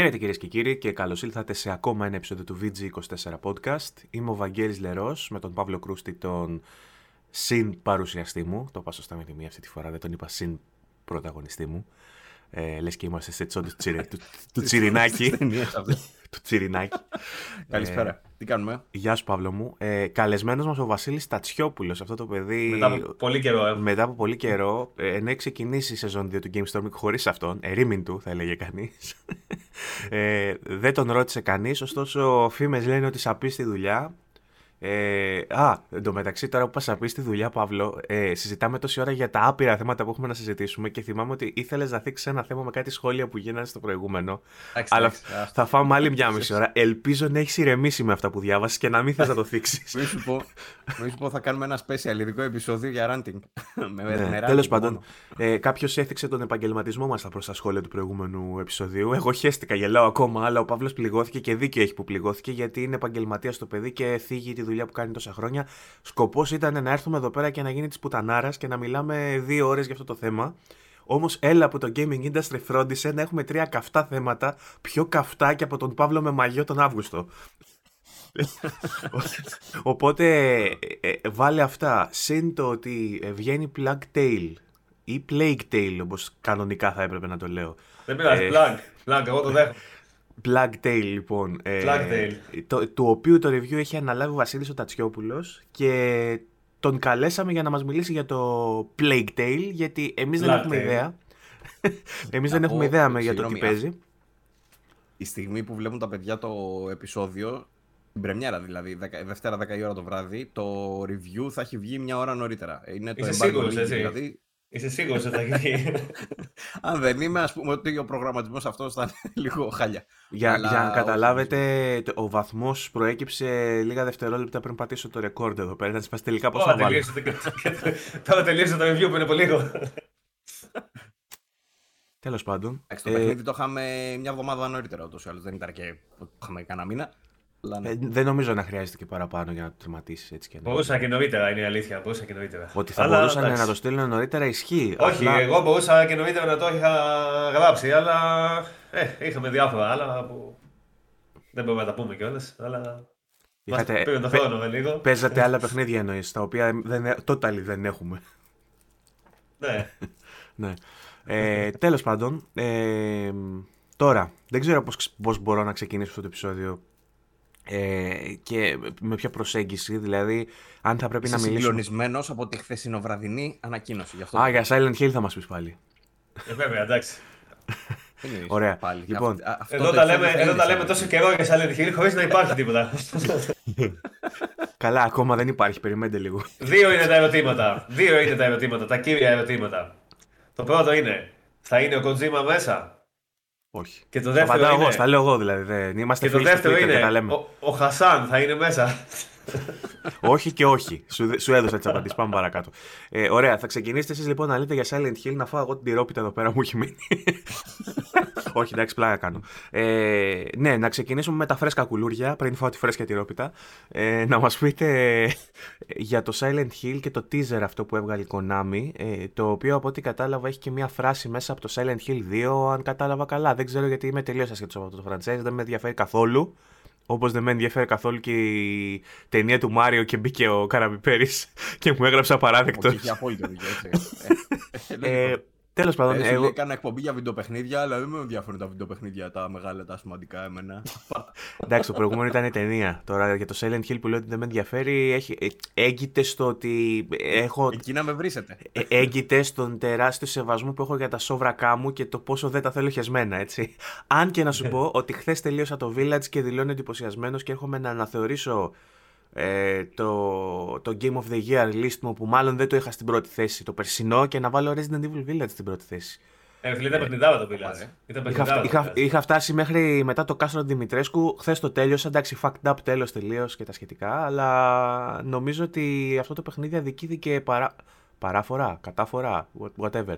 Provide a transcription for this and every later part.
Χαίρετε κυρίες και κύριοι και καλώς ήλθατε σε ακόμα ένα επεισόδιο του VG24 Podcast. Είμαι ο Βαγγέλης Λερός με τον Παύλο Κρούστη, τον συν παρουσιαστή μου. Το πάω σωστά με τη μία αυτή τη φορά, δεν τον είπα συν πρωταγωνιστή μου. Ε, λες και είμαστε σε τσόντι του, του Τσιρινάκη. Του Τσιρινάκη. Καλησπέρα. Ε, Τι κάνουμε; Γεια σου Παύλο μου. Ε, καλεσμένος μας ο Βασίλης Τατσιόπουλος. Αυτό το παιδί... Μετά από πολύ καιρό. Ε. Μετά από πολύ καιρό. Ε, ενώ έχει ξεκινήσει η σεζόν 2 του Game Storming χωρίς αυτόν. Ερήμην του θα έλεγε κανείς. Ε, δεν τον ρώτησε κανείς. Ωστόσο φήμες λένε ότι σαπεί στη δουλειά. Ε, α, εντωμεταξύ τώρα που πας να πεις στη δουλειά, Παύλο, ε, συζητάμε τόση ώρα για τα άπειρα θέματα που έχουμε να συζητήσουμε και θυμάμαι ότι ήθελες να θίξεις ένα θέμα με κάτι σχόλια που γίνανε στο προηγούμενο. Εντάξει, αλλά εντάξει, άστο. θα φάμε άλλη μια μισή ώρα. Ελπίζω να έχεις ηρεμήσει με αυτά που διάβασες και να μην θες να το θίξεις. Μην σου πω, μην σου πω, θα κάνουμε ένα special ειδικό επεισόδιο για ranting. με, με ναι, ranting Τέλος πάντων, μόνο. ε, κάποιος έθιξε τον επαγγελματισμό μας προς τα σχόλια του προηγούμενου επεισοδίου. Εγώ χαίστηκα, γελάω ακόμα, αλλά ο Παύλος πληγώθηκε και δίκιο έχει που πληγώθηκε γιατί είναι επαγγελματίας το παιδί και θίγει τη δουλειά που κάνει τόσα χρόνια. Σκοπός ήταν να έρθουμε εδώ πέρα και να γίνει της πουτανάρας και να μιλάμε δύο ώρες για αυτό το θέμα. Όμως, έλα από το gaming industry φρόντισε να έχουμε τρία καυτά θέματα, πιο καυτά και από τον Παύλο με μαγιό τον Αύγουστο. Οπότε ε, ε, βάλε αυτά. Συν το ότι ε, βγαίνει Plague Tale ή Plague Tale όπως κανονικά θα έπρεπε να το λέω. Δεν πειράζει. Ε, Πλάγκ. Πλάγκ, εγώ το δέχομαι. Plague Tale λοιπόν. ε, Plague Tale. Το, του οποίου το review έχει αναλάβει ο Βασίλης ο Τατσιόπουλος και τον καλέσαμε για να μας μιλήσει για το Plague Tale γιατί εμείς δεν Plague έχουμε Tale. ιδέα. εμείς δεν Να έχουμε πω, ιδέα με, για το τι συγγνώμη, παίζει. Η στιγμή που βλέπουν τα παιδιά το επεισόδιο, την πρεμιέρα δηλαδή, δεκα- Δευτέρα 10 η ώρα το βράδυ, το review θα έχει βγει μια ώρα νωρίτερα. Είναι το Είσαι embargo σίγουρος, link, έτσι; Δηλαδή, Είσαι σίγουρος ότι θα γίνει; αν δεν είμαι, ας πούμε ότι ο προγραμματισμός αυτός θα είναι λίγο χάλια. Για, Αλλά για να όχι, καταλάβετε, το- ο βαθμός προέκυψε λίγα δευτερόλεπτα πριν πατήσω το record εδώ πέρα. Να σας τελικά πώς Τώρα θα βάλω. τελείωσε το- Τώρα τελείωσε το review που είναι πολύ λίγο. Τέλος πάντων. Εντάξει, το ε, παιχνίδι το είχαμε μια εβδομάδα νωρίτερα ούτως ή άλλως. Δεν ήταν και ότι το είχαμε κανένα μήνα. Αλλά ναι. ε, δεν νομίζω να χρειάζεται και παραπάνω για να το τερματίσεις έτσι και να. Μπορούσα και νωρίτερα, είναι η αλήθεια. Μπορούσα και νωρίτερα. Ότι θα Αλλά, μπορούσαν εντάξει. να το στείλουν νωρίτερα ισχύει. Όχι, Απλά- εγώ μπορούσα και νωρίτερα να το είχα γράψει, αλλά. Ε, είχαμε διάφορα άλλα που. Δεν μπορούμε να τα πούμε κιόλας, αλλά. Είχατε- Μας πήρε το πε- χρόνο με λίγο. Παίζατε άλλα παιχνίδια εννοείς, τα οποία δεν, ε- totally δεν έχουμε. Ναι. ναι. Ε, τέλος πάντων, ε, τώρα, δεν ξέρω πώς, πώς μπορώ να ξεκινήσω αυτό το επεισόδιο ε, και με ποια προσέγγιση, δηλαδή αν θα πρέπει Είσαι να μιλήσουμε... συγκλονισμένος από τη χθεσινοβραδινή ανακοίνωση. Γι' αυτό Α, για Silent Hill θα μας πεις πάλι. Ε, βέβαια, εντάξει. Τι εννοείς, Ωραία. Πάλι. Λοιπόν, Αυτό- α- αυτό Εδώ το τα, λέμε, επεισόδιο εδώ τα θα λέμε είναι τόσο καιρό για Silent Hill χωρίς να υπάρχει τίποτα. Καλά, ακόμα δεν υπάρχει, περιμένετε λίγο. Δύο είναι τα ερωτήματα. Δύο είναι τα ερωτήματα, τα κύρια ερωτήματα. Το πρώτο είναι, θα είναι ο Kojima μέσα; Όχι. Και το Θα δεύτερο απαντάω είναι, εγώ, θα λέω εγώ δηλαδή. Δεν... Είμαστε και το φίλοι στο δεύτερο Twitter και τα είναι, λέμε. ο, ο Χασάν θα είναι μέσα. Όχι και όχι. Σου, σου έδωσα τις απαντήσεις. Πάμε παρακάτω. Ε, ωραία, θα ξεκινήσετε εσείς λοιπόν να λέτε για Silent Hill να φάω εγώ την τυρόπιτα εδώ πέρα μου έχει μείνει. όχι, εντάξει, πλάκα κάνω. Ε, ναι, να ξεκινήσουμε με τα φρέσκα κουλούρια πριν φάω τη φρέσκια τυρόπιτα. Ε, να μας πείτε για το Silent Hill και το teaser αυτό που έβγαλε η Konami. Ε, το οποίο από ό,τι κατάλαβα έχει και μια φράση μέσα από το Silent Hill 2, αν κατάλαβα καλά. Δεν ξέρω γιατί είμαι τελείως ασχετό από αυτό το franchise, δεν με ενδιαφέρει καθόλου. Όπω δεν με ενδιαφέρει καθόλου και η ταινία του Μάριο και μπήκε ο Καραμπιπέρη και μου έγραψε απαράδεκτο. Όχι, έχει απόλυτο δίκιο, έτσι. Ε, Ε, Τέλος πάντων, Ε, σου λέει, εγώ. έκανα εκπομπή για βιντεοπαιχνίδια, αλλά δεν με ενδιαφέρουν τα βιντεοπαιχνίδια, τα μεγάλα, τα σημαντικά εμένα. Εντάξει, το προηγούμενο ήταν η ταινία. Τώρα για το Silent Hill που λέω ότι δεν με ενδιαφέρει, έχει... ε, έγκυται στο ότι έχω. Εκεί να με βρίσετε. ε, Έγκυται στον τεράστιο σεβασμό που έχω για τα σόβρακά μου και το πόσο δεν τα θέλω χεσμένα, έτσι. Αν και να σου πω ότι χθες τελείωσα το Village και δηλώνω εντυπωσιασμένος και έρχομαι να αναθεωρήσω ε, το, το Game of the Year list μου που μάλλον δεν το είχα στην πρώτη θέση το περσινό και να βάλω Resident Evil Village στην πρώτη θέση. Ε, φίλε, ήταν παιχνιδάρα το Village. Ήταν Είχα, παιχνιδάρα το είχα, Village. είχα φτάσει μέχρι μετά το Κάστρο Δημητρέσκου. Χθες το τέλειωσα. Εντάξει, fucked up τέλος τελείως και τα σχετικά. Αλλά νομίζω ότι αυτό το παιχνίδι αδικήθηκε παρά, παράφορα, κατάφορα, what- whatever.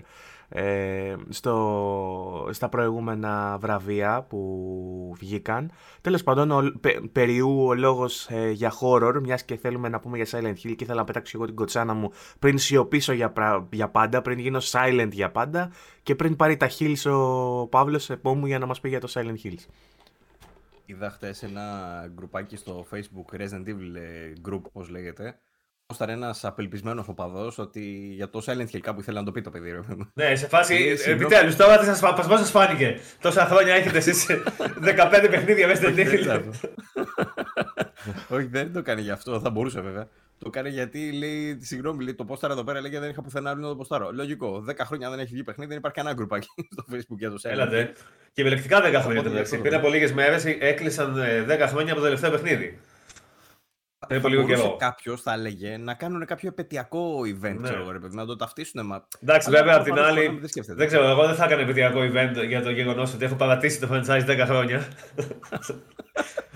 Ε, στο, στα προηγούμενα βραβεία που βγήκαν. Τέλος πάντων, ο, πε, περιού ο λόγος ε, για horror, μιας και θέλουμε να πούμε για Silent Hill και ήθελα να πετάξω εγώ την κοτσάνα μου πριν σιωπήσω για, πρα- για πάντα, πριν γίνω silent για πάντα και πριν πάρει τα Hills ο Παύλος επόμου για να μας πει για το Silent Hills. Είδα χθε ένα γκρουπάκι στο facebook Resident Evil ε, group, όπω λέγεται. Ήταν ένας απελπισμένος οπαδός ότι για το Silent Hill κάπου ήθελε να το πει το παιδί. Ρε. παιδί μου. Ναι, σε φάση. Ε, συγγνώμη. Επιτέλους, τώρα τι σας πώς σας φάνηκε; Τόσα χρόνια έχετε εσείς 15 παιχνίδια μέσα στην Δεν Evil. ήταν αυτό. Όχι, δεν το έκανε γι' αυτό, θα μπορούσε βέβαια. Το έκανε γιατί λέει, συγγνώμη, λέει, το πόσταρα εδώ πέρα λέει δεν είχα πουθενά άλλο να το ποστάρω. Λογικό. 10 χρόνια δεν έχει βγει παιχνίδι, δεν υπάρχει κανένα γκρουπάκι στο facebook για το Silent Hill. Έλατε. Και επιλεκτικά 10 χρόνια Οπότε το μεταξύ. γι' αυτό Πριν το από λίγες μέρες έκλεισαν ε, 10 χρόνια από το τελευταίο παιχνίδι. Πριν από Θα λίγο μπορούσε καιρό. κάποιος, θα έλεγε, να κάνουν κάποιο επαιτειακό event, Ναι. ξέρω εγώ, ρε παιδί, να το ταυτίσουν. Μα... Εντάξει, Αλλά βέβαια, απ' την προφανώς άλλη. Konami δεν σκέφτεται. Δεν ξέρω, εγώ δεν θα έκανα επαιτειακό event για το γεγονός ότι έχω παρατήσει το franchise 10 χρόνια.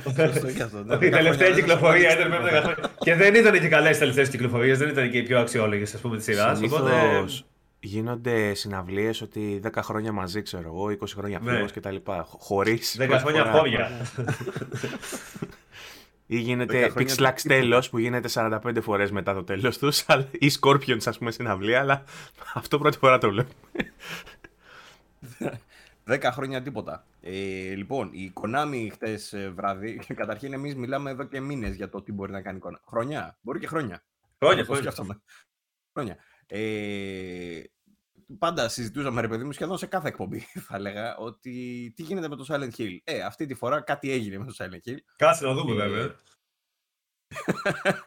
Σωστό και αυτό, ναι, Η 10 τελευταία χρόνια δεν κυκλοφορία θα ήταν πριν από 10 χρόνια. Και δεν ήταν και καλές οι τελευταίες κυκλοφορίες, δεν ήταν και οι πιο αξιόλογες, ας πούμε, της σειράς. Συνήθως Οπότε. γίνονται συναυλίες ότι 10 χρόνια μαζί, ξέρω εγώ, 20 χρόνια Ναι. φίλος και τα λοιπά. χω- Χωρίς 10 χρόνια προσφορά. χώρια. Ή 10 γίνεται χρόνια Pixlax τέλος που γίνεται 45 φορές μετά το τέλος τους αλλά- ή Scorpions ας πούμε συναυλία αλλά αυτό πρώτη φορά το βλέπω. 10 χρόνια τίποτα. Ε, λοιπόν, η Konami χτες βράδυ, καταρχήν εμείς μιλάμε εδώ και μήνες για το τι μπορεί να κάνει η Konami. Χρονιά, μπορεί και χρόνια. Χρόνια, Το χρόνια. σκέφτομαι. Χρόνια. Ε, πάντα συζητούσαμε, ρε παιδί μου, σχεδόν σε κάθε εκπομπή, θα έλεγα, ότι τι γίνεται με το Silent Hill. Ε, αυτή τη φορά κάτι έγινε με το Silent Hill. Κάτσε να δούμε, Ε, βέβαια.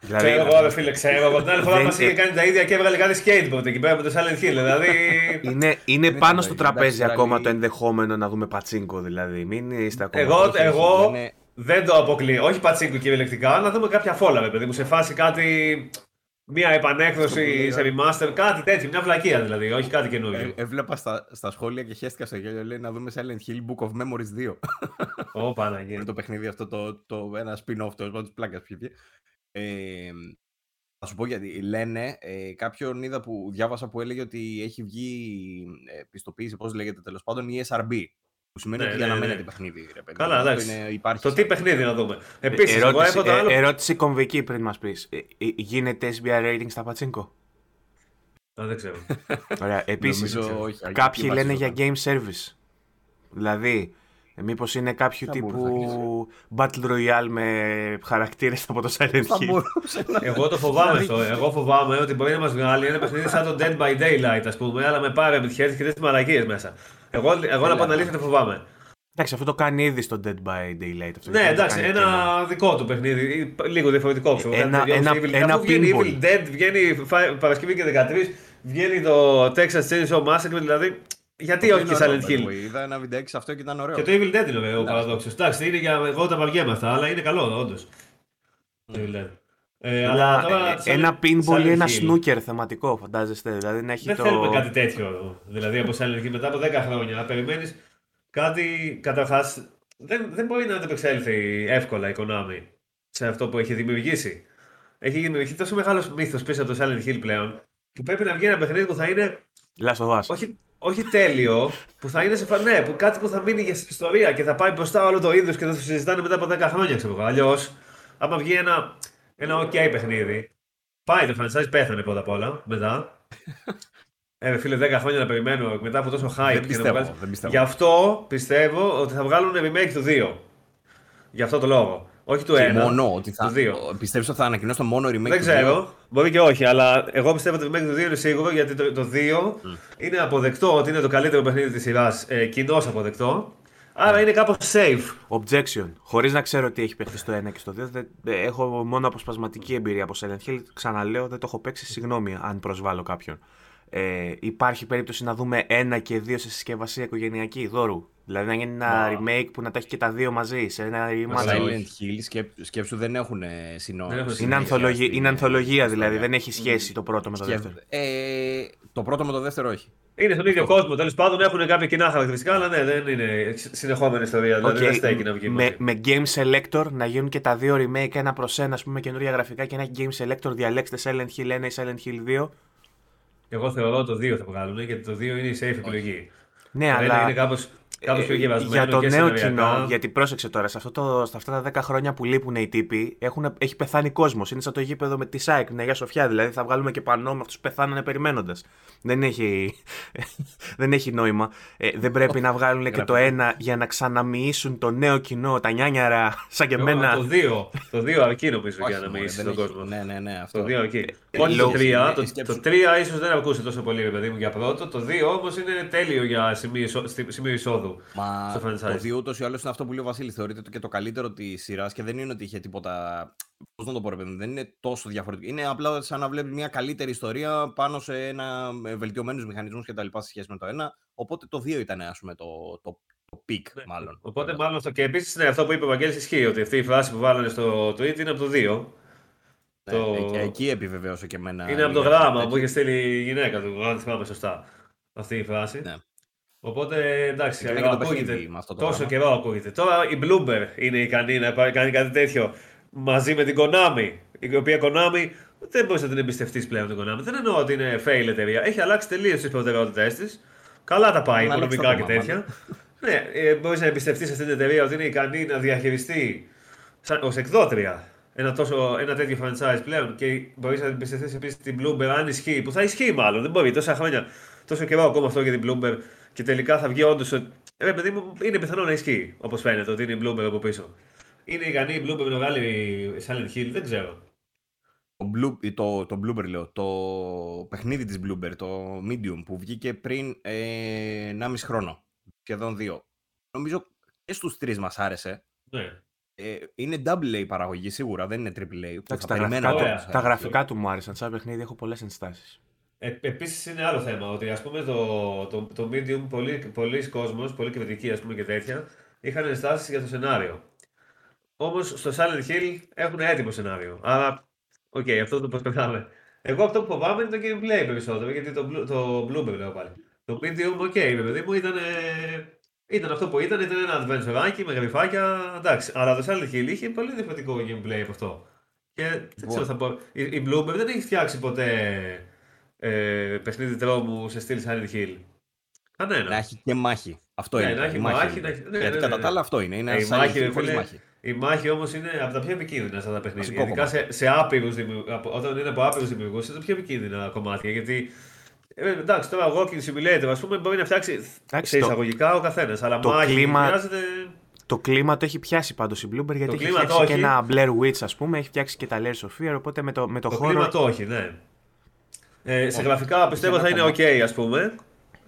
δηλαδή, Ξέρω εγώ, ρε φίλε, ξέρω εγώ. Την άλλη φορά Δεν- μα είχε κάνει τα ίδια και έβγαλε κάτι skateboard εκεί πέρα με το Silent Hill. Δηλαδή. είναι, είναι Δεν πάνω ήταν στο το ίδιο, τραπέζι εντάξει, ακόμα δηλαδή- το ενδεχόμενο να δούμε πατσίνκο δηλαδή. Μην είστε ακόμα. Εγώ, όχι, όχι, εγώ είναι- δεν το αποκλείω. Όχι πατσίνκο κυριολεκτικά, να δούμε κάποια φόλα, ρε παιδί μου. Σε φάση κάτι. Μία επανέκδοση Στο σε remaster, κάτι τέτοιο. Μια βλακεία δηλαδή. Όχι κάτι καινούριο. Ε, έβλεπα στα, στα σχόλια και χαίστηκα στο γέλιο. Λέει να δούμε Silent Hill Book of Memories 2. Ω, Παναγία. Είναι το παιχνίδι αυτό, το, το ένα spin-off τέλο πάντων τη πλάκα πια. Ε, θα σου πω γιατί λένε, ε, κάποιον είδα που διάβασα που έλεγε ότι έχει βγει ε, πιστοποίηση, πώς λέγεται τέλος πάντων, η SRB. Που σημαίνει Ναι, ότι ναι, ναι. αναμένεται παιχνίδι. Ρε, παιδί. Καλά, Αυτό εντάξει. είναι- υπάρχει Το τι σαν- παιχνίδι να δούμε. Επίσης, εγώ ερώτηση, έχω το άλλο. ε, ερώτηση κομβική πριν μας πεις. Ε, ε, γίνεται SBI rating στα πατσίνκο. Α, δεν ξέρω. Ωραία. Επίσης, Νομίζω όχι, εκεί κάποιοι λένε για βασίζονταν. game service. Δηλαδή, ε, μήπως είναι κάποιο Θα τύπου Battle Royale με χαρακτήρες από το Silent Θα Hill. μπορούσε να... Εγώ το φοβάμαι αυτό. Εγώ φοβάμαι ότι μπορεί να μας βγάλει ένα παιχνίδι σαν το Dead by Daylight, ας πούμε, αλλά με πάρε επιτυχίε και τέτοιες μαλακίες μέσα. Εγώ, εγώ να πω την αλήθεια το φοβάμαι. Εντάξει, αυτό το κάνει ήδη στο Dead by Daylight. Αυτό Ναι, δεν το εντάξει, κάνει ένα κενό. δικό του παιχνίδι. ή Λίγο διαφορετικό ξέρω. Ένα- Κάτι ένα- Evil- ένα αφού βγαίνει pinball. Evil Dead, βγαίνει Φα- Παρασκευή και 13, βγαίνει το Texas Chainsaw Massacre, δηλαδή. Γιατί όχι και Είναι ωραίο, Silent by the Hill; way. Είδα ένα βιντεάκι σε αυτό και ήταν ωραίο. Και το Evil Dead είναι βέβαια ο παραδόξο. Εντάξει, είναι για εγώ τα βαριέμαι αυτά, αλλά είναι καλό, όντως. Το Evil Dead. Ε, αλλά Αλλά, τώρα, ε, Silent- ένα pinball ή Silent ένα Hill. snooker θεματικό, φαντάζεστε. Δηλαδή να έχει Δεν το. θέλουμε κάτι τέτοιο. Δηλαδή από Silent Hill μετά από 10 χρόνια να περιμένεις κάτι. Καταρχάς, δεν, δεν μπορεί να αντεπεξέλθει εύκολα η Konami σε αυτό που έχει δημιουργήσει. Έχει δημιουργηθεί τόσο μεγάλος μύθος πίσω από το Silent Hill πλέον που πρέπει να βγει ένα παιχνίδι που θα είναι Last of Us. όχι, όχι τέλειο, που θα είναι σε φα... ναι, που κάτι που θα μείνει για στην ιστορία και θα πάει μπροστά όλο το είδος και θα το συζητάνε μετά από 10 χρόνια, ξέρω εγώ. Αλλιώς, άμα βγει ένα, ένα OK παιχνίδι, πάει το franchise, πέθανε πρώτα απ' όλα μετά. Ε, ρε φίλε, 10 χρόνια να περιμένω μετά από τόσο hype. Δεν και να πιστεύω, βγάλεις- δεν πιστεύω. Γι' αυτό πιστεύω ότι θα βγάλουν remake του 2. Γι' αυτό το λόγο. Όχι του Και 1. μόνο ότι θα. του δύο. Πιστεύεις ότι θα ανακοινώσουν μόνο remake. Δεν του δύο; ξέρω. Μπορεί και όχι, αλλά εγώ πιστεύω ότι το remake του 2 είναι σίγουρο γιατί το, το 2 είναι αποδεκτό ότι είναι το καλύτερο παιχνίδι της σειράς. Ε, Κοινώς αποδεκτό. Άρα είναι κάπως safe. Objection. Χωρίς να ξέρω τι έχει παιχτεί στο 1 και στο 2. Δεν, ε, έχω μόνο αποσπασματική εμπειρία από Silent Hill. Ξαναλέω, δεν το έχω παίξει. Συγγνώμη αν προσβάλλω κάποιον. Ε, υπάρχει περίπτωση να δούμε ένα και δύο σε συσκευασία οικογενειακή δώρου. Δηλαδή να γίνει ένα Μα- remake που να τα έχει και τα δύο μαζί σε ένα Τα rematch. Silent Silent Hill σκέψου, σκέψου δεν έχουν συνό... Δεν έχουν Είναι, συνέχεια ανθολογία, στην- είναι ανθολογία στην δηλαδή, ιστορία. δεν έχει σχέση το πρώτο με το Σκέφ- δεύτερο. Ε, το πρώτο με το δεύτερο όχι. Είναι στον ίδιο κόσμο. Τέλος πάντων έχουν κάποια κοινά χαρακτηριστικά, αλλά ναι, δεν είναι συνεχόμενη ιστορία. Δηλαδή Οκ, δεν στέκει να βγει με, μαζί. με Game Selector να γίνουν και τα δύο remake ένα προς ένα, ας πούμε, καινούργια γραφικά και να έχει Game Selector διαλέξτε Silent Hill 1 ή Silent Hill 2. Εγώ θεωρώ το 2 θα βγάλουν γιατί το 2 είναι η safe επιλογή. Ναι, Το ένα αλλά είναι κάπως, κάπως πιο ε, γεβασμένο για το και νέο σεναριακά. κοινό, γιατί πρόσεξε τώρα, σε, αυτό το, σε αυτά τα 10 χρόνια που λείπουν οι τύποι, έχουν, έχει πεθάνει κόσμος. Είναι σαν το γήπεδο με τη ΣΑΕΚ, Νέα Σοφιά. Δηλαδή θα βγάλουμε και πανό με αυτούς που πεθάνανε περιμένοντας. Δεν έχει, δεν έχει νόημα. Ε, δεν πρέπει να βγάλουν και το Γραφικό. ένα για να ξαναμοιήσουν το νέο κοινό, τα νιάνιαρα, σαν και Εγώ, εμένα. Το 2 το δύο αρκεί νομίζω για Όχι, να μωρέ, μοιήσει δεν τον έχει- κόσμο. Ναι, ναι, ναι, αυτό. Το 2 αρκεί. Ε, Όχι το λόγω- 3. Το, σκέψου- το 3 ίσως δεν ακούσε τόσο πολύ, ρε παιδί μου, για πρώτο. Το 2 όμως είναι τέλειο για σημείο, εισο- στη- σημείο εισόδου. Μα στο franchise. το 2 ούτως ή άλλως είναι αυτό που λέει ο Βασίλης. Θεωρείται το και το καλύτερο της σειράς και δεν είναι ότι είχε τίποτα. Πώς να το πω, ρε παιδί μου, δεν είναι τόσο διαφορετικό. Είναι απλά σαν να βλέπει μια καλύτερη ιστορία πάνω σε ένα βελτιωμένους μηχανισμούς κτλ. σε σχέση με το ένα. Οπότε το 2 ήταν, ας πούμε, το, το, το peak, μάλλον. Ναι. Οπότε Βέβαια. μάλλον αυτό. Και επίσης ναι, αυτό που είπε ο Βαγγέλης ισχύει ότι αυτή η φράση που βάλανε στο tweet είναι από το 2. Ναι, το- ε, και εκεί επιβεβαίωσε και εμένα. Είναι από το λίγο γράμμα τέτοιο. που είχε στείλει η γυναίκα του, αν θυμάμαι σωστά. Αυτή η φράση. Ναι. Οπότε εντάξει, Και λέει και το ακούγεται. παιχνίδι με αυτό το τόσο πράγμα. καιρό ακούγεται. Τώρα η Bloomberg είναι ικανή να πάρει- κάνει κάτι τέτοιο μαζί με την Konami. Η οποία Konami δεν μπορείς να την εμπιστευτείς πλέον την Konami. Δεν εννοώ ότι είναι fail εταιρεία. Έχει αλλάξει τελείως τις προτεραιότητές της. Καλά τα πάει Να αλλάξει οικονομικά το και κόμμα, τέτοια. ναι, μπορείς να εμπιστευτείς αυτή την εταιρεία ότι είναι ικανή να διαχειριστεί ως εκδότρια ένα, τόσο, ένα τέτοιο franchise πλέον και μπορείς να εμπιστευτεί επίσης την Bloomberg αν ισχύει, που θα ισχύει μάλλον. Δεν μπορεί τόσα χρόνια, τόσο καιρό ακόμα αυτό για την Bloomberg και τελικά θα βγει όντως. Ρε παιδί μου, είναι πιθανό να ισχύει όπως φαίνεται ότι είναι η Bloomberg από πίσω. Είναι ικανή η Bloomberg να βγάλει Silent Hill, δεν ξέρω. Το, Blue, το, το Bloober λέω, το παιχνίδι της Bloober, το Medium που βγήκε πριν ε, 1,5 χρόνο, σχεδόν δύο. Νομίζω και στους τρεις μας άρεσε. Ναι. Ε, είναι double A παραγωγή σίγουρα, δεν είναι triple A. που Εντάξει, θα τα, περιμένω γραφικά, ωραία. ακόμα του- τα Silent Hill. γραφικά του μου άρεσαν. Σαν παιχνίδι έχω πολλές ενστάσεις. Ε, Επίσης είναι άλλο θέμα ότι ας πούμε το, το, το Medium, πολλοί, πολλοί κόσμος, πολλοί κριτικοί ας πούμε και τέτοια, είχαν ενστάσεις για το σενάριο. Όμως στο Silent Hill έχουν έτοιμο σενάριο. Άρα, οκ, αυτό το προσπαθάμε. Εγώ αυτό που φοβάμαι είναι το gameplay περισσότερο, γιατί το, Blue- το Bloomberg λέω πάλι. Το Medium, οκ, okay, παιδί μου, ήταν, ήταν αυτό που ήταν, ήταν ένα adventure με γρυφάκια, εντάξει. Αλλά το Silent Hill είχε πολύ διαφορετικό gameplay από αυτό. Και δεν Λοιπόν. ξέρω, θα πω, η, η Bloomberg δεν έχει φτιάξει ποτέ ε, παιχνίδι τρόμου σε στυλ Silent Hill. Κανένα. Να έχει και μάχη. Αυτό Ναι, είναι. να η έχει μάχη. μάχη, είναι. να έχει- ναι, Γιατί ναι, κατά ναι. τα άλλα αυτό είναι. Είναι Ε, η ένα μάχη, Silent ρε Hill χωρίς φίλε, μάχη. Η μάχη όμως είναι από τα πιο επικίνδυνα αυτά τα παιχνίδια. Βασικό Ειδικά σε, κομμάτι. σε άπειρους δημιου- από- όταν είναι από άπειρους δημιουργούς, είναι τα πιο επικίνδυνα κομμάτια. Γιατί ε, εντάξει, τώρα Walking Simulator ας πούμε μπορεί να φτιάξει Εντάξει, σε το- εισαγωγικά ο καθένας. Αλλά το μάχη κλίμα- χρειάζεται. Το κλίμα το έχει πιάσει πάντως η Bloomberg γιατί έχει κλίμα το φτιάξει και έχει. ένα Blair Witch, ας πούμε, έχει φτιάξει και τα Layers of Fear. Οπότε με το, με το, Το χώρο. κλίμα το όχι, ναι. Ε, σε Όχι. γραφικά πιστεύω ένα θα είναι κομμάτι. ok, ας πούμε.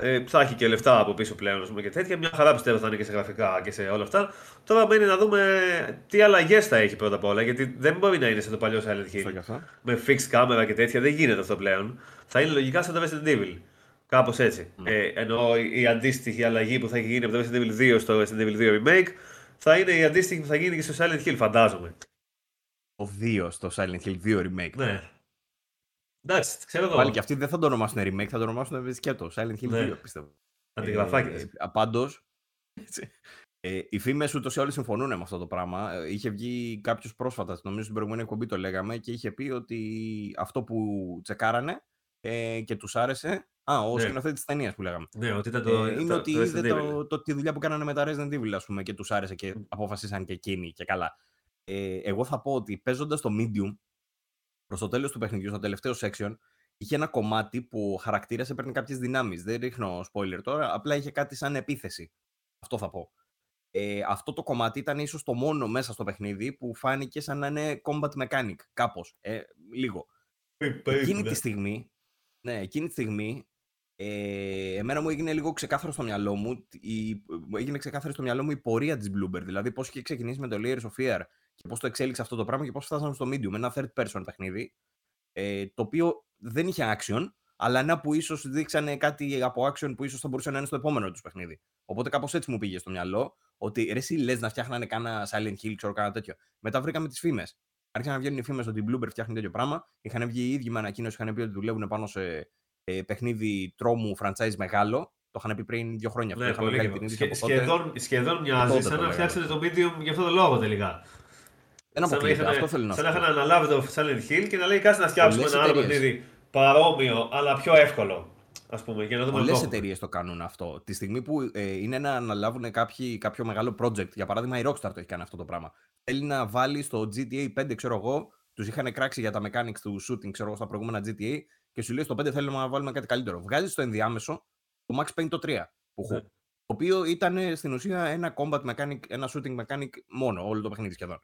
Ε, θα έχει και λεφτά από πίσω πλέον ας πούμε, και τέτοια. Μια χαρά πιστεύω θα είναι και σε γραφικά και σε όλα αυτά. Τώρα μένει να δούμε τι αλλαγές θα έχει πρώτα απ' όλα. Γιατί δεν μπορεί να είναι σαν το παλιό Silent Αυτό Hill. και αυτό. με fixed κάμερα και τέτοια. Δεν γίνεται αυτό πλέον. Θα είναι λογικά σαν το Resident Evil. Κάπως έτσι. Ε, ενώ η η αντίστοιχη αλλαγή που θα έχει γίνει από το Resident Evil 2 στο Resident Evil 2 Remake θα είναι η αντίστοιχη που θα γίνει και στο Silent Hill, φαντάζομαι. Το 2 στο Silent Hill 2 remake. Ναι. Εντάξει, ξέρω εγώ. Πάλι και αυτοί δεν θα το ονομάσουν remake, θα το ονομάσουν σκέτο. Silent Hill Ναι. 2 πιστεύω. Αντιγραφάκια. Πάντως, ε, οι φήμες ούτως ή άλλως συμφωνούν με αυτό το πράγμα. Ε, είχε βγει κάποιος πρόσφατα, νομίζω στην προηγούμενη εκπομπή το λέγαμε, και είχε πει ότι αυτό που τσεκάρανε ε, και τους άρεσε. Α, ο Ναι. σκηνοθέτης της ταινίας που λέγαμε. Ναι, ότι ήταν το. ε, είναι το- ότι το είδε Resident Evil. το, το, τη δουλειά που κάνανε με τα Resident Evil, ας πούμε, και τους άρεσε και αποφασίσαν και εκείνοι και καλά. Ε, εγώ θα πω ότι παίζοντας το Medium, προς το τέλος του παιχνιδιού, στο τελευταίο section, είχε ένα κομμάτι που ο χαρακτήρας έπαιρνε κάποιες δυνάμεις. Δεν ρίχνω spoiler τώρα, απλά είχε κάτι σαν επίθεση. Αυτό θα πω. Ε, αυτό το κομμάτι ήταν ίσως το μόνο μέσα στο παιχνίδι που φάνηκε σαν να είναι combat mechanic, κάπως. Ε, λίγο. Εκείνη τη στιγμή, ναι, εκείνη τη στιγμή, ε, εμένα μου έγινε λίγο ξεκάθαρο στο μυαλό μου, η, μου έγινε ξεκάθαρο στο μυαλό μου η πορεία της Bloomberg, δηλαδή πώς είχε ξεκινήσει με το Layers of Fear και πώς το εξέλιξε αυτό το πράγμα και πώς φτάσαμε στο Medium, ένα third person παιχνίδι, ε, το οποίο δεν είχε action, αλλά ένα που ίσως δείξανε κάτι από action που ίσως θα μπορούσε να είναι στο επόμενο τους παιχνίδι. Οπότε κάπως έτσι μου πήγε στο μυαλό ότι ρε, εσύ λες να φτιάχνανε κάνα Silent Hill, ξέρω κάνα τέτοιο. Μετά βρήκαμε τις φήμες. Άρχισαν να βγαίνουν οι φήμες ότι η Bloomberg φτιάχνει τέτοιο πράγμα. Είχαν βγει οι ίδιοι με ανακοίνωση, είχαν πει ότι δουλεύουν πάνω σε ε, παιχνίδι τρόμου franchise μεγάλο. Το είχαν πει πριν δύο χρόνια. Ναι, αυτό. πολύ βγάλει λίγο. την είδηση Σχε- από τότε. σχεδόν, σχεδόν μοιάζει Τότε σαν το να λέγανε. φτιάξετε το medium για αυτόν τον λόγο τελικά. Δεν Σαν να αποκλείεται. είχαν- Αυτό θέλω να Σαν σου να πω. είχαν αναλάβει το Silent Hill και να λέει κάτσε να φτιάξουμε Πολλές ένα άλλο εταιρείες. παιχνίδι παρόμοιο, αλλά πιο εύκολο. Α πούμε, για να δούμε αν Πολλές το έχουμε. εταιρείες το κάνουν αυτό. Τη στιγμή που ε, είναι να αναλάβουν κάποιοι, κάποιο μεγάλο project, για παράδειγμα η Rockstar το έχει κάνει αυτό το πράγμα. Θέλει να βάλει στο GTA 5, ξέρω εγώ, τους είχαν κράξει για τα mechanics του shooting, ξέρω εγώ, στα προηγούμενα GTA και σου λέει στο 5 θέλουμε να βάλουμε κάτι καλύτερο. Βγάζεις στο ενδιάμεσο το Max Payne το 3 που έχω. Ναι. Το οποίο ήταν ε, στην ουσία ένα combat mechanic, ένα shooting mechanic μόνο, όλο το παιχνίδι σχεδόν.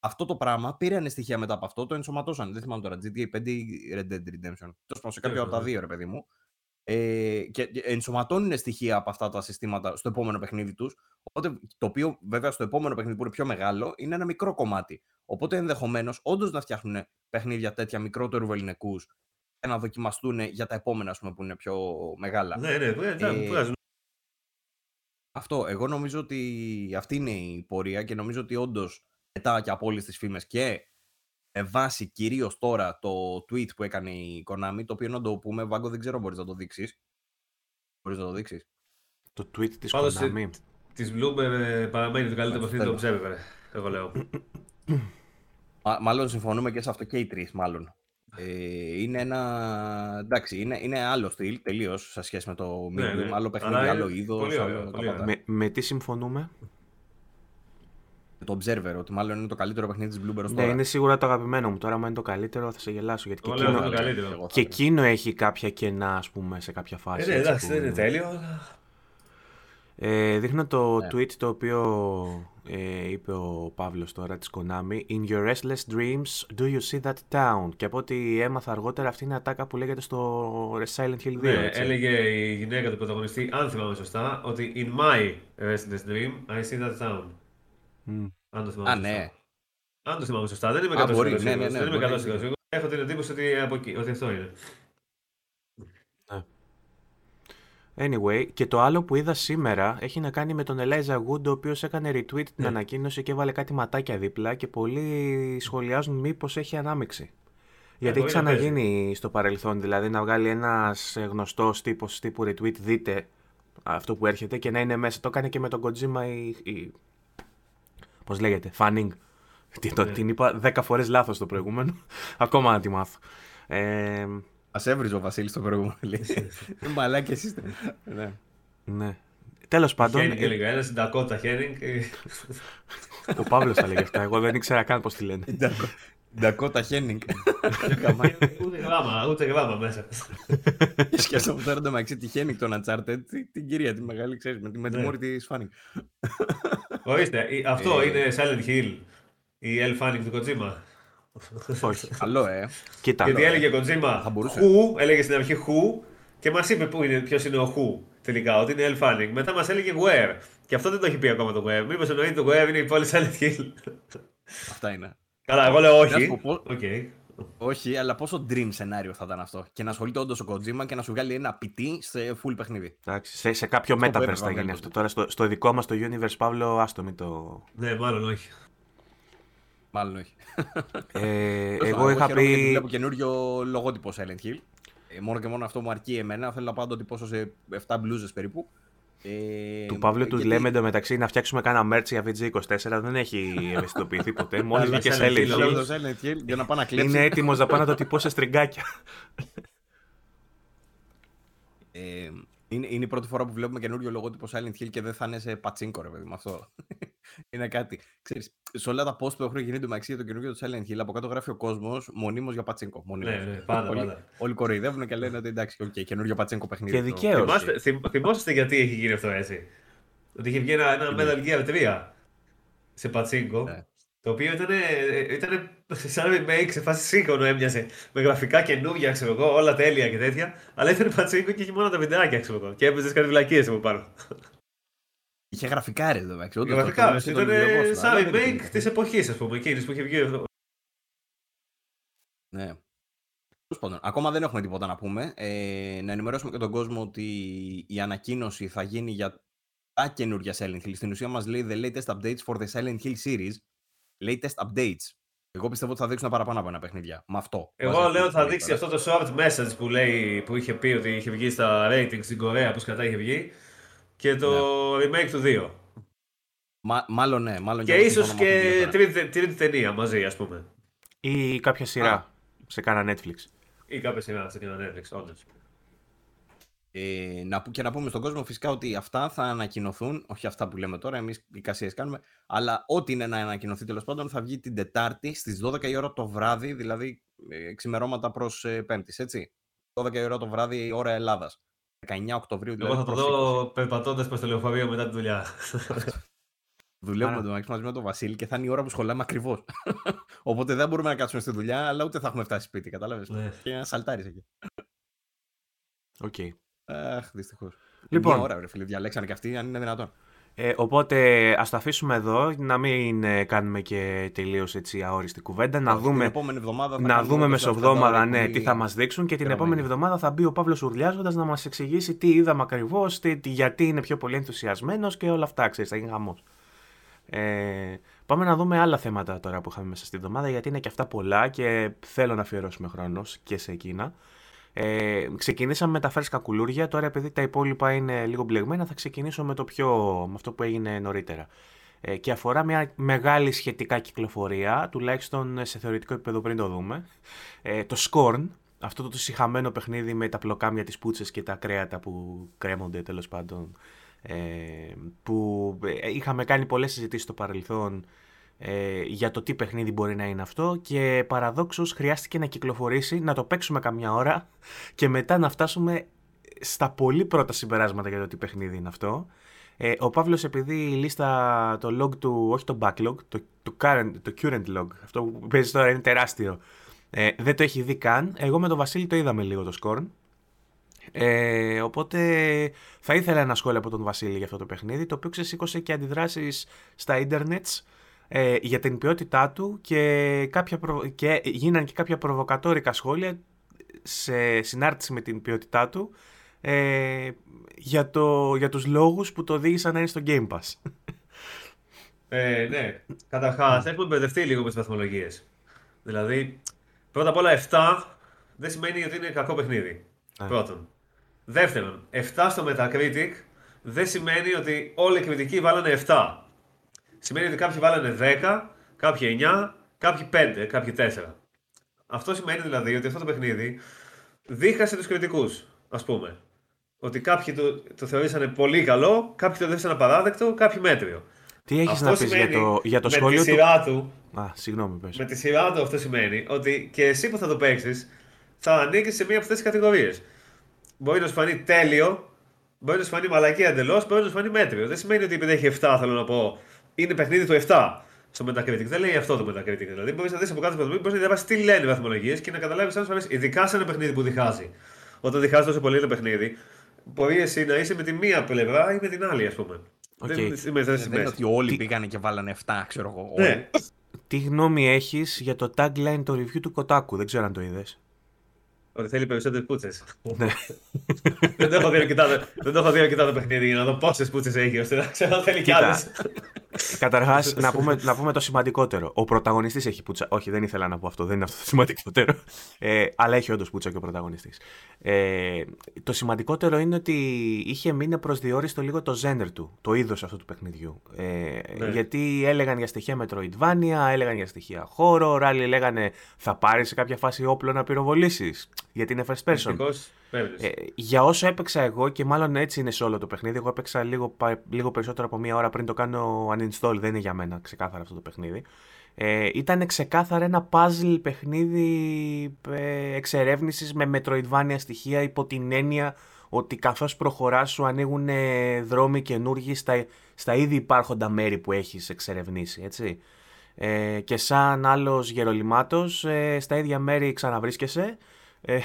Αυτό το πράγμα πήραν στοιχεία μετά από αυτό, το ενσωματώσαν. Δεν θυμάμαι τώρα, GTA 5 ή Red Dead Redemption. Τέλος πάντων, σε κάποιο από τα ναι. δύο, ρε παιδί μου. Ε, και και ενσωματώνουν στοιχεία από αυτά τα συστήματα στο επόμενο παιχνίδι τους. Οπότε το οποίο βέβαια στο επόμενο παιχνίδι που είναι πιο μεγάλο είναι ένα μικρό κομμάτι. Οπότε ενδεχομένως όντως να φτιάχνουν παιχνίδια τέτοια μικρότερου ελληνικούς και να δοκιμαστούν για τα επόμενα, ας πούμε, που είναι πιο μεγάλα. Ναι, ναι, ναι, ναι, Ε, βγάζουν. Αυτό. Εγώ νομίζω ότι αυτή είναι η πορεία και νομίζω ότι όντως μετά και από όλες τις φήμες και με βάση κυρίως τώρα το tweet που έκανε η Konami, το οποίο να το πούμε, Βάγκο, δεν ξέρω αν μπορείς να το δείξεις. Μπορείς να το δείξεις. Το tweet της Πάντως, Konami. Της Bloomberg ε, παραμένει το καλύτερο Μάλιστα, παιχνίδι του τέλος. Observer. Εγώ λέω. μάλλον συμφωνούμε και σε αυτό και οι τρει, μάλλον. Ε, είναι ένα. Εντάξει, είναι, είναι άλλο στυλ τελείως σε σχέση με το Medium. Ναι, ναι. Άλλο παιχνίδι, Αλλά άλλο είναι είδος. πολύ ωραίο, πολύ ωραίο. Με, με τι συμφωνούμε; Το Observer, ότι μάλλον είναι το καλύτερο παιχνίδι της Bloomberg ως Ναι, τώρα. είναι σίγουρα το αγαπημένο μου. Τώρα, αν είναι το καλύτερο, θα σε γελάσω. Γιατί και Εγώ λέω εκείνο, αυτό το καλύτερο. Εγώ θα και έλεγα. εκείνο έχει κάποια κενά, ας πούμε, σε κάποια Ε, φάση. ναι, έτσι, εντάξει, που- δεν είναι τέλειο, αλλά. Ε, δείχνω το Ναι. tweet το οποίο ε, είπε ο Παύλος τώρα της Konami In your restless dreams, do you see that town? Και από ό,τι έμαθα αργότερα αυτή είναι ατάκα που λέγεται στο Silent Hill 2, Ναι, έτσι. έλεγε η γυναίκα του πρωταγωνιστή, αν θυμάμαι σωστά, ότι in my restless dream, I see that town. Μμ. Αν το θυμάμαι Α, σωστά. ναι. Αν το θυμάμαι σωστά, δεν είμαι Α, 100% μπορεί, σίγουρος. ναι, ναι, ναι, δεν είμαι μπορεί. 100% σίγουρος. Έχω την εντύπωση ότι, από εκεί, ότι αυτό είναι. Anyway, και το άλλο που είδα σήμερα έχει να κάνει με τον Elijah Wood, ο οποίος έκανε retweet την Ναι. ανακοίνωση και έβαλε κάτι ματάκια δίπλα και πολλοί σχολιάζουν μήπως έχει ανάμειξη. Γιατί έχει μπορεί να ξαναγίνει στο παρελθόν, δηλαδή να βγάλει ένας γνωστός τύπος τύπου retweet, δείτε αυτό που έρχεται και να είναι μέσα. Το έκανε και με τον Kojima η... η... Πώς λέγεται, Fanning. Τι, το, Ναι. Την είπα 10 φορές λάθος το προηγούμενο. Ακόμα να τη μάθω. Ε, Α έβριζε ο Βασίλης το προηγούμενο. λέει. Μαλάκια είστε. Ναι. ναι. Τέλος πάντων, Χένινγκ ε, έλεγα, ένα στην Dakota Χένινγκ. ε, ο Παύλος τα λέγε αυτά. Εγώ δεν ήξερα καν πώς τη λένε. Ντακότα Χένινγκ. Ούτε γράμμα, ούτε γράμμα μέσα. Σκέφτομαι τώρα το μεταξύ τη Χένινγκ των Uncharted, τη- την κυρία τη μεγάλη, ξέρεις, με τη, με τη Ναι. μόρη της Φάνινγκ. Ορίστε, η- αυτό Ε. είναι Silent Hill. Η El Fanning του Kojima. Όχι. Καλό, ε. Κοίτα. Γιατί έλεγε ο Kojima Θα μπορούσε. Who, έλεγε στην αρχή Who και μας είπε πού είναι, ποιος είναι ο Who τελικά, ότι είναι El Fanning. Μετά μας έλεγε Where. Και αυτό δεν το έχει πει ακόμα το Where. Μήπως εννοεί το Where είναι η πόλη Silent Hill. Αυτά είναι. Καλά, εγώ λέω Να σου όχι. πω πώς- Οκ. Όχι, αλλά πόσο dream σενάριο θα ήταν αυτό. Και να ασχολείται όντως ο Kojima και να σου βγάλει ένα PT σε full παιχνίδι. Εντάξει, σε, σε κάποιο Αυτό metaverse πρέπει θα να γίνει βλέπω. αυτό. Τώρα στο, στο δικό μας το universe, Παύλο, άστο μην το... Ναι, μάλλον όχι. Μάλλον όχι. Ε, Τέλος εγώ πάντων, είχα χαίρομαι γιατί πει... Βλέπω καινούριο λογότυπο Silent Hill. Ε, μόνο και μόνο αυτό μου αρκεί εμένα. Θέλω να πάω να το τυπώσω σε 7 μπλούζες περίπου. Ε, Του Παύλου του γιατί- λέμε εντωμεταξύ να φτιάξουμε κάνα merch για VG24. Δεν έχει ευαισθητοποιηθεί ποτέ. Μόλις Αλλά βγήκε Silent Silent Hill, Θέλω Hill, το Silent Hill για να πάω να κλέψει. είναι έτοιμος να πάει να το τυπώσει σε στριγκάκια. Ε, είναι, είναι η πρώτη φορά που βλέπουμε καινούριο λογότυπο Silent Hill και δεν θα είναι σε πατσίνκο, ρε παιδί μου αυτό. Είναι κάτι. Ξέρεις, σε όλα τα post που έχουν γίνει εντωμεταξύ για το καινούριο του Silent Hill, από κάτω γράφει ο κόσμος μονίμως για πατσίνκο. Μονίμως. Ναι, ναι, πάντα, όλοι, πάντα. όλοι κοροϊδεύουν και λένε ότι εντάξει, οκ, καινούριο πατσίνκο παιχνίδι. Και το- δικαίως. Θυμάστε, θυμ- θυμόσαστε γιατί έχει γίνει αυτό έτσι. Ότι είχε βγει ένα, ένα Metal Gear 3 σε πατσίνκο. Ναι. Το οποίο ήταν, ήταν σαν remake σε φάση σύγχρονο έμοιαζε. Με γραφικά καινούργια, ξέρω εγώ, όλα τέλεια και τέτοια. Αλλά ήταν πατσίνκο και είχε μόνο τα βιντεάκια, ξέρω εγώ. Και έπαιζες κάτι βλακίες από πάνω. Είχε γραφικά ρε εδώ εντάξει. όντως, το Γραφικά, θυμάμαι, ήταν το λογικό, σαν αλλά δεν remake είναι. της εποχής, ας πούμε, εκείνης που είχε βγει αυτό. Ναι. Πάντων, ακόμα δεν έχουμε τίποτα να πούμε. Ε, να ενημερώσουμε και τον κόσμο ότι η ανακοίνωση θα γίνει για τα καινούργια Silent Hill. Στην ουσία μας λέει The latest updates for the Silent Hill series. Latest updates. Εγώ πιστεύω ότι θα δείξουν παραπάνω από ένα παιχνίδια. Με αυτό. Εγώ λέω ότι θα δείξει αυτό το short message που, λέει, που είχε πει ότι είχε βγει στα ratings στην Κορέα, που κατά είχε βγει, και το ναι. remake του 2. Μα, μάλλον ναι. Μάλλον και ίσως και τρίτη, τρίτη ταινία μαζί, ας πούμε. Ή κάποια σειρά α. σε κάνα Netflix. Ή κάποια σειρά σε κάνα Netflix, όντως. Ε, να, και να πούμε στον κόσμο φυσικά ότι αυτά θα ανακοινωθούν, όχι αυτά που λέμε τώρα, εμείς εικασίε κάνουμε, αλλά ό,τι είναι να ανακοινωθεί τέλος πάντων θα βγει την Τετάρτη στις 12 η ώρα το βράδυ, δηλαδή ε, ξημερώματα προς ε, Πέμπτης, έτσι. 12 η ώρα το βράδυ, ώρα Ελλάδας. 19 Οκτωβρίου δηλαδή. Εγώ θα το δω περπατώντας προς το λεωφορείο μετά τη δουλειά. Δουλεύουμε το μαζί με τον Βασίλη και θα είναι η ώρα που σχολάμε ακριβώς. Οπότε δεν μπορούμε να κάτσουμε στη δουλειά, αλλά ούτε θα έχουμε φτάσει σπίτι, κατάλαβες. Ναι. Και να σαλτάρεις εκεί. Οκ. Okay. Αχ, δυστυχώς. Λοιπόν. Μια ώρα, ρε φίλε, διαλέξανε και αυτοί, αν είναι δυνατόν. Ε, οπότε ας το αφήσουμε εδώ, να μην ε, κάνουμε και τελείως αόριστη κουβέντα. Να δούμε, την επόμενη εβδομάδα θα να δούμε μεσοβδόμαδα ναι, τι θα μας δείξουν και την επόμενη εβδομάδα θα μπει ο Παύλος ουρλιάζοντας να μας εξηγήσει τι είδαμε ακριβώς, γιατί είναι πιο πολύ ενθουσιασμένος και όλα αυτά. Ξέρεις, θα γίνει χαμός. Ε, πάμε να δούμε άλλα θέματα τώρα που είχαμε μέσα στην εβδομάδα, γιατί είναι και αυτά πολλά και θέλω να αφιερώσουμε χρόνος και σε εκείνα. Ε, ξεκινήσαμε με τα φρέσκα κουλούρια, τώρα επειδή τα υπόλοιπα είναι λίγο μπλεγμένα θα ξεκινήσω με το πιο, με αυτό που έγινε νωρίτερα. Ε, και αφορά μια μεγάλη σχετικά κυκλοφορία, τουλάχιστον σε θεωρητικό επίπεδο πριν το δούμε. Ε, το Scorn, αυτό το συχαμένο παιχνίδι με τα πλοκάμια, τις πούτσες και τα κρέατα που κρέμονται τέλος πάντων. Ε, που ε, είχαμε κάνει πολλές συζητήσεις στο παρελθόν ε, για το τι παιχνίδι μπορεί να είναι αυτό και παραδόξως χρειάστηκε να κυκλοφορήσει, να το παίξουμε καμιά ώρα και μετά να φτάσουμε στα πολύ πρώτα συμπεράσματα για το τι παιχνίδι είναι αυτό. Ε, ο Παύλος επειδή η λίστα, το log του, όχι το backlog, το, το, current, το current log, αυτό που παίζει τώρα είναι τεράστιο, ε, δεν το έχει δει καν. Εγώ με τον Βασίλη το είδαμε λίγο το Scorn. Ε, οπότε θα ήθελα ένα σχόλιο από τον Βασίλη για αυτό το παιχνίδι, το οποίο ξεσήκωσε και αντιδράσεις στα ίντερνετ ε, για την ποιότητά του και, κάποια και γίνανε και κάποια προβοκατόρικα σχόλια σε συνάρτηση με την ποιότητά του ε, για, το, για τους λόγους που το οδήγησαν να είναι στο Game Pass. Ε, ναι, καταρχάς έχουμε μπερδευτεί λίγο με τις βαθμολογίες. Δηλαδή, πρώτα απ' όλα 7 δεν σημαίνει ότι είναι κακό παιχνίδι. Ε. Πρώτον. Δεύτερον, 7 στο Metacritic δεν σημαίνει ότι όλοι οι κριτικοί βάλανε 7 σημαίνει ότι κάποιοι βάλανε 10, κάποιοι 9, κάποιοι 5, κάποιοι 4. Αυτό σημαίνει δηλαδή ότι αυτό το παιχνίδι δίχασε τους κριτικούς, ας πούμε. Ότι κάποιοι το, το θεωρήσανε πολύ καλό, κάποιοι το θεωρήσαν απαράδεκτο, κάποιοι μέτριο. Τι έχεις να πεις για το, για το με σχόλιο τη σειρά του. Α, συγγνώμη, πες. Με τη σειρά του αυτό σημαίνει ότι και εσύ που θα το παίξεις θα ανήκεις σε μία από αυτές τις κατηγορίες. Μπορεί να σου φανεί τέλειο, μπορεί να σου φανεί μαλακή εντελώς, μπορεί να σου φανεί μέτριο. Δεν σημαίνει ότι επειδή έχει 7, θέλω να πω, είναι παιχνίδι του 7 στο Metacritic. Δεν λέει αυτό το Metacritic. Δηλαδή, μπορείς να δεις από κάτω μπορείς να διαβάσεις τι λένε οι βαθμολογίες και να καταλάβεις αν φορέ, ειδικά σε ένα παιχνίδι που διχάζει. Όταν διχάζει τόσο πολύ ένα παιχνίδι, μπορεί εσύ να είσαι με τη μία πλευρά ή με την άλλη, ας πούμε. Okay. Δεν, δεν, δεν είναι ότι όλοι πήγανε και βάλανε 7, ξέρω εγώ. Ναι. Τι γνώμη έχεις για το tagline το review του Κοτάκου, δεν ξέρω αν το είδες. Ότι θέλει περισσότερες πούτσες. Ναι. δεν το έχω δει αρκετά το παιχνίδι για να δω πόσες πούτσες έχει, ώστε να ξέρω αν θέλει κι άλλες. Καταρχάς, να, πούμε, να πούμε το σημαντικότερο. Ο πρωταγωνιστής έχει πουτσα. Όχι, δεν ήθελα να πω αυτό, δεν είναι αυτό το σημαντικότερο. Ε, αλλά έχει όντως πουτσα και ο πρωταγωνιστής. Ε, το σημαντικότερο είναι ότι είχε μείνει προσδιορίστο λίγο το ζέντερ του, το είδος αυτού του παιχνιδιού. Ε, ναι. Γιατί έλεγαν για στοιχεία Metroidvania, έλεγαν για στοιχεία horror, άλλοι λέγανε θα πάρεις σε κάποια φάση όπλο να πυροβολήσεις. Γιατί είναι first person. Ε, για όσο έπαιξα εγώ και μάλλον έτσι είναι σε όλο το παιχνίδι, εγώ έπαιξα λίγο, λίγο περισσότερο από μία ώρα πριν το κάνω uninstall, δεν είναι για μένα ξεκάθαρα αυτό το παιχνίδι. Ε, ήταν ξεκάθαρα ένα puzzle παιχνίδι ε, εξερεύνησης με Metroidvania στοιχεία υπό την έννοια ότι καθώς προχωράς σου ανοίγουν ε, δρόμοι καινούργοι στα, στα ήδη υπάρχοντα μέρη που έχεις εξερευνήσει, έτσι. Ε, και σαν άλλος γερολιμάτος, ε, στα ίδια μέρη ξαναβρίσκεσαι ε,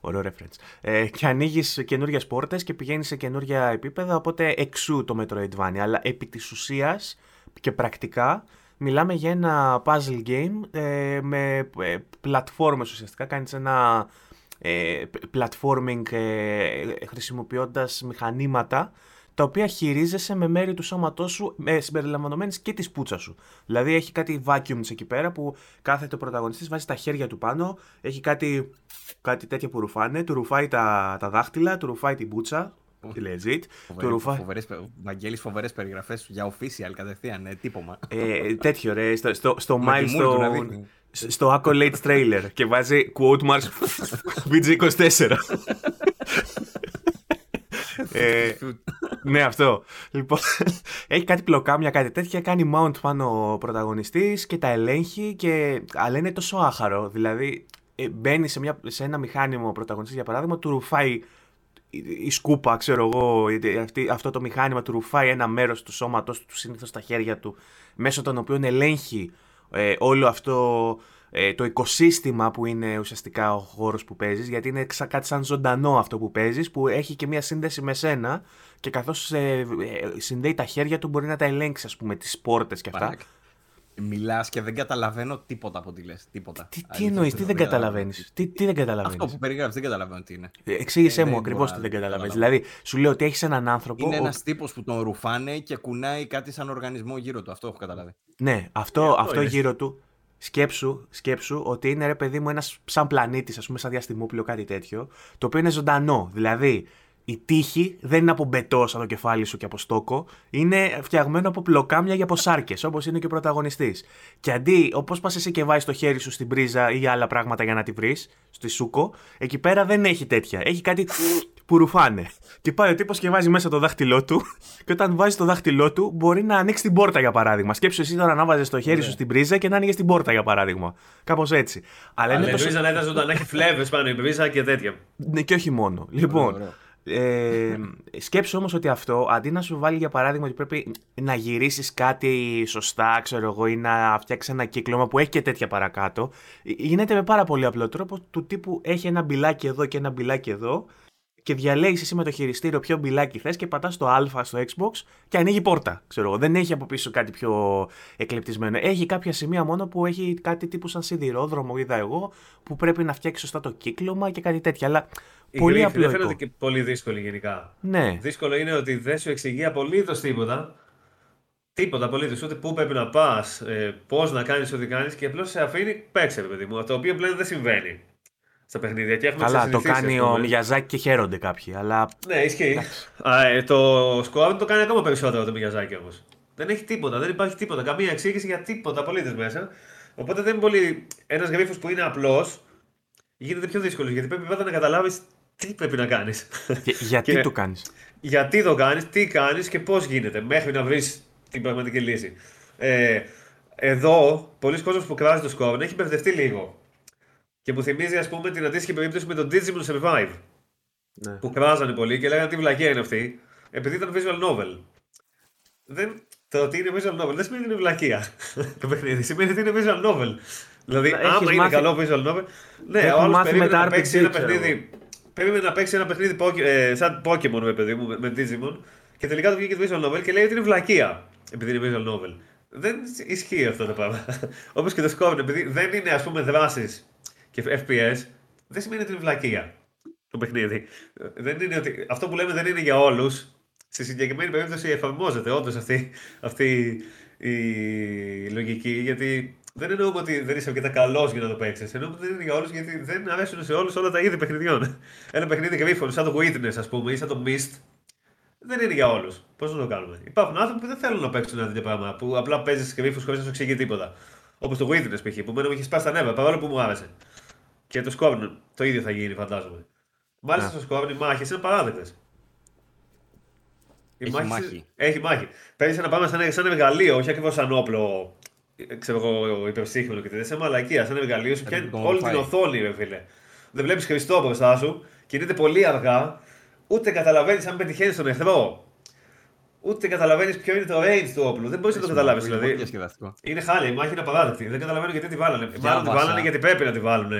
ωραίο reference. Ε, και ανοίγεις καινούριε πόρτες και πηγαίνεις σε καινούργια επίπεδα. Οπότε εξού το Metroidvania. Αλλά επί της ουσίας και πρακτικά Μιλάμε για ένα puzzle game ε, με ε, πλατφόρμες ουσιαστικά. Κάνεις ένα ε, platforming ε, χρησιμοποιώντας μηχανήματα τα οποία χειρίζεσαι με μέρη του σώματός σου ε, συμπεριλαμβανομένης και της πούτσας σου. Δηλαδή έχει κάτι vacuums εκεί πέρα που κάθεται ο πρωταγωνιστής, βάζει τα χέρια του πάνω, έχει κάτι, κάτι τέτοια που ρουφάνε, του ρουφάει τα, τα δάχτυλα, του ρουφάει την πούτσα, legit. Φοβερή, του ρουφά... φοβερές, Βαγγέλης φοβερές περιγραφές για official κατευθείαν, ε, τύπομα. Ε, τέτοιο ρε, στο, στο, στο milestone, στο Accolades trailer και βάζει quote marks BG24. ε, ναι, αυτό. Λοιπόν, έχει κάτι πλοκάμια, κάτι τέτοια. Κάνει mount πάνω ο πρωταγωνιστής και τα ελέγχει. Και... Αλλά είναι τόσο άχαρο. Δηλαδή, ε, μπαίνει σε, μια, σε ένα μηχάνημα ο πρωταγωνιστής, για παράδειγμα, του ρουφάει η σκούπα, ξέρω εγώ, αυτή, αυτό το μηχάνημα του ρουφάει ένα μέρος του σώματος του, συνήθως στα χέρια του, μέσω των οποίων ελέγχει ε, όλο αυτό ε, το οικοσύστημα που είναι ουσιαστικά ο χώρος που παίζεις, γιατί είναι κάτι σαν ζωντανό αυτό που παίζεις, που έχει και μια σύνδεση με σένα και καθώς ε, ε, συνδέει τα χέρια του μπορεί να τα ελέγξεις ας πούμε τις πόρτες και αυτά. Μιλάς και δεν καταλαβαίνω τίποτα από τι λες. Τίποτα. Τι, τι εννοείς, τι δεν καταλαβαίνεις. Τι, τι δεν καταλαβαίνεις; Αυτό που περιγράφεις δεν καταλαβαίνω τι είναι. Εξήγησέ μου ακριβώς τι δεν καταλαβαίνεις. Δηλαδή, σου λέω ότι έχεις έναν άνθρωπο. Είναι ο... ένας τύπος που τον ρουφάνε και κουνάει κάτι σαν οργανισμό γύρω του. Αυτό έχω καταλάβει. Ναι, αυτό, αυτό γύρω του Σκέψου, σκέψου ότι είναι ρε παιδί μου ένας σαν πλανήτης, ας πούμε, σαν διαστημόπλαιο κάτι τέτοιο, το οποίο είναι ζωντανό. Δηλαδή, η τύχη δεν είναι από μπετό σαν το κεφάλι σου και από στόκο, είναι φτιαγμένο από πλοκάμια για από σάρκε, όπως είναι και ο πρωταγωνιστής. Και αντί, όπως πας εσύ και βάζεις το χέρι σου στην πρίζα ή άλλα πράγματα για να τη βρεις, στη σούκο, εκεί πέρα δεν έχει τέτοια. Έχει κάτι που ρουφάνε. Και πάει ο τύπος και βάζει μέσα το δάχτυλό του, και όταν βάζει το δάχτυλό του, μπορεί να ανοίξει την πόρτα για παράδειγμα. Σκέψου εσύ τώρα να βάζεις το χέρι σου στην πρίζα και να ανοίγει την πόρτα για παράδειγμα. Κάπως έτσι. Αλλά, είναι τόσο... να έχει φλέβες πάνω η πρίζα και τέτοια. Ναι, και όχι μόνο. Λοιπόν, ε, σκέψου όμως ότι αυτό αντί να σου βάλει για παράδειγμα ότι πρέπει να γυρίσεις κάτι σωστά ξέρω εγώ ή να φτιάξεις ένα κύκλωμα που έχει και τέτοια παρακάτω γίνεται με πάρα πολύ απλό τρόπο του τύπου έχει ένα μπιλάκι εδώ και ένα μπιλάκι εδώ και διαλέγεις εσύ με το χειριστήριο ποιο μπιλάκι θες και πατάς το Α στο Xbox και ανοίγει πόρτα. Ξέρω Δεν έχει από πίσω κάτι πιο εκλεπτισμένο. Έχει κάποια σημεία μόνο που έχει κάτι τύπου σαν σιδηρόδρομο, είδα εγώ, που πρέπει να φτιάξει σωστά το κύκλωμα και κάτι τέτοια. Αλλά η πολύ απλό. Δεν φαίνεται και πολύ δύσκολη γενικά. Ναι. Δύσκολο είναι ότι δεν σου εξηγεί απολύτως τίποτα. Τίποτα απολύτως. Ούτε πού πρέπει να πας, ε, πώς να κάνεις ό,τι κάνεις και απλώς σε αφήνει παίξε, παιδί μου. Το οποίο πλέον δεν συμβαίνει στα παιχνίδια. Και έχουμε αλλά το κάνει ο Μιαζάκη και χαίρονται κάποιοι. Αλλά... Ναι, ισχύει. Α, ε, το Squad το κάνει ακόμα περισσότερο το Μιαζάκη όμως. Δεν έχει τίποτα, δεν υπάρχει τίποτα. Καμία εξήγηση για τίποτα απολύτως μέσα. Οπότε δεν είναι πολύ. Ένας γρίφος που είναι απλός γίνεται πιο δύσκολος γιατί πρέπει πάντα να καταλάβεις τι πρέπει να κάνεις. γιατί και... το κάνεις; Γιατί το κάνεις, τι κάνεις και πώς γίνεται μέχρι να βρεις την πραγματική λύση. Ε, εδώ, πολλοί κόσμοι που κράζει το Squad έχει μπερδευτεί λίγο. Και μου θυμίζει, ας πούμε, την αντίστοιχη περίπτωση με τον Digimon Survive. Ναι. Που κράζανε πολύ και λέγανε τι βλακία είναι αυτή, επειδή ήταν visual novel. Δεν, το ότι είναι visual novel δεν σημαίνει ότι είναι βλακία το παιχνίδι. Σημαίνει ότι είναι visual novel. Δηλαδή, Έχεις άμα είναι καλό visual novel. Ναι, ο άλλο περίμενε να παίξει ένα παιχνίδι. Περίμενε να παίξει ένα παιχνίδι ε, σαν Pokemon, παιδί μου, με Digimon. Και τελικά του βγήκε το visual novel και λέει ότι είναι βλακία. Επειδή είναι visual novel. Δεν ισχύει αυτό το πράγμα. Όπως και το Scorpion, επειδή δεν είναι ας πούμε δράσεις και FPS, δεν σημαίνει ότι είναι βλακεία το παιχνίδι. Δεν είναι ότι, αυτό που λέμε δεν είναι για όλους. Στη συγκεκριμένη περίπτωση εφαρμόζεται όντως αυτή, αυτή η λογική, γιατί δεν εννοούμε ότι δεν είσαι αρκετά καλός για να το παίξεις. Εννοούμε ότι δεν είναι για όλους γιατί δεν αρέσουν σε όλους όλα τα είδη παιχνιδιών. Ένα παιχνίδι γρήφων, σαν το Witness, ας πούμε, ή σαν το Mist, δεν είναι για όλους. Πώς να το κάνουμε; Υπάρχουν άνθρωποι που δεν θέλουν να παίξουν ένα τέτοιο πράγμα, που απλά παίζεις γρήφου χωρίς να σου εξηγεί τίποτα. Όπως το Witness π.χ. που μου είχε σπάσει τα νεύρα, παρόλο που μου άρεσε. Και το Σκόβνο το ίδιο θα γίνει, φαντάζομαι. Μάλιστα στο Σκόβνο οι μάχες είναι παράδεκτες. Έχει μάχη. μάχη. Έχει μάχη. Παίζεις να πάμε σαν, σαν εργαλείο, όχι ακριβώς σαν όπλο. Ξέρω εγώ, υπερψύχημενο και τέτοια. Σαν μαλακία, σαν εργαλείο σου πιάνει όλη την οθόνη, ρε φίλε. Δεν βλέπεις Χριστό μπροστά σου, κινείται πολύ αργά, ούτε καταλαβαίνεις αν πετυχαίνεις τον εχθρό. Ούτε καταλαβαίνεις ποιο είναι το range του όπλου. Δεν μπορείς να το καταλάβεις. Δηλαδή. Είναι χάλια, η μάχη είναι απαράδεκτη. Δεν καταλαβαίνω γιατί τη βάλανε. Μάλλον τη βάλανε γιατί πρέπει να τη βάλουν.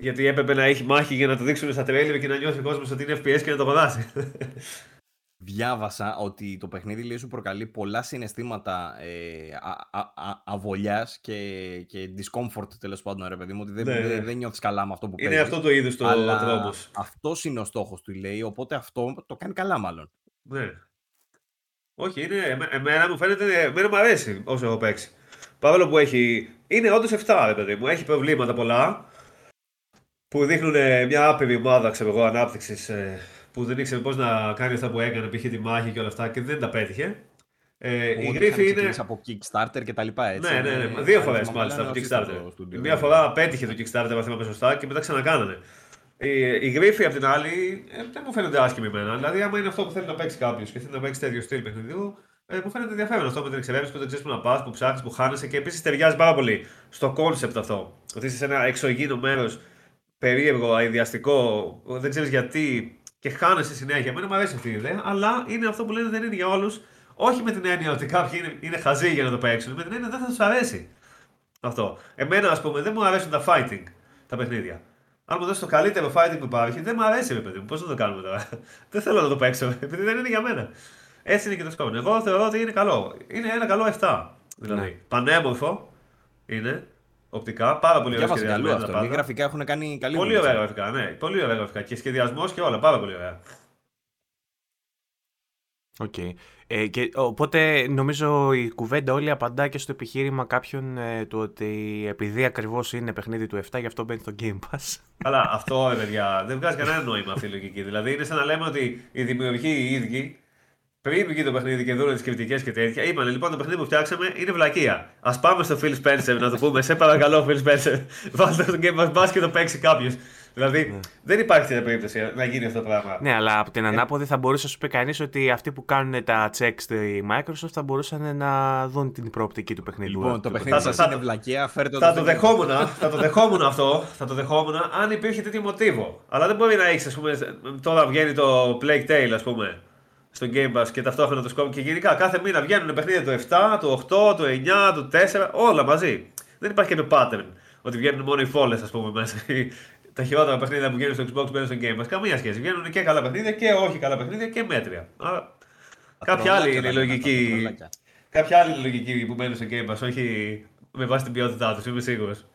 Γιατί έπρεπε να έχει μάχη για να το δείξουν στα τρέλια και να νιώθει ο κόσμος ότι είναι FPS και να το ποδάσει. διάβασα ότι το παιχνίδι λέει σου προκαλεί πολλά συναισθήματα ε, α, α, α, αβολιάς και, και discomfort τέλος πάντων ρε παιδί μου ότι δεν, Ναι, ναι. δεν, δεν νιώθεις καλά με αυτό που Είναι παίζεις. αυτό το είδος το αλλά τρόπος. αυτός είναι ο στόχος του λέει οπότε αυτό το κάνει καλά μάλλον. Ναι. Όχι, είναι, εμέ- εμένα μου φαίνεται, εμένα μου αρέσει όσο έχω παίξει. Παρόλο που έχει, είναι όντως 7 ρε παιδί μου, έχει προβλήματα πολλά που δείχνουν ε, μια άπειρη ομάδα ξέρω εγώ, ανάπτυξης που δεν ήξερε πώς να κάνει αυτά που έκανε, π.χ. τη μάχη και όλα αυτά και δεν τα πέτυχε. Ε, η Οπότε είχαν Γκρίφη είναι. ξεκινήσει από Kickstarter και τα λοιπά έτσι. Ναι, ναι, ναι. Είναι- Δύο αν φορές θυμάμαι μάλιστα καλά, από το είναι assistant Kickstarter. στο studio. Μία φορά πέτυχε το Kickstarter, αν θυμάμαι σωστά, και μετά ξανακάνανε. Η, η Γκρίφη απ' την άλλη ε, δεν μου φαίνεται άσχημη εμένα. Δηλαδή, άμα είναι αυτό που θέλει να παίξει κάποιος και θέλει να παίξει τέτοιο στυλ παιχνιδιού, ε, μου φαίνεται ενδιαφέρον αυτό με την εξερεύνηση που δεν ξέρεις που να πας, που ψάχνεις, που χάνεσαι και επίσης ταιριάζει πάρα πολύ στο κόνσεπτ αυτό. Ότι είσαι σε ένα εξωγήινο μέρος περίεργο, αηδιαστικό, δεν ξέρεις γιατί και χάνεσαι συνέχεια. Εμένα μου αρέσει αυτή η ιδέα, αλλά είναι αυτό που λένε δεν είναι για όλους. Όχι με την έννοια ότι κάποιοι είναι, είναι χαζοί για να το παίξουν, με την έννοια δεν θα τους αρέσει. Αυτό. Εμένα, ας πούμε, δεν μου αρέσουν τα fighting, τα παιχνίδια. Αν μου δώσεις το καλύτερο fighting που υπάρχει, δεν μου αρέσει, ρε παιδί μου. Πώς να το κάνουμε τώρα; δεν θέλω να το παίξω, επειδή δεν είναι για μένα. Έτσι είναι και το σκόπιμο. Εγώ θεωρώ ότι είναι καλό. Είναι ένα καλό 7. Δηλαδή. Ναι. Πανέμορφο είναι. Οπτικά, πάρα πολύ ωραίο Διάβασα καλό σχεδιασμένο τα αυτό. Οι πάντα. γραφικά έχουν κάνει καλή Πολύ δουλειά. ωραία γραφικά, ναι. Πολύ ωραία γραφικά. Και σχεδιασμός και όλα. Πάρα πολύ ωραία. Οκ. Ε, και, οπότε νομίζω η κουβέντα όλη απαντά και στο επιχείρημα κάποιον ε, του ότι επειδή ακριβώς είναι παιχνίδι του 7 γι' αυτό μπαίνει στο Game Pass. Αλλά αυτό, ρε παιδιά, δεν βγάζει κανένα νόημα αυτή η λογική. Δηλαδή είναι σαν να λέμε ότι οι δημιουργοί οι ίδιοι πριν βγει το παιχνίδι και δουν τις κριτικές και τέτοια, είπαν λοιπόν το παιχνίδι που φτιάξαμε είναι βλακεία. Ας πάμε στο Phil Spencer να το πούμε, σε παρακαλώ, Phil Spencer, βάλτε το Game Pass και το παίξει κάποιος. Δηλαδή δεν υπάρχει τέτοια περίπτωση να γίνει αυτό το πράγμα. ναι, αλλά από την ανάποδη θα μπορούσε να σου πει κανείς ότι αυτοί που κάνουν τα checks στη Microsoft θα μπορούσαν να δουν την προοπτική του παιχνιδιού. Λοιπόν, το του παιχνίδι θα- σας θα- είναι βλακεία, φέρτε Θα το. το δεχόμουν, θα το δεχόμουν αυτό, θα το δεχόμουν αν υπήρχε τέτοιο μοτίβο. Αλλά δεν μπορεί να έχεις, ας πούμε, τώρα βγαίνει το Plague Tale, ας πούμε, στο Game Pass και ταυτόχρονα το Scope και γενικά κάθε μήνα βγαίνουν παιχνίδια του 7, του 8, του 9, του 4, όλα μαζί. Δεν υπάρχει κάποιο pattern ότι βγαίνουν μόνο οι φόλες, ας πούμε, μέσα. Τα χειρότερα παιχνίδια που βγαίνουν στο Xbox μπαίνουν στο Game Pass. Καμία σχέση. Βγαίνουν και καλά παιχνίδια και όχι καλά παιχνίδια και μέτρια. Άρα, κάποια άλλη είναι η λογική. Κάποια άλλη είναι η λογική που μένουν στο Game Pass, όχι με βάση την ποιότητά τους, είμαι σίγουρος.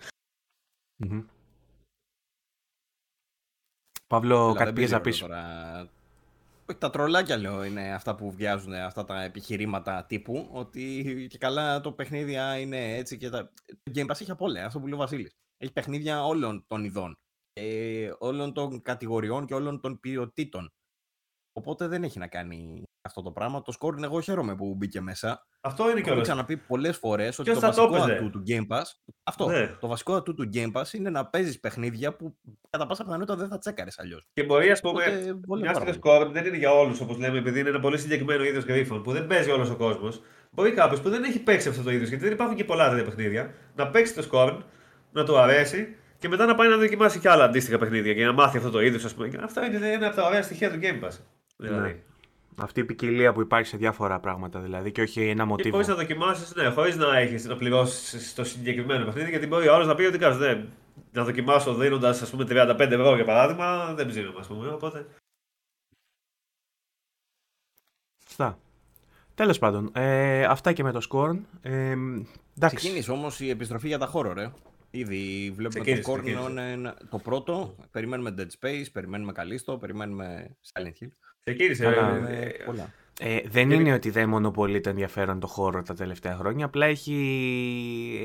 Μμμ. Παύλο, κάτι πήγες να πεις; Όχι, τα τρολάκια λέω είναι αυτά που βιάζουν αυτά τα επιχειρήματα τύπου. Ότι και καλά το παιχνίδια είναι έτσι και τα. Το Game Pass έχει από όλα, αυτό που λέει ο Βασίλης. Έχει παιχνίδια όλων των ειδών. Ε, όλων των κατηγοριών και όλων των ποιοτήτων. Οπότε δεν έχει να κάνει αυτό το πράγμα. Το scoring εγώ χαίρομαι που μπήκε μέσα. Αυτό είναι Έχω κιόλα. ξαναπεί πολλές φορές ότι Ποιος το θα το βασικό έπαιζε; ατού του Game Pass. Αυτό. Ναι. Το βασικό ατού του Game Pass είναι να παίζεις παιχνίδια που κατά πάσα πιθανότητα δεν θα τσέκαρες αλλιώς. Και μπορεί, ας πούμε, Οπότε, μια και το σκόρ δεν είναι για όλους, όπως λέμε, επειδή είναι ένα πολύ συγκεκριμένο είδος γρίφων που δεν παίζει όλος ο κόσμος. Μπορεί κάποιος που δεν έχει παίξει αυτό το είδος, γιατί δεν υπάρχουν και πολλά τέτοια παιχνίδια, να παίξει το σκόρ, να του αρέσει και μετά να πάει να δοκιμάσει και άλλα αντίστοιχα παιχνίδια και να μάθει αυτό το είδος, ας πούμε. Και αυτά είναι ένα από τα ωραία στοιχεία του Game Pass. Δηλαδή. Ναι. Αυτή η ποικιλία που υπάρχει σε διάφορα πράγματα δηλαδή και όχι ένα Και μοτίβο. μπορεί να δοκιμάσεις, ναι, χωρίς να έχεις να πληρώσεις το συγκεκριμένο παιχνίδι, γιατί μπορεί ο άλλος να πει ότι κάτσε, δεν. Να δοκιμάσω δίνοντας ας πούμε 35 ευρώ για παράδειγμα, δεν ψήνομαι, ας πούμε. Οπότε. Σωστά. Τέλος πάντων, ε, αυτά και με το Scorn. Ε, εντάξει. Ξεκίνησε όμως η επιστροφή για τα horror, ρε. Ήδη βλέπουμε Ξεκίνησε, το Corn ξεκίνησε. είναι ένα- το πρώτο. Περιμένουμε Dead Space, περιμένουμε Callisto, περιμένουμε Silent Hill. Ξεκίνησε. Καλά, ε, Περιμένουμε ε, πολλά. Ε, δεν είναι ότι δεν μονοπολεί το ενδιαφέρον το χώρο τα τελευταία χρόνια, απλά έχει,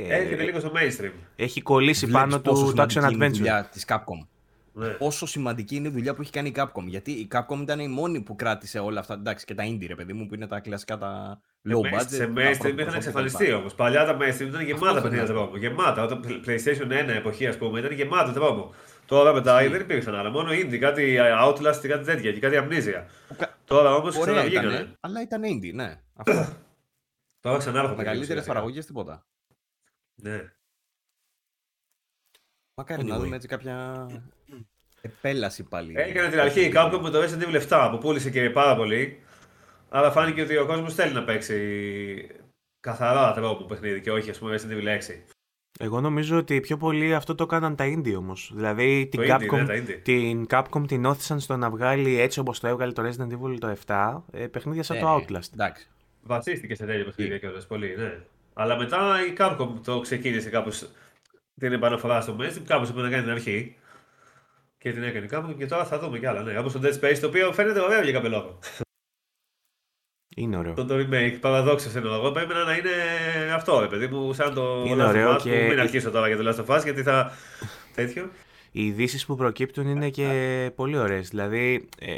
ε, Έρχεται λίγο στο mainstream. έχει κολλήσει Βλέπεις πάνω πόσο του το action σημαντική είναι η adventure. δουλειά της Capcom. Ναι. Πόσο σημαντική είναι η δουλειά που έχει κάνει η Capcom. Γιατί η Capcom ήταν η μόνη που κράτησε όλα αυτά. Εντάξει, και τα indie, ρε παιδί μου, που είναι τα κλασικά τα low budget. Σε τα mainstream είχαν πρωτοπροσώπια εξαφανιστεί κτλ. όμως. Παλιά τα mainstream ήταν γεμάτα Αυτό παιχνίδια θέλω. δρόμο. Γεμάτα. Όταν PlayStation 1 εποχή, ας πούμε, ήταν γεμάτα δρόμο. Τώρα μετά δεν υπήρχαν άλλα. Μόνο indie, κάτι Outlast και κάτι τέτοια και κάτι Amnesia. Κα- Τώρα όμως Ωραία ξαναβγήκανε. ήταν, αλλά ήταν indie, ναι. Αυτό. Τώρα ξανάρχονται. Μεγαλύτερε παραγωγές τίποτα. Ναι. Μακάρι να Anyway. δούμε έτσι κάποια επέλαση πάλι. Έκανε την αρχή η Capcom με το Resident Evil 7 που πούλησε και πάρα πολύ. Αλλά φάνηκε ότι ο κόσμος θέλει να παίξει καθαρά τρόπο παιχνίδι και όχι ας πούμε Resident Evil 6. Εγώ νομίζω ότι πιο πολύ αυτό το έκαναν τα indie όμως. Δηλαδή την, Το indie, Capcom, ναι, τα indie. την Capcom την όθησαν στο να βγάλει έτσι όπως το έβγαλε το Resident Evil το 7 ε, παιχνίδια σαν Ε, το Outlast. Εντάξει. Βασίστηκε σε τέτοια παιχνίδια κιόλας πολύ, ναι. Αλλά μετά η Capcom το ξεκίνησε κάπως την επαναφορά στο mainstream, κάπως έπρεπε να κάνει την αρχή. Και την έκανε η Capcom και τώρα θα δούμε κι άλλα, ναι. Όπως το Dead Space, το οποίο φαίνεται ωραίο για κάποιο λόγο. Είναι ωραίο. Το, το remake, παραδόξως εννοώ. Εγώ περίμενα να είναι αυτό, ρε παιδί μου, σαν το Είναι Last of ωραίο Us, και- που μην αρχίσω τώρα για το Last of Us, γιατί θα... τέτοιο. Οι ειδήσεις που προκύπτουν είναι και πολύ ωραίες. Δηλαδή, ε,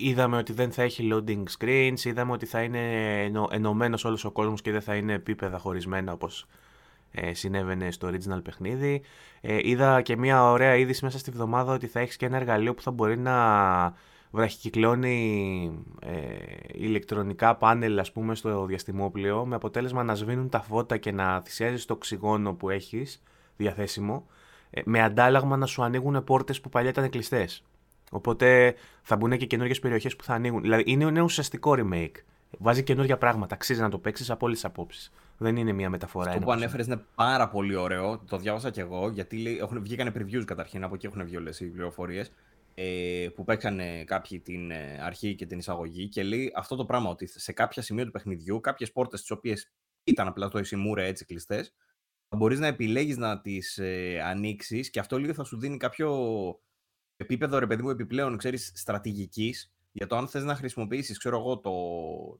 είδαμε ότι δεν θα έχει loading screens, είδαμε ότι θα είναι ενω, ενωμένος όλος ο κόσμος και δεν θα είναι επίπεδα χωρισμένα όπως ε, συνέβαινε στο original παιχνίδι. Ε, είδα και μια ωραία είδηση μέσα στη βδομάδα ότι θα έχεις και ένα εργαλείο που θα μπορεί να βραχικυκλώνει ε, ηλεκτρονικά πάνελ ας πούμε στο διαστημόπλαιο με αποτέλεσμα να σβήνουν τα φώτα και να θυσιάζεις το οξυγόνο που έχεις διαθέσιμο ε, με αντάλλαγμα να σου ανοίγουν πόρτες που παλιά ήταν κλειστές. Οπότε θα μπουν και καινούριε περιοχές που θα ανοίγουν. Δηλαδή είναι ένα ουσιαστικό remake. Βάζει καινούργια πράγματα. Αξίζει να το παίξεις από όλες τις απόψεις. Δεν είναι μια μεταφορά. Αυτό ένα που προς ανέφερες είναι πάρα πολύ ωραίο. Το διάβασα κι εγώ, γιατί λέει, έχουν, βγήκανε previews καταρχήν, από εκεί έχουν βγει όλες οι πληροφορίες. Ε, που παίξανε κάποιοι την ε, αρχή και την εισαγωγή και λέει αυτό το πράγμα ότι σε κάποια σημεία του παιχνιδιού, κάποιες πόρτες τις οποίες ήταν απλά το εσημούρε έτσι κλειστές, θα μπορείς να επιλέγεις να τις ε, ανοίξεις και αυτό λίγο θα σου δίνει κάποιο επίπεδο ρε παιδί μου επιπλέον ξέρεις στρατηγικής για το αν θες να χρησιμοποιήσεις ξέρω εγώ το,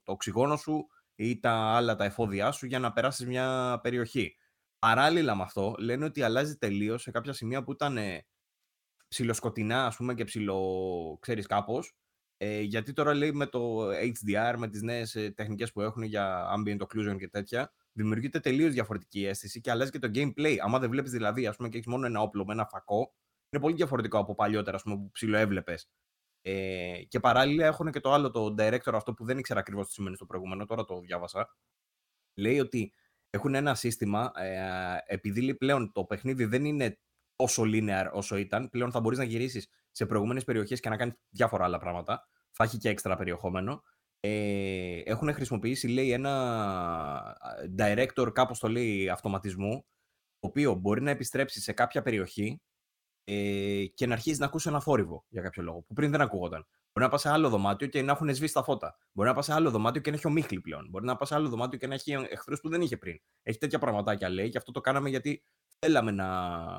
το οξυγόνο σου ή τα άλλα τα εφόδια σου για να περάσεις μια περιοχή. Παράλληλα με αυτό λένε ότι αλλάζει τελείως σε κάποια σημεία που ήταν ε, ψιλοσκοτεινά ας πούμε και ψιλο ξέρεις κάπως ε, γιατί τώρα λέει με το HDR, με τις νέες ε, τεχνικές που έχουν για ambient occlusion και τέτοια δημιουργείται τελείως διαφορετική αίσθηση και αλλάζει και το gameplay. Άμα δεν βλέπεις δηλαδή ας πούμε και έχεις μόνο ένα όπλο με ένα φακό είναι πολύ διαφορετικό από παλιότερα ας πούμε, που ψιλοέβλεπες. Ε, και παράλληλα έχουν και το άλλο, το director αυτό που δεν ήξερα ακριβώς τι σημαίνει στο προηγούμενο, τώρα το διάβασα. Λέει ότι έχουν ένα σύστημα, ε, επειδή λέει, πλέον το παιχνίδι δεν είναι τόσο linear όσο ήταν, πλέον θα μπορείς να γυρίσεις σε προηγούμενες περιοχές και να κάνεις διάφορα άλλα πράγματα. Θα έχει και έξτρα περιεχόμενο. Ε, έχουν χρησιμοποιήσει, λέει, ένα director, κάπως το λέει, αυτοματισμού, το οποίο μπορεί να επιστρέψει σε κάποια περιοχή ε, και να αρχίσει να ακούσει ένα θόρυβο για κάποιο λόγο, που πριν δεν ακούγονταν. Μπορεί να πας σε άλλο δωμάτιο και να έχουν σβήσει τα φώτα. Μπορεί να πας σε άλλο δωμάτιο και να έχει ομίχλη πλέον. Μπορεί να πας σε άλλο δωμάτιο και να έχει εχθρούς που δεν είχε πριν. Έχει τέτοια πραγματάκια λέει και αυτό το κάναμε γιατί θέλαμε να,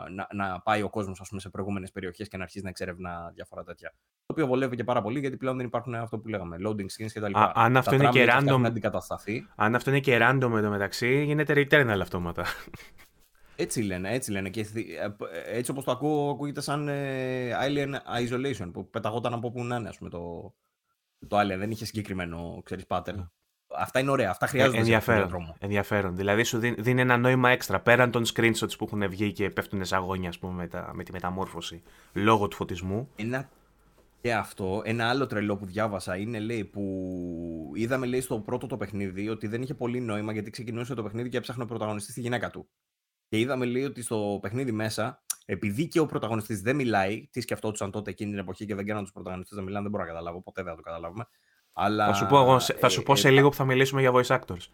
να, να πάει ο κόσμος σε προηγούμενες περιοχές και να αρχίσει να εξερευνά διάφορα τέτοια. Το οποίο βολεύει και πάρα πολύ γιατί πλέον δεν υπάρχουν αυτό που λέγαμε, loading screens κτλ. Α, αν αυτό είναι και random- Έχουν αντικατασταθεί. Αν αυτό είναι και random εντωμεταξύ, γίνεται returnal αυτόματα. Έτσι λένε, έτσι λένε. Και θυ- ε, π- ε, έτσι όπως το ακούω, ακούγεται σαν ε, Alien Isolation, που πεταγόταν από που να είναι, ας πούμε, το, το Alien. Δεν είχε συγκεκριμένο, ξέρεις, pattern. Αυτά είναι ωραία, αυτά χρειάζονται σε αυτόν τον ενδιαφέρον. δρόμο. ενδιαφέρον. Δηλαδή σου δίνει, δίνει ένα νόημα έξτρα πέραν των screenshots που έχουν βγει και πέφτουν σε αγώνια ας πούμε, με, τα, με τη μεταμόρφωση λόγω του φωτισμού. Ένα και αυτό, ένα άλλο τρελό που διάβασα είναι, λέει, που είδαμε, λέει, στο πρώτο το παιχνίδι ότι δεν είχε πολύ νόημα γιατί ξεκινούσε το παιχνίδι και έψαχνε ο πρωταγωνιστής στη γυναίκα του. Και είδαμε, λέει, ότι στο παιχνίδι μέσα, επειδή και ο πρωταγωνιστής δεν μιλάει, τι σκεφτόντουσαν τότε εκείνη την εποχή και δεν κάναν τους πρωταγωνιστές να μιλάνε, δεν μπορώ να καταλάβω, ποτέ δεν θα το καταλάβουμε. Αλλά, θα σου πω, εγώ, σε- θα σου ε, πω ε, σε λίγο που θα μιλήσουμε για voice actors.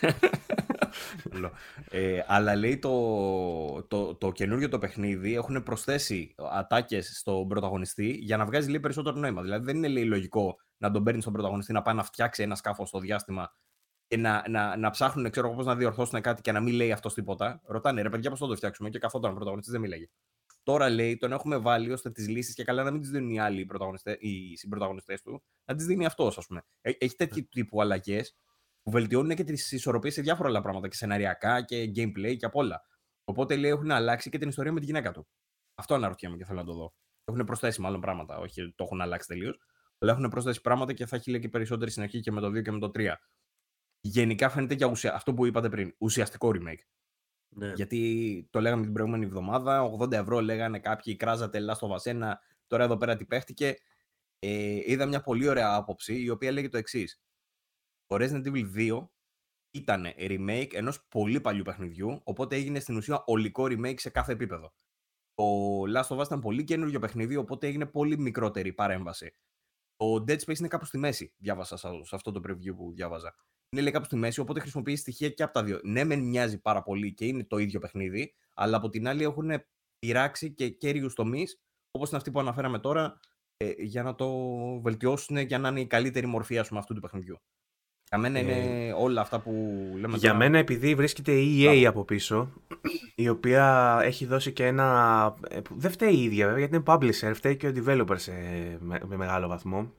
Λο. Ε, αλλά λέει το, το, το καινούριο το παιχνίδι έχουν προσθέσει ατάκες στον πρωταγωνιστή για να βγάζει λέει περισσότερο νόημα. Δηλαδή δεν είναι λέει, λογικό να τον παίρνει στον πρωταγωνιστή να πάει να φτιάξει ένα σκάφο στο διάστημα και να, να, να ψάχνουν ξέρω, πώς να διορθώσουν κάτι και να μην λέει αυτός τίποτα. Ρωτάνε ρε παιδιά, πώς θα το φτιάξουμε; Και καθόταν ο πρωταγωνιστής δεν μιλάει. Τώρα λέει τον έχουμε βάλει ώστε τις λύσεις και καλά να μην τις δίνουν οι άλλοι πρωταγωνιστές, οι συμπροταγωνιστές του, να τις δίνει αυτός, ας πούμε. Ε, Έχει τέτοιου τύπου αλλαγές που βελτιώνουν και τις ισορροπίες σε διάφορα άλλα πράγματα και σεναριακά και gameplay και απ' όλα. Οπότε λέει έχουν αλλάξει και την ιστορία με τη γυναίκα του. Αυτό αναρωτιέμαι και θέλω να το δω. Έχουν προσθέσει μάλλον πράγματα, όχι το έχουν αλλάξει τελείως. Αλλά έχουν προσθέσει πράγματα και θα έχει λέει και περισσότερη συνοχή και με το 2 και με το 3. Γενικά φαίνεται για ουσια... αυτό που είπατε πριν, ουσιαστικό remake. Ναι. Γιατί το λέγαμε την προηγούμενη εβδομάδα, 80 ευρώ λέγανε κάποιοι, κράζατε Last of Us 1, τώρα εδώ πέρα τι παίχτηκε. Ε, είδα μια πολύ ωραία άποψη, η οποία λέγει το εξής. Το Resident Evil 2 ήταν remake ενός πολύ παλιού παιχνιδιού, οπότε έγινε στην ουσία ολικό remake σε κάθε επίπεδο. Το Last of Us ήταν πολύ καινούριο παιχνίδι, οπότε έγινε πολύ μικρότερη παρέμβαση. Το Dead Space είναι κάπου στη μέση, διάβασα σε σε αυτό το preview που διάβαζα. Είναι λέει κάπου στη μέση, οπότε χρησιμοποιείς στοιχεία και από τα δύο. Ναι, μεν μοιάζει πάρα πολύ και είναι το ίδιο παιχνίδι, αλλά από την άλλη έχουν πειράξει και κέριους τομείς, όπως είναι αυτή που αναφέραμε τώρα, ε, για να το βελτιώσουν για να είναι η καλύτερη μορφή ας πούμε, αυτού του παιχνιδιού. Για μένα είναι όλα αυτά που λέμε Για τώρα. μένα επειδή βρίσκεται η EA από πίσω, η οποία έχει δώσει και ένα... ε, που Δεν φταίει η ίδια βέβαια, γιατί είναι publisher, φταίει και ο developer σε με, με μεγάλο βαθμό.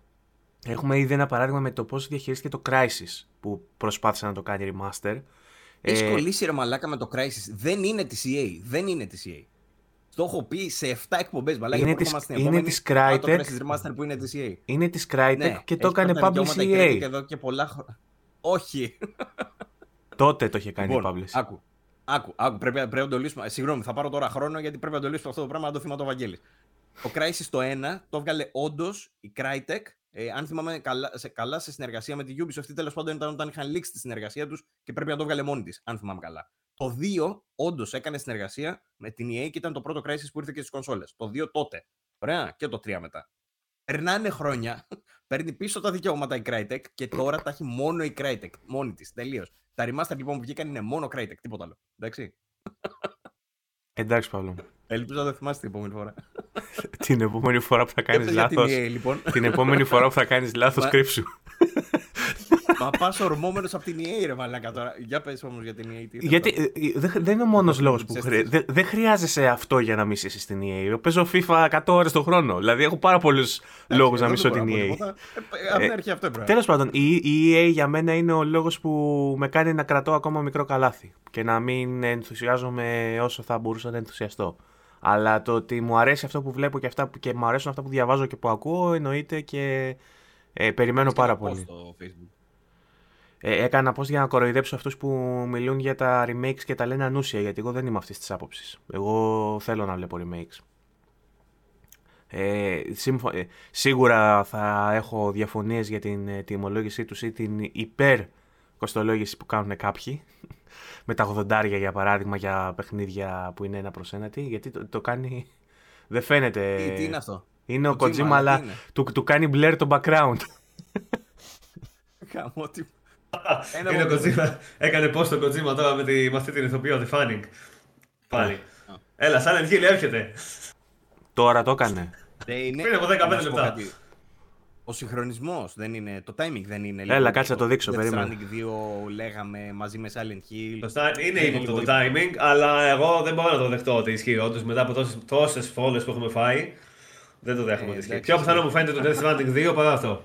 Έχουμε ήδη ένα παράδειγμα με το πώς διαχειρίστηκε το Crysis, που προσπάθησε να το κάνει remaster. Έχει Ε, κολλήσει ρε μαλάκα με το Crysis. Δεν είναι της EA. Δεν είναι της EA. Το έχω πει σε 7 εκπομπές. Μαλάκα Είναι είναι της- στην είναι επόμενη. της Α, το Crytek. Crysis Remaster που είναι της EA. Είναι της Crytek Ναι, και το έχει έκανε πάρει τα publish δικαιώματα η EA. Crytek εδώ και πολλά χρόνια. Όχι. Τότε το είχε κάνει Λοιπόν, publish. άκου. Άκου, άκου, πρέπει, πρέπει να το λύσουμε. Ε, Συγγνώμη, θα πάρω τώρα χρόνο γιατί πρέπει να το λύσουμε αυτό το πράγμα να το θυμάται ο Βαγγέλης. Το Crysis το 1 το έβγαλε όντως η Crytek. Ε, αν θυμάμαι καλά σε, καλά, σε συνεργασία με τη Ubisoft ή τέλος πάντων ήταν όταν είχαν λήξει τη συνεργασία τους και πρέπει να το έβγαλε μόνη της, αν θυμάμαι καλά. Το 2 όντως έκανε συνεργασία με την EA και ήταν το πρώτο Crysis που ήρθε και στις κονσόλες. Το 2 τότε. Ωραία, και το 3 μετά. Περνάνε χρόνια, παίρνει πίσω τα δικαιώματα η Crytek και τώρα τα έχει μόνο η Crytek. Μόνη της. Τελείως. Τα remaster λοιπόν που βγήκαν είναι μόνο Crytek, τίποτα άλλο. Εντάξει. Εντάξει Παύλο. Ελπίζω να το θυμάστε την επόμενη φορά. την επόμενη φορά που θα κάνεις Έπαιζε για την λάθος... EA, λοιπόν. την επόμενη φορά που θα κάνεις λάθος Μα- κρύψου. Μα πας ορμόμενος από την EA, ρε Μαλάκα τώρα. Για πες όμως για την EA. τι θες Γιατί τώρα. ε, ε, δεν δεν είναι ο μόνος λόγος που Ξέρεις χρει... τι. δεν δεν χρειάζεσαι αυτό για να μισήσει την EA. Εγώ παίζω FIFA 100 ώρες το χρόνο. Δηλαδή έχω πάρα πολλούς λόγους να Εγώ μισώ δεν την μπορώ να EA. πω τίποτα. Ε, Από την αρχή αυτό έπρεπε. Τέλος πάντων, η, η EA για μένα είναι ο λόγος που με κάνει να κρατώ ακόμα μικρό καλάθι και να μην ενθουσιάζομαι όσο θα μπορούσα να ενθουσιαστώ. Αλλά το ότι μου αρέσει αυτό που βλέπω και, αυτά που, και μου αρέσουν αυτά που διαβάζω και που ακούω εννοείται και ε, περιμένω πάρα Πώς πολύ. στο Facebook. Ε, έκανα πώ για να κοροϊδέψω αυτούς που μιλούν για τα remakes και τα λένε ανούσια, γιατί εγώ δεν είμαι αυτής της άποψης. Εγώ θέλω να βλέπω remakes. Ε, σύμφω- ε, σίγουρα θα έχω διαφωνίες για την ε, τιμολόγησή τους ή την υπερ κοστολόγηση που κάνουν κάποιοι με τα 80 για παράδειγμα για παιχνίδια που είναι ένα προς ένα τι, γιατί το, το κάνει δεν φαίνεται Τι, τι είναι αυτό; είναι ο Kojima, Kojima αλλά αλλά τι είναι; του, του κάνει blur το background Γαμώ, τι- Είναι ο μόνο- Kojima. Έκανε πώ το Kojima τώρα με, τη, με αυτή την ηθοποιό, τη Fanning. Πάλι. Έλα, σαν Hill έρχεται. τώρα το έκανε Δεν είναι. Πριν από 15 Να σου πω λεπτά. κάτι. Ο συγχρονισμός δεν είναι. Το timing δεν είναι. Έλα, λίγο κάτσε να το δείξω, Death περίμενε. Stranding 2 λέγαμε μαζί με Silent Hill. Το sta- είναι Δεν ύποπτο το λίγο timing, αλλά εγώ δεν μπορώ να το δεχτώ ότι ισχύει όντως μετά από τόσες, τόσες φόλες που έχουμε φάει. Δεν το δέχομαι Ε, ότι ισχύει. εντάξει, Πιο πιθανό ισχύει. μου φαίνεται το Death Stranding 2 παρά αυτό.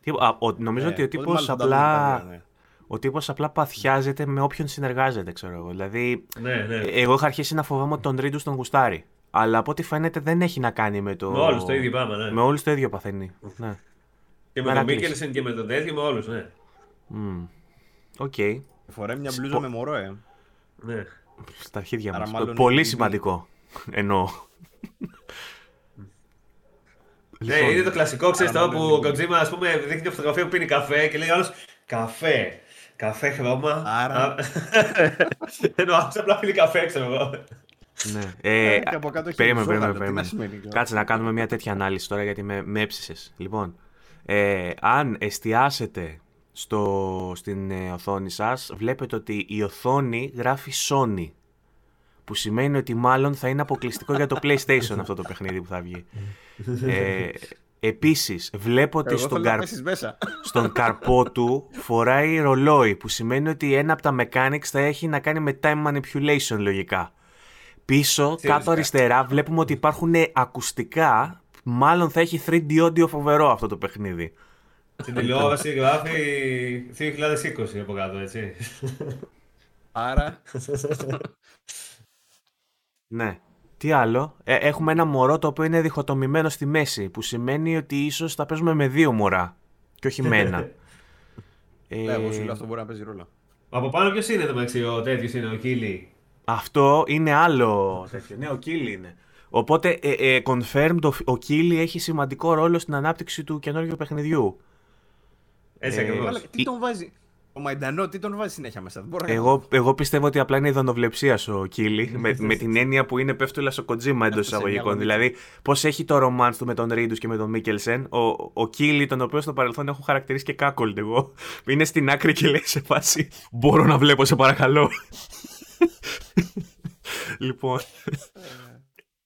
Τι- α, ο- νομίζω Ε, ότι ο οπότε τύπος μάλλον θα τα απλά, δούμε τα δύο, ναι. ο τύπος απλά παθιάζεται με όποιον συνεργάζεται, ξέρω εγώ. Δηλαδή, Ναι, ναι. ε, εγώ είχα αρχίσει να φοβάμαι ότι τον Ρίντου τον γουστάρει. Αλλά από ό,τι φαίνεται δεν έχει να κάνει με το... Με όλους το ίδιο πράγμα, ναι. Με όλους το ίδιο παθαίνει. ναι. Και με τον Μερακλής. Μίκελσεν και με τον τέτοιο, με όλους, ναι. Μμ. Οκ. Φοράει μια μπλούζα Σπο- με μωρό, ε. ναι. Στα αρχίδια Άρα μας. μάλλον Πολύ είναι- σημαντικό. Εννοώ. Ναι, Λοιπόν, είναι το κλασικό, ξέρεις άρα τώρα που μάλλον ο Kojima, ας πούμε, δείχνει μια φωτογραφία που πίνει καφέ και λέει άλλο καφέ. Καφέ χρώμα. Άρα- Α, Ενώ άλλο απλά πίνει καφέ, ξέρω εγώ. Ναι. Ε, και από κάτω έχει περίμενε, ζώγαλο, περίμενε, τι να περίμενε. σημαίνει, ξέρω. Κάτσε να κάνουμε μια τέτοια ανάλυση τώρα γιατί με, με έψησες. Λοιπόν, ε, αν εστιάσετε στο, στην ε, οθόνη σας, βλέπετε ότι η οθόνη γράφει Sony. Που σημαίνει ότι μάλλον θα είναι αποκλειστικό για το PlayStation αυτό το παιχνίδι που θα βγει. Ε, επίσης, βλέπω ότι Εγώ στον, θέλω να καρ, πέσεις μέσα. στον καρπό του φοράει ρολόι, που σημαίνει ότι ένα από τα mechanics θα έχει να κάνει με time manipulation λογικά. Πίσω, κάτω αριστερά, βλέπουμε ότι υπάρχουν ακουστικά. Μάλλον θα έχει 3D audio φοβερό αυτό το παιχνίδι. Στην τηλεόραση γράφει 2020 από κάτω, έτσι. Άρα, Ναι. Τι άλλο; Ε, έχουμε ένα μωρό το οποίο είναι διχοτομημένο στη μέση, που σημαίνει ότι ίσως θα παίζουμε με δύο μωρά και όχι με ένα. ε, ναι, εγώ σου λέω αυτό μπορεί να παίζει ρόλο. Από πάνω ποιος είναι το μεταξύ, ο τέτοιος είναι, ο Κίλι; Αυτό είναι άλλο τέτοιο. Ναι, ο Κίλι είναι. Οπότε, ε, ε, confirmed, ο, ο Κίλι έχει σημαντικό ρόλο στην ανάπτυξη του καινούργιου παιχνιδιού. Έτσι Ε, ακριβώς. Αλλά τι τον βάζει; Ο Μαϊντανό, τι τον βάζει συνέχεια μέσα; Δεν μπορώ να Εγώ, εγώ πιστεύω ότι απλά είναι η δονοβλεψία ο Κίλι. με, με την έννοια που είναι πέφτουλα στο Κοτζίμα εντός Αυτό σε μια εισαγωγικών. λογική. Δηλαδή, πώς έχει το ρομάν του με τον Ρίντους και με τον Μίκελσεν. Ο, ο Κίλι, τον οποίο στο παρελθόν έχω χαρακτηρίσει και κάκολντ εγώ, είναι στην άκρη και λέει σε φάση. Μπορώ να βλέπω, σε παρακαλώ. Λοιπόν.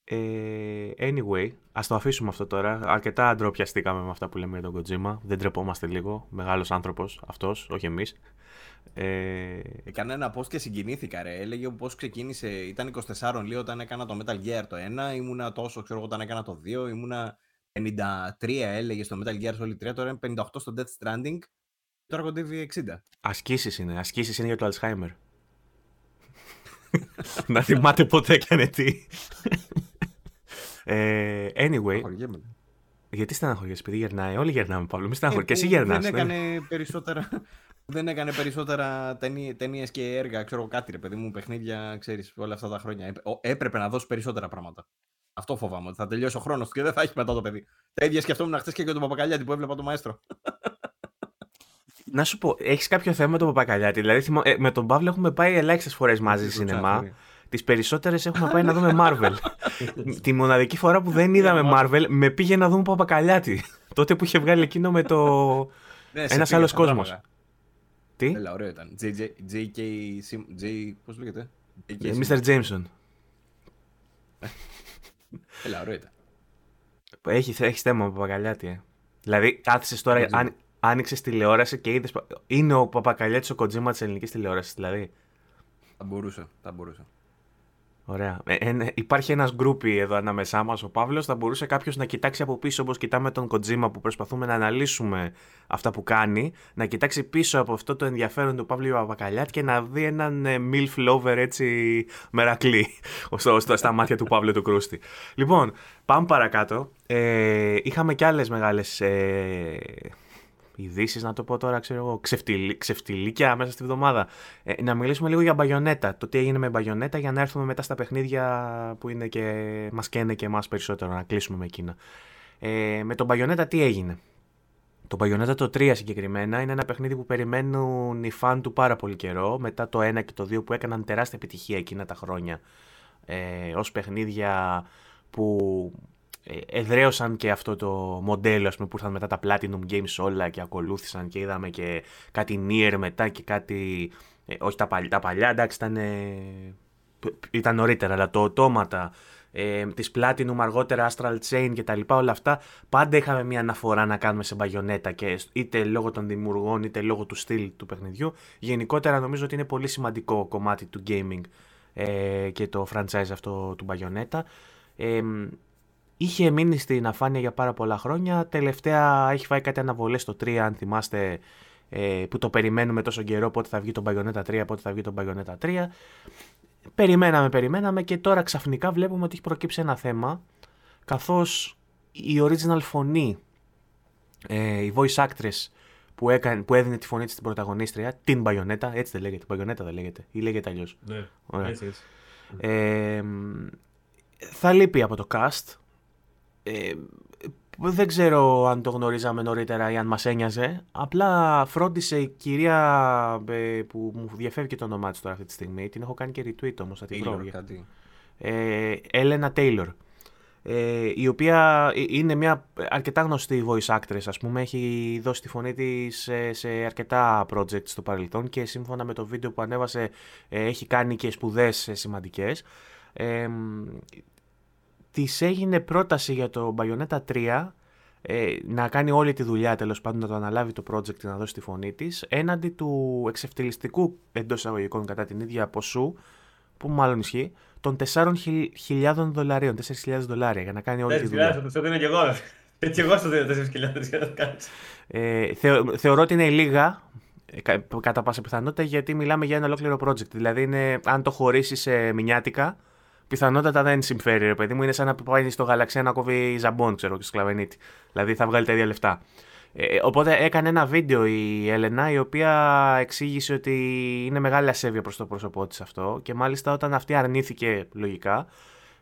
Ε, anyway, ας το αφήσουμε αυτό τώρα. Αρκετά ντροπιαστήκαμε με αυτά που λέμε για τον Kojima. Δεν τρεπόμαστε λίγο. Μεγάλος άνθρωπος αυτός, όχι εμείς. Ε, Έκανα ένα post και συγκινήθηκα, ρε. Έλεγε πώς ξεκίνησε. Ήταν 24 λίγο όταν έκανα το Metal Gear το 1, ήμουνα τόσο, ξέρω εγώ, όταν έκανα το 2, ήμουνα 53 έλεγε στο Metal Gear Solid 3, τώρα είναι 58 στο Death Stranding, τώρα κοντεύει 60. ασκήσεις είναι. Ασκήσεις είναι για το Alzheimer. Να θυμάται πότε έκανε τι. ε, anyway, Χωριέμαι. γιατί στεναχωριέσαι, επειδή γερνάει. Όλοι γερνάμε, Παύλο. Μην Ε, στεναχωριέσαι. Και εσύ που γερνάς. Δεν ναι. έκανε περισσότερα. Δεν έκανε περισσότερα ταινίες και έργα, ξέρω εγώ κάτι ρε παιδί μου, παιχνίδια, ξέρεις, όλα αυτά τα χρόνια. Έπ- ο- Έπρεπε να δώσει περισσότερα πράγματα. Αυτό φοβάμαι, ότι θα τελειώσει ο χρόνος του και δεν θα έχει μετά το παιδί. Τα ίδια σκεφτόμουν χθες και για τον Παπακαλιάτη που έβλεπα το μαέστρο. Να σου πω, έχεις κάποιο θέμα με τον Παπακαλιάτη; Δηλαδή, θυμώ- ε, με τον Παύλο έχουμε πάει ελάχιστες φορές μαζί Στο σινεμά. chat, ναι. Τις περισσότερες έχουμε πάει να δούμε Marvel. Τη μοναδική φορά που δεν είδαμε Marvel, με πήγε να δούμε Παπακαλιάτη. Τότε που είχε βγάλει εκείνο με το. Ναι, σε Ένας πήγα, άλλος θα κόσμος. τράβαγα. Τι; Έλα, ωραίο ήταν. JJ, JK, Sim- J, πώς λέγεται; JK Ε, Sim- Mr. Jameson. Έλα, ωραίο ήταν. Έχει έχεις θέμα με Παπακαλιάτη, ε. Δηλαδή, κάθισε τώρα, Δεν ξέρω. αν, άνοιξες τηλεόραση και είδες. Είναι ο Παπακαλιάτη ο κοτζίμα της ελληνικής τηλεόρασης, δηλαδή. Θα μπορούσε, θα μπορούσε. Ωραία. Ε, ε, ναι, υπάρχει ένας γκρούπι εδώ ανάμεσά μας, ο Παύλος. Θα μπορούσε κάποιος να κοιτάξει από πίσω, όπως κοιτάμε τον Kojima που προσπαθούμε να αναλύσουμε αυτά που κάνει. Να κοιτάξει πίσω από αυτό το ενδιαφέρον του Παύλου Παπακαλιάτη και να δει έναν ε, MILF lover έτσι μερακλή στο, στο- στα μάτια του Παύλου του Κρούστη. Λοιπόν, πάμε παρακάτω. Ε, είχαμε κι άλλες μεγάλες. Ε, ειδήσεις, να το πω τώρα, ξέρω εγώ, ξεφτιλί, ξεφτιλίκια μέσα στη βδομάδα. Ε, να μιλήσουμε λίγο για μπαγιονέτα. Το τι έγινε με μπαγιονέτα για να έρθουμε μετά στα παιχνίδια που είναι και μας καίνε και εμάς περισσότερο, να κλείσουμε με εκείνα. Ε, με τον μπαγιονέτα τι έγινε; Το Bayonetta το 3 συγκεκριμένα είναι ένα παιχνίδι που περιμένουν οι φαν του πάρα πολύ καιρό, μετά το 1 και το 2 που έκαναν τεράστια επιτυχία εκείνα τα χρόνια ε, ως παιχνίδια που ε, εδραίωσαν και αυτό το μοντέλο ας πούμε, που ήρθαν μετά τα Platinum Games όλα και ακολούθησαν και είδαμε και κάτι Nier μετά και κάτι, ε, όχι τα παλιά, τα παλιά εντάξει ήταν, ε, π- ήταν νωρίτερα, αλλά το οτόματα, ε, της Platinum αργότερα Astral Chain και τα λοιπά όλα αυτά πάντα είχαμε μια αναφορά να κάνουμε σε μπαγιονέτα και σ- είτε λόγω των δημιουργών είτε λόγω του στυλ του παιχνιδιού. Γενικότερα νομίζω ότι είναι πολύ σημαντικό κομμάτι του gaming ε, και το franchise αυτό του μπαγιονέτα. Ε, είχε μείνει στην αφάνεια για πάρα πολλά χρόνια τελευταία έχει φάει κάτι αναβολές στο 3 αν θυμάστε ε, που το περιμένουμε τόσο καιρό πότε θα βγει το Bayonetta 3 πότε θα βγει το Bayonetta 3 περιμέναμε, περιμέναμε και τώρα ξαφνικά βλέπουμε ότι έχει προκύψει ένα θέμα καθώς η original φωνή, ε, η voice actress που, έκανε, που έδινε τη φωνή της στην πρωταγωνίστρια, την Bayonetta, έτσι δεν λέγεται, Bayonetta δεν λέγεται ή λέγεται αλλιώς. Ναι, Ωραία. έτσι, έτσι. Ε, μ, θα λείπει από το cast. Ε, δεν ξέρω αν το γνωρίζαμε νωρίτερα ή αν μας ένοιαζε. Απλά φρόντισε η κυρία ε, που μου διαφεύγει το όνομά της τώρα αυτή τη στιγμή. Την έχω κάνει και retweet όμως, θα την βρω. Taylor, κάτι. Ε, Έλενα Taylor. Ε, η οποία ε, είναι μια αρκετά γνωστή voice actress ας πούμε έχει δώσει τη φωνή της σε, σε αρκετά projects στο παρελθόν και σύμφωνα με το βίντεο που ανέβασε ε, έχει κάνει και σπουδές ε, σημαντικές ε, μ, της έγινε πρόταση για το Bayonetta 3 ε, να κάνει όλη τη δουλειά τέλος πάντων να το αναλάβει το project και να δώσει τη φωνή της έναντι του εξευτελιστικού εντός εισαγωγικών κατά την ίδια ποσού που μάλλον ισχύει των 4.000 δολαρίων, 4.000 δολάρια για να κάνει όλη τη Έτσι, δουλειά. τουλάχιστον, το δίνω κι εγώ. Έτσι, εγώ στο δίνω 4.000 για να το κάνεις. Ε, θεω- θεωρώ ότι είναι λίγα ε, κα- κατά πάσα πιθανότητα γιατί μιλάμε για ένα ολόκληρο project. Δηλαδή, είναι, αν το χωρίσει σε μηνιάτικα, πιθανότατα δεν συμφέρει. Ρε παιδί μου, είναι σαν να πάει στο γαλαξία να κόβει ζαμπόν, ξέρω, και σκλαβενίτη. Δηλαδή, θα βγάλει τα ίδια λεφτά. Ε, οπότε έκανε ένα βίντεο η Έλενα η οποία εξήγησε ότι είναι μεγάλη ασέβεια προς το πρόσωπό της αυτό και μάλιστα όταν αυτή αρνήθηκε λογικά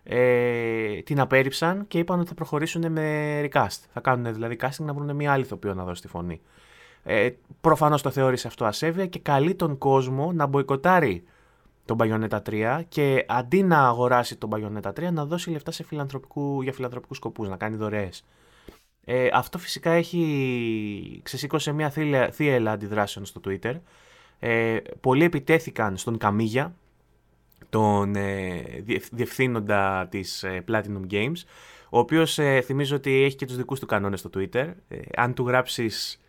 ε, την απέρριψαν και είπαν ότι θα προχωρήσουν με recast. Θα κάνουν δηλαδή casting να βρουν μια άλλη ηθοποιό να δώσει τη φωνή. Ε, Προφανώς το θεώρησε αυτό ασέβεια και καλεί τον κόσμο να μποϊκοτάρει τον Bayonetta 3 και αντί να αγοράσει τον Bayonetta 3 να δώσει λεφτά σε φιλανθρωπικού, για φιλανθρωπικούς σκοπούς, να κάνει δωρεές. Ε, αυτό φυσικά έχει ξεσήκωσε μια θύελα αντιδράσεων στο Twitter. Ε, πολλοί επιτέθηκαν στον Καμίγια, τον ε, διευθύνοντα της ε, Platinum Games, ο οποίος ε, θυμίζω ότι έχει και τους δικούς του κανόνες στο Twitter. Ε, αν του γράψεις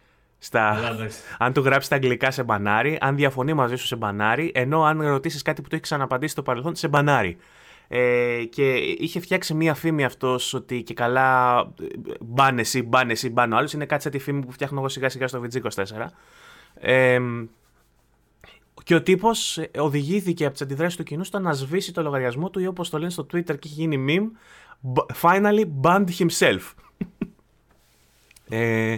στα... αν του γράψει τα αγγλικά σε μπανάρι, αν διαφωνεί μαζί σου σε μπανάρι, ενώ αν ρωτήσεις κάτι που το έχει ξαναπαντήσει στο παρελθόν, σε μπανάρι. Ε, και είχε φτιάξει μία φήμη αυτός ότι και καλά μπάνε εσύ, μπάνε εσύ, μπάνε ο άλλος. Είναι κάτι σαν τη φήμη που φτιάχνω εγώ σιγά σιγά στο VG24. Ε, και ο τύπος οδηγήθηκε από τις αντιδράσεις του κοινού στο να σβήσει το λογαριασμό του ή όπως το λένε στο Twitter και έχει γίνει meme. Finally banned himself. ε,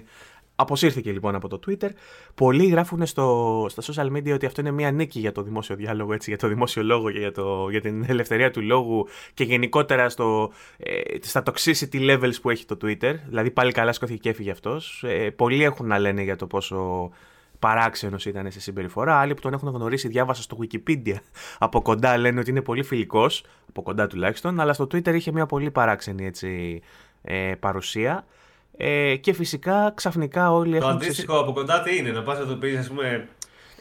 Αποσύρθηκε λοιπόν από το Twitter. Πολλοί γράφουν στο, στα social media ότι αυτό είναι μια νίκη για το δημόσιο διάλογο, έτσι, για το δημόσιο λόγο και για, το, για την ελευθερία του λόγου και γενικότερα στο, ε, στα toxicity levels που έχει το Twitter. Δηλαδή πάλι καλά σκόθηκε και έφυγε αυτός. Ε, πολλοί έχουν να λένε για το πόσο παράξενος ήταν σε συμπεριφορά. Άλλοι που τον έχουν γνωρίσει, διάβασα στο Wikipedia από κοντά, λένε ότι είναι πολύ φιλικός, από κοντά τουλάχιστον, αλλά στο Twitter είχε μια πολύ παράξενη έτσι, ε, παρουσία. Ε, και φυσικά ξαφνικά όλοι το έχουν. Το αντίστοιχο από κοντά τι είναι, να πας να το πεις, ας πούμε.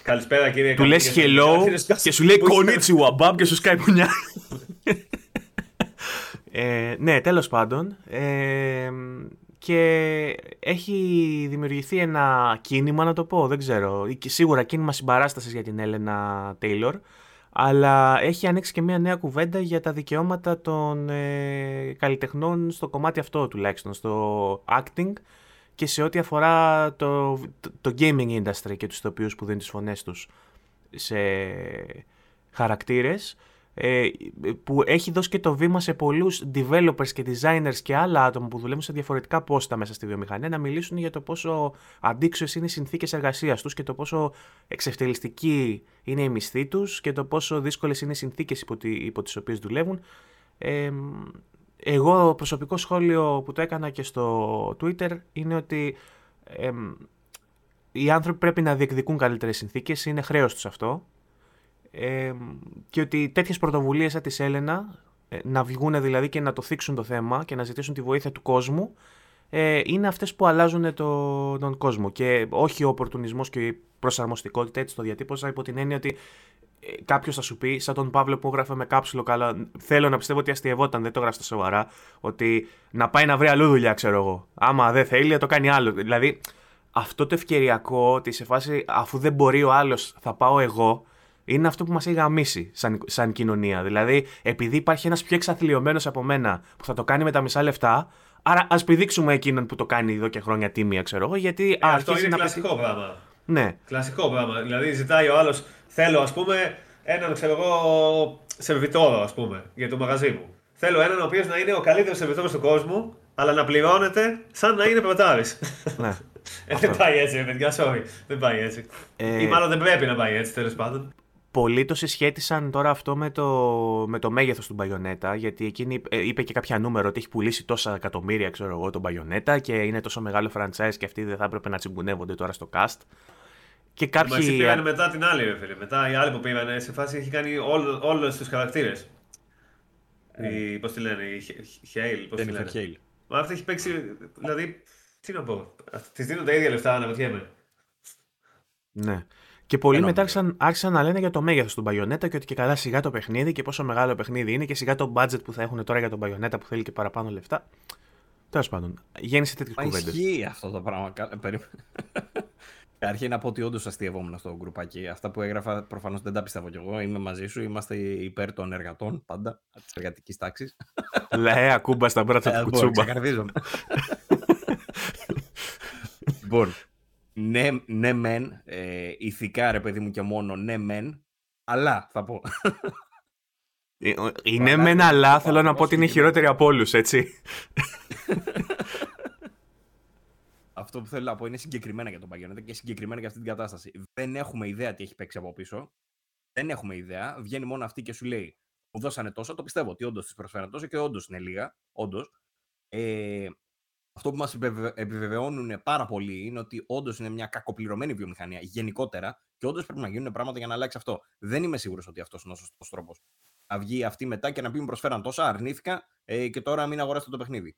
Καλησπέρα κύριε Του λες hello και σου λέει κονίτσιου αμπάμπ και σου σκάει πουνιά. ε, ναι, τέλος πάντων. Ε, και έχει δημιουργηθεί ένα κίνημα, να το πω, δεν ξέρω. Σίγουρα κίνημα συμπαράστασης για την Έλενα Τέιλορ αλλά έχει ανοίξει και μια νέα κουβέντα για τα δικαιώματα των ε, καλλιτεχνών στο κομμάτι αυτό τουλάχιστον, στο acting και σε ό,τι αφορά το, το, gaming industry και τους ηθοποιούς που δίνουν τις φωνές τους σε χαρακτήρες. ε, που έχει δώσει και το βήμα σε πολλούς developers και designers και άλλα άτομα που δουλεύουν σε διαφορετικά πόστα μέσα στη βιομηχανία να μιλήσουν για το πόσο αντίξωες είναι οι συνθήκες εργασίας τους και το πόσο εξευτελιστική είναι η μισθή τους και το πόσο δύσκολες είναι οι συνθήκες υπό, υπό τις οποίες δουλεύουν. Ε, εγώ προσωπικό σχόλιο που το έκανα και στο Twitter είναι ότι ε, οι άνθρωποι πρέπει να διεκδικούν καλύτερες συνθήκες, είναι χρέος τους αυτό ε, και ότι τέτοιες πρωτοβουλίες σαν της Έλενα, ε, να βγουν δηλαδή και να το θίξουν το θέμα και να ζητήσουν τη βοήθεια του κόσμου, ε, είναι αυτές που αλλάζουν το, τον κόσμο και όχι ο οπορτουνισμός και η προσαρμοστικότητα, έτσι το διατύπωσα, υπό την έννοια ότι ε, κάποιος θα σου πει, σαν τον Παύλο που έγραφε με κάψιλο καλά, θέλω να πιστεύω ότι αστειευόταν, δεν το έγραψε σοβαρά, ότι να πάει να βρει αλλού δουλειά, ξέρω εγώ. Άμα δεν θέλει, το κάνει άλλο. Δηλαδή, αυτό το ευκαιριακό ότι σε φάση αφού δεν μπορεί ο άλλος, θα πάω εγώ, είναι αυτό που μας έχει γαμίσει σαν, σαν κοινωνία. Δηλαδή, επειδή υπάρχει ένας πιο εξαθλειωμένος από μένα που θα το κάνει με τα μισά λεφτά, άρα ας πηδήξουμε εκείνον που το κάνει εδώ και χρόνια τίμια, ξέρω εγώ. Γιατί ε, αυτό είναι να κλασικό πετύ... πράγμα. Ναι. Κλασικό πράγμα. Δηλαδή, ζητάει ο άλλος, θέλω ας πούμε έναν ξέρω εγώ σερβιτόρο, ας πούμε, για το μαγαζί μου. Θέλω έναν ο οποίος να είναι ο καλύτερος σερβιτόρος του κόσμου, αλλά να πληρώνεται σαν να είναι πρωτάρη. Ναι. ε, δεν πάει έτσι, παιδιά, sorry. Δεν πάει έτσι. Ε... Ή μάλλον δεν πρέπει να πάει έτσι, τέλος πάντων πολλοί το συσχέτισαν τώρα αυτό με το, με το μέγεθος του Μπαϊονέτα, γιατί εκείνη ε, είπε και κάποια νούμερο ότι έχει πουλήσει τόσα εκατομμύρια, ξέρω εγώ, τον Μπαϊονέτα και είναι τόσο μεγάλο franchise και αυτοί δεν θα έπρεπε να τσιγκουνεύονται τώρα στο cast. Και κάποιοι... Μα πήγαν μετά την άλλη, ρε φίλε. Μετά η άλλη που πήγαν σε φάση έχει κάνει όλους τους χαρακτήρες. Mm. Πώς τη λένε, η Χέιλ. Πώς τη λένε. Χέιλ. Μα αυτή έχει παίξει. Δηλαδή, τι να πω. Της δίνουν τα ίδια λεφτά, αναρωτιέμαι. Ναι. Και πολλοί μετά άρχισαν, άρχισαν να λένε για το μέγεθος του Μπαϊονέτα και ότι και καλά σιγά το παιχνίδι και πόσο μεγάλο παιχνίδι είναι και σιγά το budget που θα έχουν τώρα για τον Μπαϊονέτα που θέλει και παραπάνω λεφτά. Τέλος πάντων, γέννησε τέτοιες κουβέντες. Ισχύει αυτό το πράγμα. Αρχή να πω ότι όντως αστείευόμουν στο γκρουπάκι. Αυτά που έγραφα προφανώς δεν τα πιστεύω κι εγώ. Είμαι μαζί σου. Είμαστε υπέρ των εργατών πάντα, της εργατικής τάξης. Λέ, ακούμπα στα μπράτσα του κουτσούμπα. Λοιπόν, ναι, ναι μεν, ε, ηθικά ρε παιδί μου και μόνο, ναι μεν, αλλά θα πω. Είναι ναι μεν αλλά, θέλω να πω ότι είναι χειρότερη από όλους, έτσι. Αυτό που θέλω να πω είναι συγκεκριμένα για τον Παγιονέτα και συγκεκριμένα για αυτή την κατάσταση. Δεν έχουμε ιδέα τι έχει παίξει από πίσω. Δεν έχουμε ιδέα. Βγαίνει μόνο αυτή και σου λέει: Μου δώσανε τόσο. Το πιστεύω ότι όντως τη προσφέραν τόσο και όντως είναι λίγα. Όντως. Ε, Αυτό που μας επιβεβαιώνουν πάρα πολύ είναι ότι όντως είναι μια κακοπληρωμένη βιομηχανία γενικότερα και όντως πρέπει να γίνουν πράγματα για να αλλάξει αυτό. Δεν είμαι σίγουρος ότι αυτός είναι ο σωστός τρόπος. Να βγει αυτή μετά και να πει μου προσφέραν τόσα, αρνήθηκα ε, και τώρα μην αγοράσετε το παιχνίδι.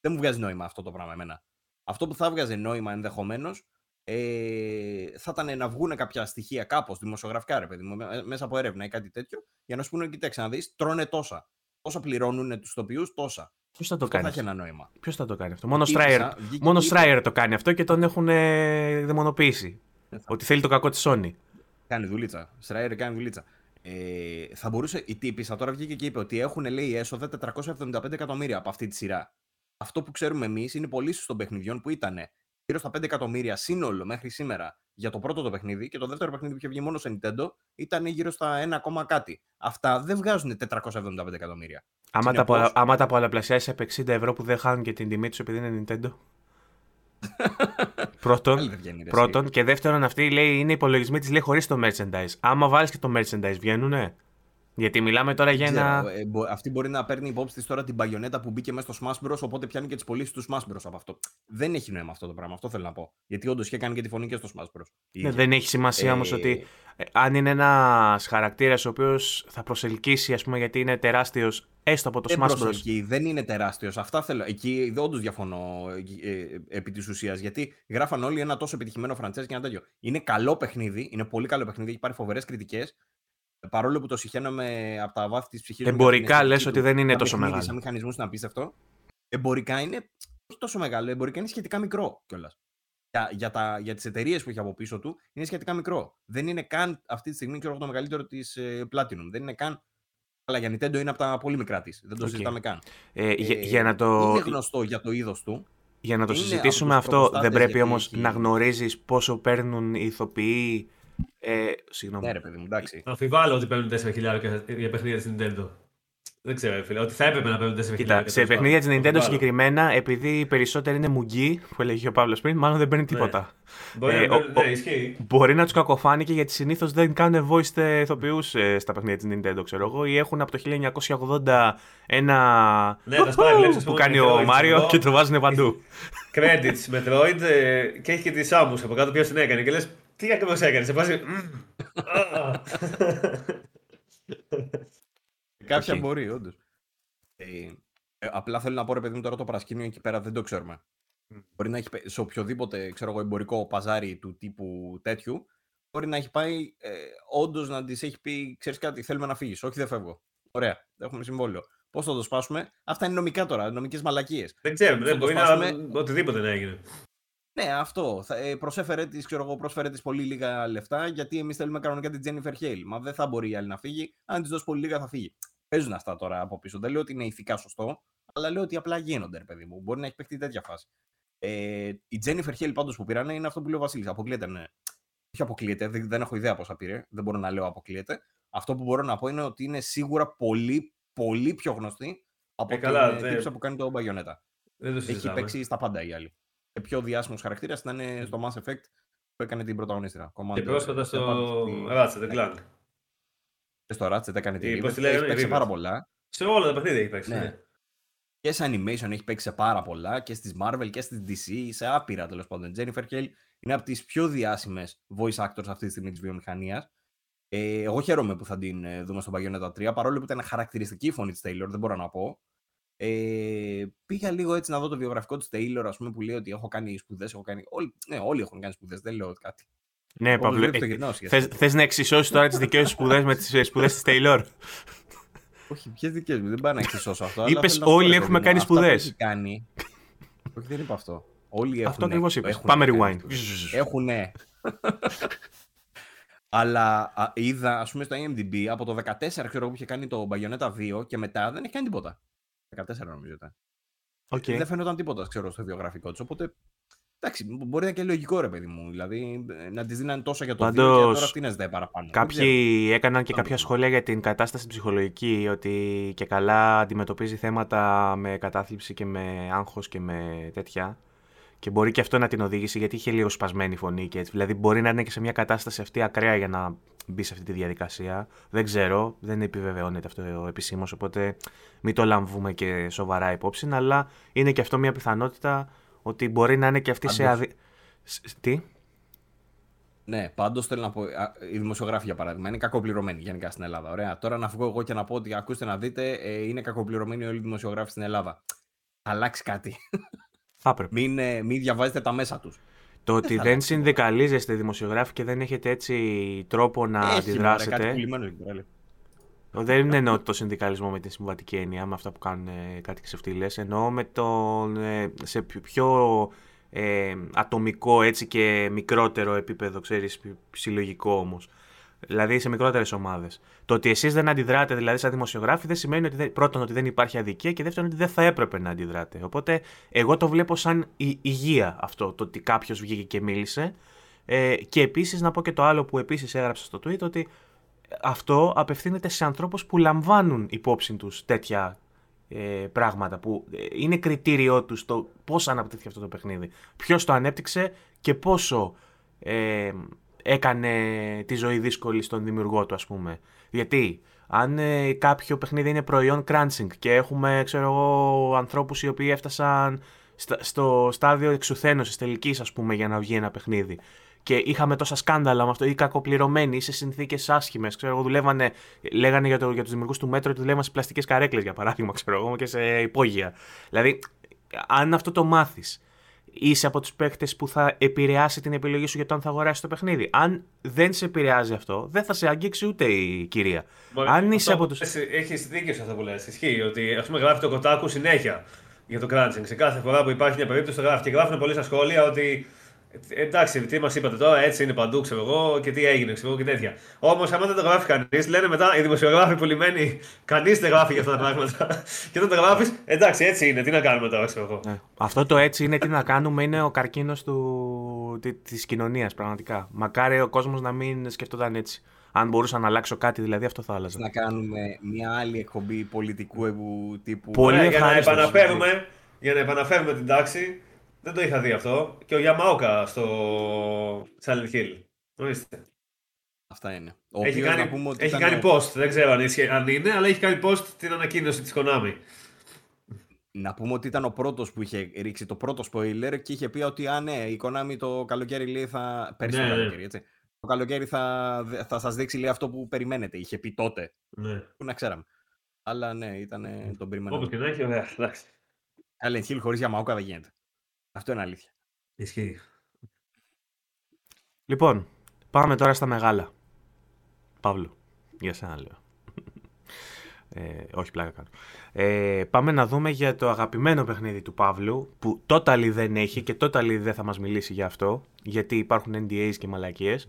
Δεν μου βγάζει νόημα αυτό το πράγμα εμένα. Αυτό που θα βγάζει νόημα ενδεχομένως ε, θα ήταν να βγουν κάποια στοιχεία κάπως δημοσιογραφικά, ρε παιδί μου, μέσα από έρευνα ή κάτι τέτοιο, για να σου πούνε: Κοιτάξτε, να δεις, τρώνε τόσα. Τόσα πληρώνουν τους ηθοποιούς, τόσα. Ποιος θα το κάνει. Θα έχει ένα νόημα. Ποιος θα το κάνει αυτό; Μόνο Schreier μόνο Schreier το κάνει αυτό και τον έχουν δαιμονοποιήσει. Ότι θέλει το κακό της Sony. Κάνει δουλίτσα. Schreier κάνει δουλίτσα. Ε, θα μπορούσε η τύπισσα τώρα βγήκε και είπε ότι έχουν λέει έσοδα 475 εκατομμύρια από αυτή τη σειρά. Αυτό που ξέρουμε εμείς είναι πωλήσει των παιχνιδιών που ήταν γύρω στα 5 εκατομμύρια σύνολο μέχρι σήμερα για το πρώτο το παιχνίδι και το δεύτερο παιχνίδι που είχε βγει μόνο σε Nintendo ήταν γύρω στα 1, κάτι. Αυτά δεν βγάζουν 475 εκατομμύρια. Άμα, τα, πολλα... άμα τα πολλαπλασιάσεις από 60 ευρώ που δεν χάνουν και την τιμή τους επειδή είναι Nintendo. πρώτον, πρώτον και δεύτερον, αυτή λέει είναι υπολογισμοί της λέει χωρίς το merchandise. Άμα βάλεις και το merchandise, βγαίνουνε; Γιατί μιλάμε τώρα για ένα. Ε, αυτή μπορεί να παίρνει υπόψη της τώρα την παγιονέτα που μπήκε μέσα στο Smash Bros. Οπότε πιάνει και τις πωλήσεις του Smash Bros. από αυτό. Δεν έχει νόημα αυτό το πράγμα. Αυτό θέλω να πω. Γιατί όντως είχε κάνει και τη φωνή και στο Smash Bros. Ναι, δεν έχει σημασία ε... όμω ότι ε, αν είναι ένας χαρακτήρας ο οποίος θα προσελκύσει, ας πούμε, γιατί είναι τεράστιος έστω από το δεν Smash Bros. Δεν είναι τεράστιος. Αυτά θέλω. Εκεί όντως διαφωνώ ε, επί της ουσίας. Γιατί γράφαν όλοι ένα τόσο επιτυχημένο franchise και ένα τέτοιο. Είναι καλό παιχνίδι, είναι πολύ καλό παιχνίδι, έχει πάρει φοβερές κριτικές παρόλο που το συγχαίρομαι από τα βάθη της ψυχής μου. Εμπορικά λες ότι δεν είναι τόσο μεγάλο. Σαν μηχανισμούς είναι απίστευτο. Εμπορικά είναι όχι τόσο μεγάλο, εμπορικά είναι σχετικά μικρό κιόλας. Για, για, τα, για τις εταιρείες που έχει από πίσω του είναι σχετικά μικρό. Δεν είναι καν αυτή τη στιγμή ξέρω, το μεγαλύτερο της ε, Platinum. Δεν είναι καν. Αλλά για Nintendo είναι από τα πολύ μικρά της. Δεν το okay. συζητάμε καν. Ε, για, ε, για να το... Είναι γνωστό για το είδος του. Για να το συζητήσουμε αυτό, δεν πρέπει όμως να γνωρίζεις πόσο παίρνουν οι ηθοποιοί ε, συγγνώμη. Ναι, ρε παιδί μου, εντάξει. Αμφιβάλλω ότι παίρνουν 4.000 για παιχνίδια στην Nintendo. Δεν ξέρω, φίλε. Ότι θα έπρεπε να παίρνουν 4.000. Κοίτα, σε παιχνίδια της Nintendo συγκεκριμένα, επειδή οι περισσότεροι είναι μουγγί, που έλεγε ο Παύλος πριν, μάλλον δεν παίρνει ναι. τίποτα. Μπορεί, ε, να, ναι, ισχύει. μπορεί να τους κακοφάνηκε γιατί συνήθως δεν κάνουν voice ηθοποιούς ε, στα παιχνίδια της Nintendo, ξέρω εγώ, ή έχουν από το 1980 ένα. Ναι, που κάνει ο Μάριο και το βάζουν παντού. Credits Metroid ε, και έχει και τη Samus από κάτω ποιος την έκανε και λες τι ακριβώς έκανε, σε φάση. Κάποια μπορεί, όντως. Ε, ε, απλά θέλω να πω, ρε παιδί μου, τώρα το παρασκήνιο εκεί πέρα δεν το ξέρουμε. Μπορεί να έχει σε οποιοδήποτε ξέρω εγώ, εμπορικό παζάρι του τύπου τέτοιου, μπορεί να έχει πάει ε, όντως να της έχει πει: Ξέρεις κάτι, θέλουμε να φύγεις. Όχι, δεν φεύγω. Ωραία, έχουμε συμβόλαιο. Πώς θα το σπάσουμε, Αυτά είναι νομικά τώρα, νομικές μαλακίες. Δεν ξέρουμε, δεν μπορεί να οτιδήποτε να έγινε. Ναι, αυτό. Θα, ε, προσέφερε τη πρόσφερε τις πολύ λίγα λεφτά, γιατί εμείς θέλουμε κανονικά την Jennifer Hale. Μα δεν θα μπορεί η άλλη να φύγει. Αν της δώσει πολύ λίγα, θα φύγει. Παίζουν αυτά τώρα από πίσω. Δεν λέω ότι είναι ηθικά σωστό, αλλά λέω ότι απλά γίνονται, ρε παιδί μου. Μπορεί να έχει παιχτεί τέτοια φάση. Ε, η Jennifer Hale πάντως που πήρανε είναι αυτό που λέει ο Βασίλης. Αποκλείεται, ναι. Όχι αποκλείεται, δεν, δεν έχω ιδέα πόσα πήρε. Δεν μπορώ να λέω αποκλείεται. Αυτό που μπορώ να πω είναι ότι είναι σίγουρα πολύ, πολύ πιο γνωστή από ε, καλά, την που κάνει το Bayonetta. Έχει παίξει στα πάντα η άλλη πιο διάσημος χαρακτήρας ήταν στο Mass Effect που έκανε την πρωταγωνίστρια. Και πρόσφατα στο Ratchet Clank. Και στο Ratchet έκανε την Έχει παίξει πάρα πολλά. Σε όλα τα παιχνίδια έχει παίξει. Ναι. ναι. Και σε animation έχει παίξει σε πάρα πολλά και στις Marvel και στις DC, σε άπειρα τέλος πάντων. Jennifer Hale είναι από τις πιο διάσημες voice actors αυτή τη στιγμή της βιομηχανίας. Ε, εγώ χαίρομαι που θα την ε, δούμε στο Bayonetta 3, παρόλο που ήταν χαρακτηριστική η φωνή της Taylor, δεν μπορώ να πω. Ε, πήγα λίγο έτσι να δω το βιογραφικό του Taylor, ας πούμε, που λέει ότι έχω κάνει σπουδές. Έχω κάνει... Όλοι, ναι, όλοι έχουν κάνει σπουδές, δεν λέω κάτι. Ναι, Παύλο. Ε, Θες να εξισώσεις τώρα τις δικές σου σπουδές με τις σπουδές της Taylor; Όχι, ποιες δικές μου, δεν πάω να εξισώσω αυτό. Είπες όλοι έχουμε κάνει σπουδές. Κάνει... Όχι, δεν είπα αυτό. Όλοι έχουν. Αυτό ακριβώς είπες. Πάμε rewind. Έχουν. Αλλά α, είδα, ας πούμε, στο IMDb από το 14 ξέρω που είχε κάνει το Bayonetta 2 και μετά δεν έχει κάνει τίποτα. 14 νομίζω ήταν. Okay. Δεν φαίνονταν τίποτα, ξέρω, στο βιογραφικό της. Οπότε Εντάξει, μπορεί να είναι και λογικό ρε παιδί μου. Δηλαδή να της δίνανε τόσα για το Πάντως, βίο και τώρα αυτή να ζητάει παραπάνω. Κάποιοι έκαναν και κάποια σχόλια για την κατάσταση ψυχολογική, ότι και καλά αντιμετωπίζει θέματα με κατάθλιψη και με άγχος και με τέτοια. Και μπορεί και αυτό να την οδήγήσει, γιατί είχε λίγο σπασμένη φωνή και έτσι. Δηλαδή μπορεί να είναι και σε μια κατάσταση αυτή ακραία για να μπει σε αυτή τη διαδικασία. Δεν ξέρω, δεν επιβεβαιώνεται αυτό επισήμως, οπότε μην το λαμβούμε και σοβαρά υπόψη. Αλλά είναι και αυτό μια πιθανότητα ότι μπορεί να είναι και αυτή σε αδι... Τι; Ναι, πάντως θέλω να πω. Οι δημοσιογράφοι, για παράδειγμα, είναι κακοπληρωμένοι γενικά στην Ελλάδα. Ωραία. Τώρα να βγω εγώ και να πω ότι ακούστε να δείτε, ε, είναι κακοπληρωμένοι όλοι οι δημοσιογράφοι στην Ελλάδα. Αλλάξει κάτι. Θα έπρεπε. Μην, ε, μην διαβάζετε τα μέσα τους. Το ότι δεν συνδικαλίζεστε δημοσιογράφοι και δεν έχετε έτσι τρόπο να Έχει, αντιδράσετε. Μάρα, κάτι πουλημένο, δεν εννοώ το συνδικαλισμό με τη συμβατική έννοια, με αυτά που κάνουν ε, κάτι ξεφτύλες. Εννοώ με τον, ε, σε πιο ε, ατομικό έτσι και μικρότερο επίπεδο, ξέρεις, συλλογικό όμως. Δηλαδή σε μικρότερες ομάδες. Το ότι εσείς δεν αντιδράτε, δηλαδή σαν δημοσιογράφοι, δεν σημαίνει ότι δεν, πρώτον ότι δεν υπάρχει αδικία και δεύτερον ότι δεν θα έπρεπε να αντιδράτε. Οπότε εγώ το βλέπω σαν η, υγεία αυτό, το ότι κάποιος βγήκε και μίλησε. Ε, και επίσης να πω και το άλλο που επίσης έγραψα στο tweet, ότι αυτό απευθύνεται σε ανθρώπους που λαμβάνουν υπόψη τους τέτοια ε, πράγματα που ε, είναι κριτήριό τους το πώς αναπτύχθηκε αυτό το παιχνίδι. Ποιος το ανέπτυξε και πόσο ε, έκανε τη ζωή δύσκολη στον δημιουργό του ας πούμε. Γιατί αν ε, κάποιο παιχνίδι είναι προϊόν crunching και έχουμε ξέρω εγώ ανθρώπους οι οποίοι έφτασαν στο στάδιο εξουθένωσης τελικής ας πούμε για να βγει ένα παιχνίδι και είχαμε τόσα σκάνδαλα με αυτό, ή κακοπληρωμένοι, ή σε συνθήκες άσχημες. Ξέρω εγώ, δουλεύανε, λέγανε για, το, για τους δημιουργούς του μέτρου ότι δουλεύαν σε πλαστικές καρέκλες, για παράδειγμα, ξέρω εγώ, και σε υπόγεια. Δηλαδή, αν αυτό το μάθεις, είσαι από τους παίχτε που θα επηρεάσει την επιλογή σου για το αν θα αγοράσει το παιχνίδι. Αν δεν σε επηρεάζει αυτό, δεν θα σε αγγίξει ούτε η κυρία. Μπορεί, αν είσαι από του. Έχεις δίκιο σε αυτό που λες. Ισχύει ότι ας πούμε γράφει το κοτάκου συνέχεια για το crunching. Σε κάθε φορά που υπάρχει μια περίπτωση το γράφει. Και γράφουν πολλοί στα σχόλια ότι Εντάξει, τι μας είπατε τώρα, έτσι είναι παντού, ξέρω εγώ, και τι έγινε, ξέρω εγώ και τέτοια. Όμως, άμα δεν το γράφει κανείς, λένε μετά οι δημοσιογράφοι που λιμένοι, κανείς δεν γράφει για αυτά τα πράγματα. και όταν το γράφεις, εντάξει, έτσι είναι, τι να κάνουμε τώρα, ξέρω εγώ. Ναι. Αυτό το έτσι είναι, τι να κάνουμε, είναι ο καρκίνος τη κοινωνίας, πραγματικά. Μακάρι ο κόσμος να μην σκεφτόταν έτσι. Αν μπορούσα να αλλάξω κάτι, δηλαδή αυτό θα άλλαζα. Να κάνουμε μια άλλη εκπομπή πολιτικού τύπου. Πολύ ναι, για, να επαναφέρουμε, για να επαναφέρουμε την τάξη, δεν το είχα δει αυτό. Και ο Γιαμαόκα στο Silent Hill. Ορίστε. Αυτά είναι. Ο έχει κάνει, να πούμε ότι έχει κάνει post, δεν ξέρω αν, αν είναι, αλλά έχει κάνει post την ανακοίνωση της Konami. Να πούμε ότι ήταν ο πρώτος που είχε ρίξει το πρώτο spoiler και είχε πει ότι α, ναι, η Konami το καλοκαίρι λέει θα. Πέρσι ναι, το ναι. καλοκαίρι, έτσι. Το καλοκαίρι θα, θα σας δείξει λέει, αυτό που περιμένετε. Είχε πει τότε. Ναι. Που να ξέραμε. Αλλά ναι, ήταν τον περιμέναμε. Όπως και να έχει, ωραία, εντάξει. Silent Hill χωρίς Yamaoka δεν γίνεται. Αυτό είναι αλήθεια. Ισχύει. Λοιπόν, πάμε τώρα στα μεγάλα. Παύλο, για σένα λέω. Ε, όχι, πλάκα κάνω. Ε, πάμε να δούμε για το αγαπημένο παιχνίδι του Παύλου, που Totally δεν έχει και Totally δεν θα μας μιλήσει για αυτό, γιατί υπάρχουν NDAs και μαλακίες.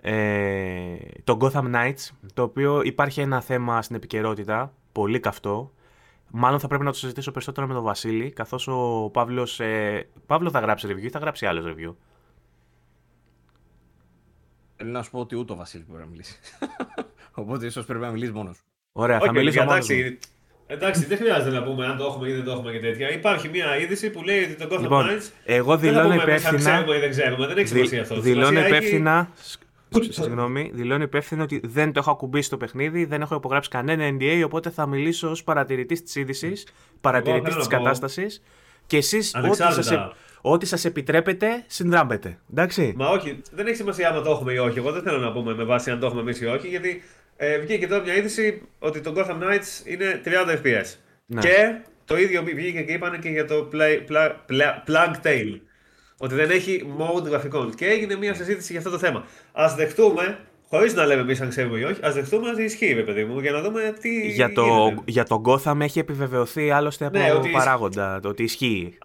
Ε, το Gotham Knights, το οποίο υπάρχει ένα θέμα στην επικαιρότητα, πολύ καυτό, Μάλλον θα πρέπει να το συζητήσω περισσότερο με τον Βασίλη, καθώς ο Παύλος. Ε, Παύλο θα γράψει review ή θα γράψει άλλο review. Θέλω να σου πω ότι ούτε ο Βασίλης πρέπει να μιλήσει. Οπότε ίσως πρέπει να μιλήσει μόνος. Ωραία, θα μιλήσω μόνος. Εντάξει, εντάξει, δεν χρειάζεται να πούμε αν το έχουμε ή δεν το έχουμε και τέτοια. Υπάρχει μια είδηση που λέει ότι το Gotham λοιπόν, Knights. Εγώ δηλώνω υπεύθυνα. Δεν ξέρουμε ή δεν ξέρουμε, δεν έχει σημασία αυτό. Δηλώνω υπεύθυνα Συγγνώμη, δηλώνει υπεύθυνο ότι δεν το έχω ακουμπήσει στο παιχνίδι, δεν έχω υπογράψει κανένα NDA, οπότε θα μιλήσω ως παρατηρητής της είδησης, παρατηρητής της κατάστασης. Και εσείς, ό,τι σας επιτρέπετε, συνδράμπετε. Εντάξει. Μα όχι, δεν έχει σημασία αν το έχουμε ή όχι. Εγώ δεν θέλω να πούμε με βάση αν το έχουμε εμείς ή όχι, γιατί ε, βγήκε τώρα μια είδηση ότι το Gotham Knights είναι 30 FPS. Ναι. Και το ίδιο βγήκε και είπαν και για το play, play, play, Plug Tail ότι δεν έχει mode γραφικών. Και έγινε μια συζήτηση για αυτό το θέμα. Α δεχτούμε, χωρίς να λέμε εμείς αν ξέρουμε ή όχι, ας δεχτούμε ότι ισχύει, ρε παιδί μου, για να δούμε τι. Για το, για το Gotham έχει επιβεβαιωθεί άλλωστε από ναι, ότι παράγοντα το ότι ισχύει.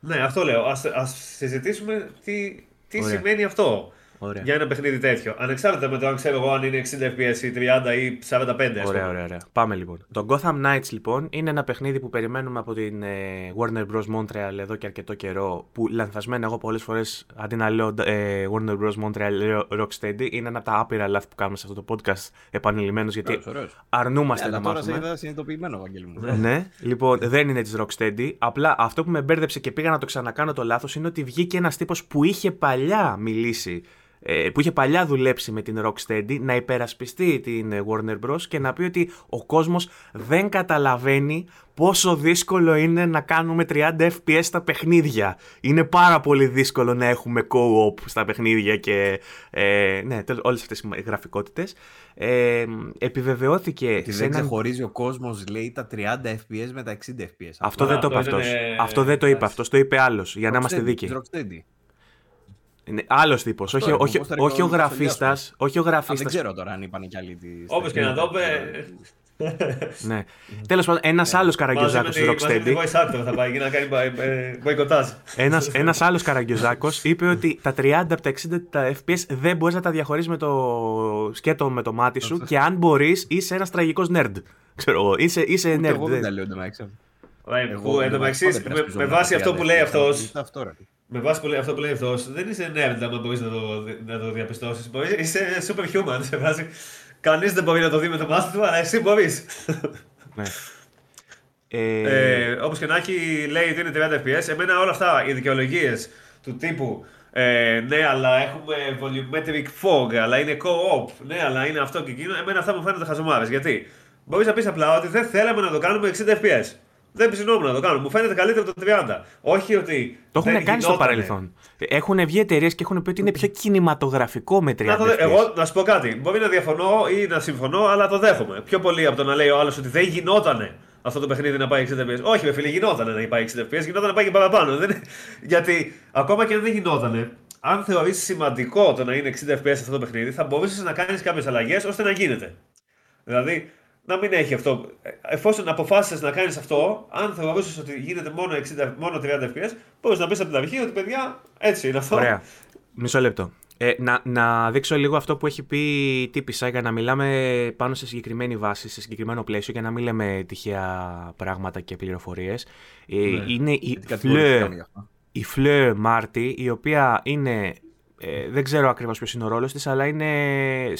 Ναι, αυτό λέω. Α συζητήσουμε τι, τι σημαίνει αυτό. Ωραία. για ένα παιχνίδι τέτοιο. Ανεξάρτητα με το αν ξέρω εγώ αν είναι 60 FPS ή 30 ή 45. Ωραία, ωραία, ωραία. Πάμε λοιπόν. Το Gotham Knights λοιπόν είναι ένα παιχνίδι που περιμένουμε από την ε, Warner Bros. Montreal εδώ και αρκετό καιρό. Που λανθασμένα εγώ πολλές φορές αντί να λέω ε, Warner Bros. Montreal λέω Rocksteady. Είναι ένα από τα άπειρα λάθη που κάνουμε σε αυτό το podcast επανειλημμένως γιατί ωραίος, αρνούμαστε ναι, να μάθουμε. Τώρα σε είδα συνειδητοποιημένο, Βαγγέλη μου. ναι, λοιπόν δεν είναι της Rocksteady. Απλά αυτό που με μπέρδεψε και πήγα να το ξανακάνω το λάθος είναι ότι βγήκε ένας τύπος που είχε παλιά μιλήσει ε, που είχε παλιά δουλέψει με την Rocksteady να υπερασπιστεί την ε, Warner Bros. και να πει ότι ο κόσμος δεν καταλαβαίνει πόσο δύσκολο είναι να κάνουμε 30 FPS στα παιχνίδια. Είναι πάρα πολύ δύσκολο να έχουμε co-op στα παιχνίδια και ε, ναι, όλες αυτές οι γραφικότητες. Ε, επιβεβαιώθηκε και σε δεν ξεχωρίζει ο κόσμος, λέει, τα 30 FPS με τα 60 FPS. Αυτό, δεν το είπε αυτός. Αυτός δεν το είπε αυτός, το είπε άλλος, για να είμαστε δίκαιοι. Είναι άλλος τύπος. Όχι, όχι, όχι, ο γραφίστας. Όχι ο γραφίστας. Δεν ξέρω τώρα αν είπαν κι άλλοι. Όπως και να το είπε. ναι. Τέλος πάντων, ένας άλλος καραγκιόζάκο του Rocksteady. voice actor θα πάει να κάνει μποϊκοτάζ. Ένας άλλος καραγκιόζάκο είπε ότι τα 30 από τα 60 FPS δεν μπορείς να τα διαχωρίσει με το σκέτο με το μάτι σου και αν μπορείς είσαι ένας τραγικός nerd. Ξέρω εγώ. Είσαι, είσαι nerd. Εγώ δεν τα λέω εντωμεταξύ. Με βάση αυτό που λέει αυτό. Με βάση αυτό που λέει αυτό, δεν είσαι nerd άμα μπορείς να το, να το διαπιστώσεις. Είσαι superhuman. Σε βάση. Κανείς δεν μπορεί να το δει με το μάτι του, αλλά εσύ μπορείς. Ναι. Ε... ε, Όπως και να έχει, λέει ότι είναι 30 FPS. Εμένα όλα αυτά οι δικαιολογίες του τύπου ε, ναι, αλλά έχουμε volumetric fog, αλλά είναι co-op. Ναι, αλλά είναι αυτό και εκείνο. Εμένα αυτά μου φαίνονται χαζομάρες. Γιατί; Μπορείς να πεις απλά ότι δεν θέλαμε να το κάνουμε 60 FPS. Δεν ψινόμουν να το κάνω. Μου φαίνεται καλύτερο το 30. Όχι ότι. Το έχουν κάνει στο παρελθόν. Έχουν βγει εταιρείες και έχουν πει ότι είναι πιο κινηματογραφικό με 30. Να εγώ να σου πω κάτι. Μπορεί να διαφωνώ ή να συμφωνώ, αλλά το δέχομαι. Πιο πολύ από το να λέει ο άλλος ότι δεν γινότανε αυτό το παιχνίδι να πάει 60 FPS. Όχι, με φίλε, γινότανε να πάει 60 FPS, γινόταν να πάει και παραπάνω. Δεν... Γιατί ακόμα και αν δεν γινότανε, αν θεωρήσει σημαντικό το να είναι 60 FPS αυτό το παιχνίδι, θα μπορούσες να κάνεις κάποιες αλλαγές ώστε να γίνεται. Δηλαδή, να μην έχει αυτό. Εφόσον αποφάσισες να κάνεις αυτό, αν θεωρούσες ότι γίνεται μόνο, 60, μόνο 30 FPS, μπορείς να πει από την αρχή ότι παιδιά έτσι είναι αυτό. Ωραία. Μισό λεπτό. Ε, να, να δείξω λίγο αυτό που έχει πει η τύπησα για να μιλάμε πάνω σε συγκεκριμένη βάση, σε συγκεκριμένο πλαίσιο για να μην λέμε τυχαία πράγματα και πληροφορίες. Ε, ναι. Είναι η Fleur, η Fleur Marty, η οποία είναι ε, δεν ξέρω ακριβώς ποιος είναι ο ρόλος της, αλλά είναι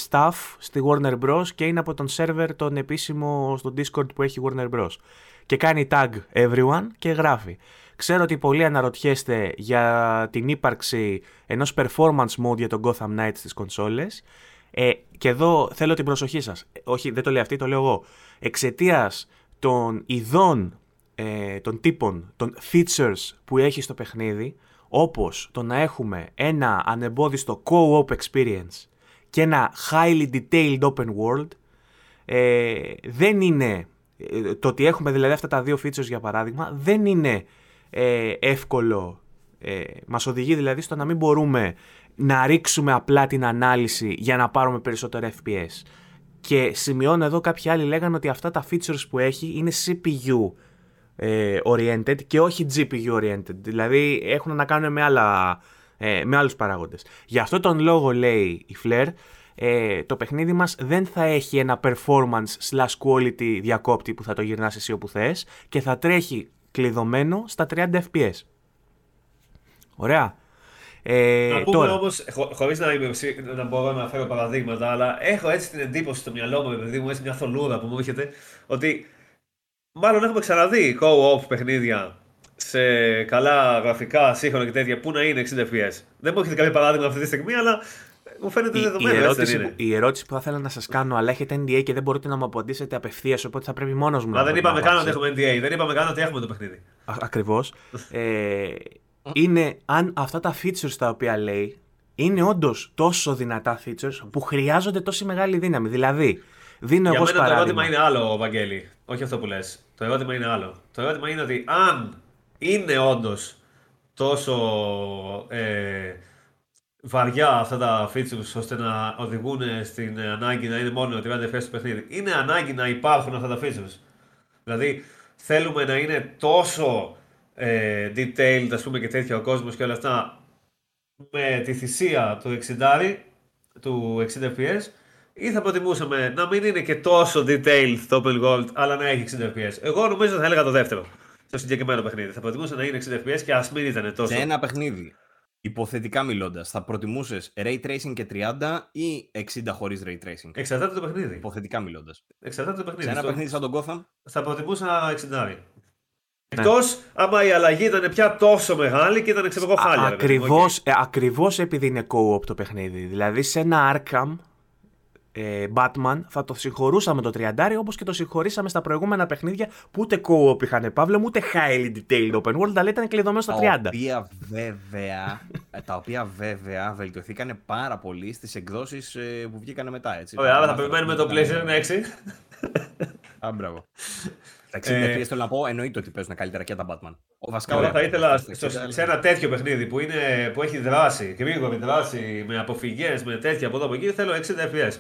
staff στη Warner Bros. και είναι από τον server τον επίσημο στο Discord που έχει Warner Bros. Και κάνει tag everyone και γράφει. Ξέρω ότι πολλοί αναρωτιέστε για την ύπαρξη ενός performance mode για τον Gotham Knights στις κονσόλες. Ε, και εδώ θέλω την προσοχή σας. Όχι, δεν το λέει αυτή, το λέω εγώ. Εξαιτίας των ειδών, ε, των τύπων, των features που έχει στο παιχνίδι, όπως το να έχουμε ένα ανεμπόδιστο co-op experience και ένα highly detailed open world, ε, δεν είναι, ε, το ότι έχουμε δηλαδή αυτά τα δύο features για παράδειγμα, δεν είναι ε, εύκολο, ε, μας οδηγεί δηλαδή στο να μην μπορούμε να ρίξουμε απλά την ανάλυση για να πάρουμε περισσότερο FPS. Και σημειώνω εδώ κάποιοι άλλοι λέγανε ότι αυτά τα features που έχει είναι CPU ε, oriented και όχι GPU oriented. Δηλαδή έχουν να κάνουν με, άλλα, ε, με άλλους παράγοντες. Γι' αυτό τον λόγο λέει η Flare ε, το παιχνίδι μας δεν θα έχει ένα performance slash quality διακόπτη που θα το γυρνάς εσύ όπου θες και θα τρέχει κλειδωμένο στα 30 fps. Ωραία. Ε, να πούμε τώρα... όμως, χω, χωρίς να, να μπορώ να φέρω παραδείγματα, αλλά έχω έτσι την εντύπωση στο μυαλό μου, επειδή μου έτσι μια θολούρα που μου έρχεται, ότι Μάλλον έχουμε ξαναδεί co-op παιχνίδια σε καλά γραφικά, σύγχρονα και τέτοια που να είναι 60 FPS. Δεν μου έχετε κάποιο παράδειγμα αυτή τη στιγμή, αλλά μου φαίνεται η, δεδομένο. Η ερώτηση, που, η ερώτηση που θα ήθελα να σας κάνω, αλλά έχετε NDA και δεν μπορείτε να μου απαντήσετε απευθείας, οπότε θα πρέπει μόνος μου Μα δεν είπαμε καν ότι έχουμε NDA, δεν είπαμε καν ότι έχουμε το παιχνίδι. Ακριβώς. ε, είναι αν αυτά τα features τα οποία λέει είναι όντως τόσο δυνατά features που χρειάζονται τόση μεγάλη δύναμη. Δηλαδή, δίνω Για εγώ μένα το ερώτημα είναι άλλο, Βαγγέλη. Όχι αυτό που λες. Το ερώτημα είναι άλλο. Το ερώτημα είναι ότι αν είναι όντως τόσο ε, βαριά αυτά τα features ώστε να οδηγούν στην ανάγκη να είναι μόνο 30 FPS στο παιχνίδι, είναι ανάγκη να υπάρχουν αυτά τα features. Δηλαδή, θέλουμε να είναι τόσο ε, detailed, ας πούμε, και τέτοια ο κόσμος και όλα αυτά με τη θυσία του 60 του 60 FPS ή θα προτιμούσαμε να μην είναι και τόσο detailed το Open Gold, αλλά να έχει 60 FPS. Εγώ νομίζω θα έλεγα το δεύτερο. Στο συγκεκριμένο παιχνίδι. Θα προτιμούσα να είναι 60 FPS και ας μην ήταν τόσο. Σε ένα παιχνίδι, υποθετικά μιλώντας, θα προτιμούσες Ray Tracing και 30 ή 60 χωρίς Ray Tracing; Εξαρτάται το παιχνίδι. Υποθετικά μιλώντας. Εξαρτάται το παιχνίδι. Σε ένα παιχνίδι σαν τον Gotham; Θα προτιμούσα 60. Εκτός άμα η αλλαγή ήταν πια τόσο μεγάλη και ήταν ξέρω εγώ χάλια. ρε παιδί μου, Ακριβώς οκ. ε, ακριβώς επειδή είναι co-op το παιχνίδι. Δηλαδή σε ένα Arkham ε, Batman θα το συγχωρούσαμε το 30 όπως και το συγχωρήσαμε στα προηγούμενα παιχνίδια που ούτε co-op είχαν Παύλο, ούτε highly detailed open world, αλλά ήταν κλειδωμένος στα 30. Τα οποία βέβαια, ε, τα οποία βέβαια βελτιωθήκαν πάρα πολύ στις εκδόσεις ε, που βγήκαν μετά. Έτσι. Ωραία, άρα θα Μάθαμε περιμένουμε που το ήταν- PlayStation 6. Α, μπράβο. Τα 60 Ε, FPS θέλω να πω, εννοείται ότι παίζουν καλύτερα και τα Batman. Ο βασικά Εγώ ωραία, θα ήθελα στα στο- 60, αλλά- σε ένα τέτοιο παιχνίδι που, είναι, που έχει δράση, γρήγορη δράση, με αποφυγές, με τέτοια από εδώ από εκεί, θέλω 60 FPS.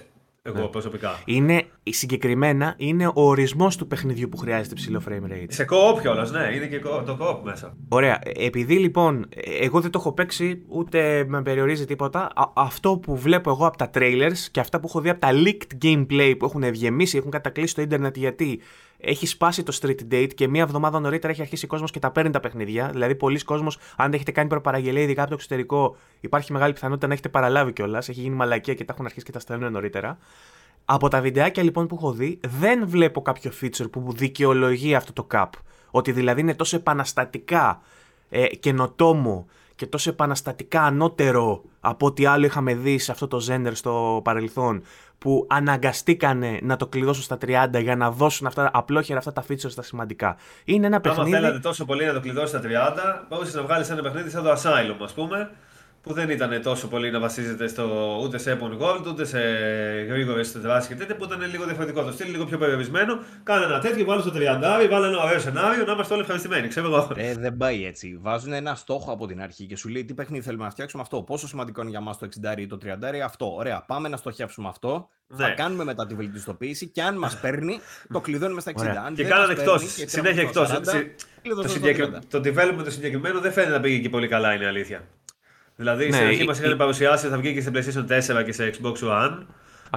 Εγώ Ναι. προσωπικά. Είναι, συγκεκριμένα είναι ο ορισμός του παιχνιδιού που χρειάζεται ψηλό frame rate. Σε co-op κιόλας, ναι, είναι και co- το co-op μέσα. Ωραία. Ε, Επειδή λοιπόν ε, εγώ δεν το έχω παίξει, ούτε με περιορίζει τίποτα, α- αυτό που βλέπω εγώ από τα trailers και αυτά που έχω δει από τα leaked gameplay που έχουν ευγεμίσει, έχουν κατακλείσει το ίντερνετ γιατί έχει σπάσει το street date και μία εβδομάδα νωρίτερα έχει αρχίσει ο κόσμος και τα παίρνει τα παιχνίδια. Δηλαδή, πολλοί κόσμοι, αν έχετε κάνει προπαραγγελία, ειδικά από το εξωτερικό, υπάρχει μεγάλη πιθανότητα να έχετε παραλάβει κιόλας. Έχει γίνει μαλακία και τα έχουν αρχίσει και τα στέλνουν νωρίτερα. Από τα βιντεάκια λοιπόν που έχω δει, δεν βλέπω κάποιο feature που δικαιολογεί αυτό το cap. Ότι δηλαδή είναι τόσο επαναστατικά ε, καινοτόμο και τόσο επαναστατικά ανώτερο από ό,τι άλλο είχαμε δει σε αυτό το ζέντερ στο παρελθόν που αναγκαστήκανε να το κλειδώσουν στα 30 για να δώσουν αυτά, απλόχερα αυτά τα features στα σημαντικά. Είναι ένα Άμα παιχνίδι... θέλατε τόσο πολύ να το κλειδώσει στα 30, μπορούσες να βγάλεις ένα παιχνίδι σαν το Asylum, ας πούμε, που δεν ήταν τόσο πολύ να βασίζεται στο, ούτε σε open world, ούτε σε γρήγορε δράσει και τέτοια, που ήταν λίγο διαφορετικό το στυλ, λίγο πιο περιορισμένο. Κάνε ένα τέτοιο, βάλε στο 30, βάλε ένα ωραίο σενάριο, να είμαστε όλοι ευχαριστημένοι. Ξέρω εγώ. Ρε, δεν πάει έτσι. Βάζουν ένα στόχο από την αρχή και σου λέει τι παιχνίδι θέλουμε να φτιάξουμε αυτό; Πόσο σημαντικό είναι για μας το 60 ή το 30 αυτό. Ωραία, πάμε να στοχεύσουμε αυτό. Θα Ναι. κάνουμε μετά τη βελτιστοποίηση και αν μας παίρνει, το κλειδώνουμε στα 60. Ωραία. Αν Και δεν κάνανε μας εκτός. παίρνει και Συνέχεια τρέχουμε εκτός. στο 40, Το, κλειδώσαμε στο συγκεκρι... 30. το development το συγκεκριμένο δεν φαίνεται να πήγε και πολύ καλά, είναι η αλήθεια. Δηλαδή, Ναι, στην αρχή η- μας είχαν η- παρουσιάσει ότι θα βγει και σε PlayStation 4 και σε Xbox One.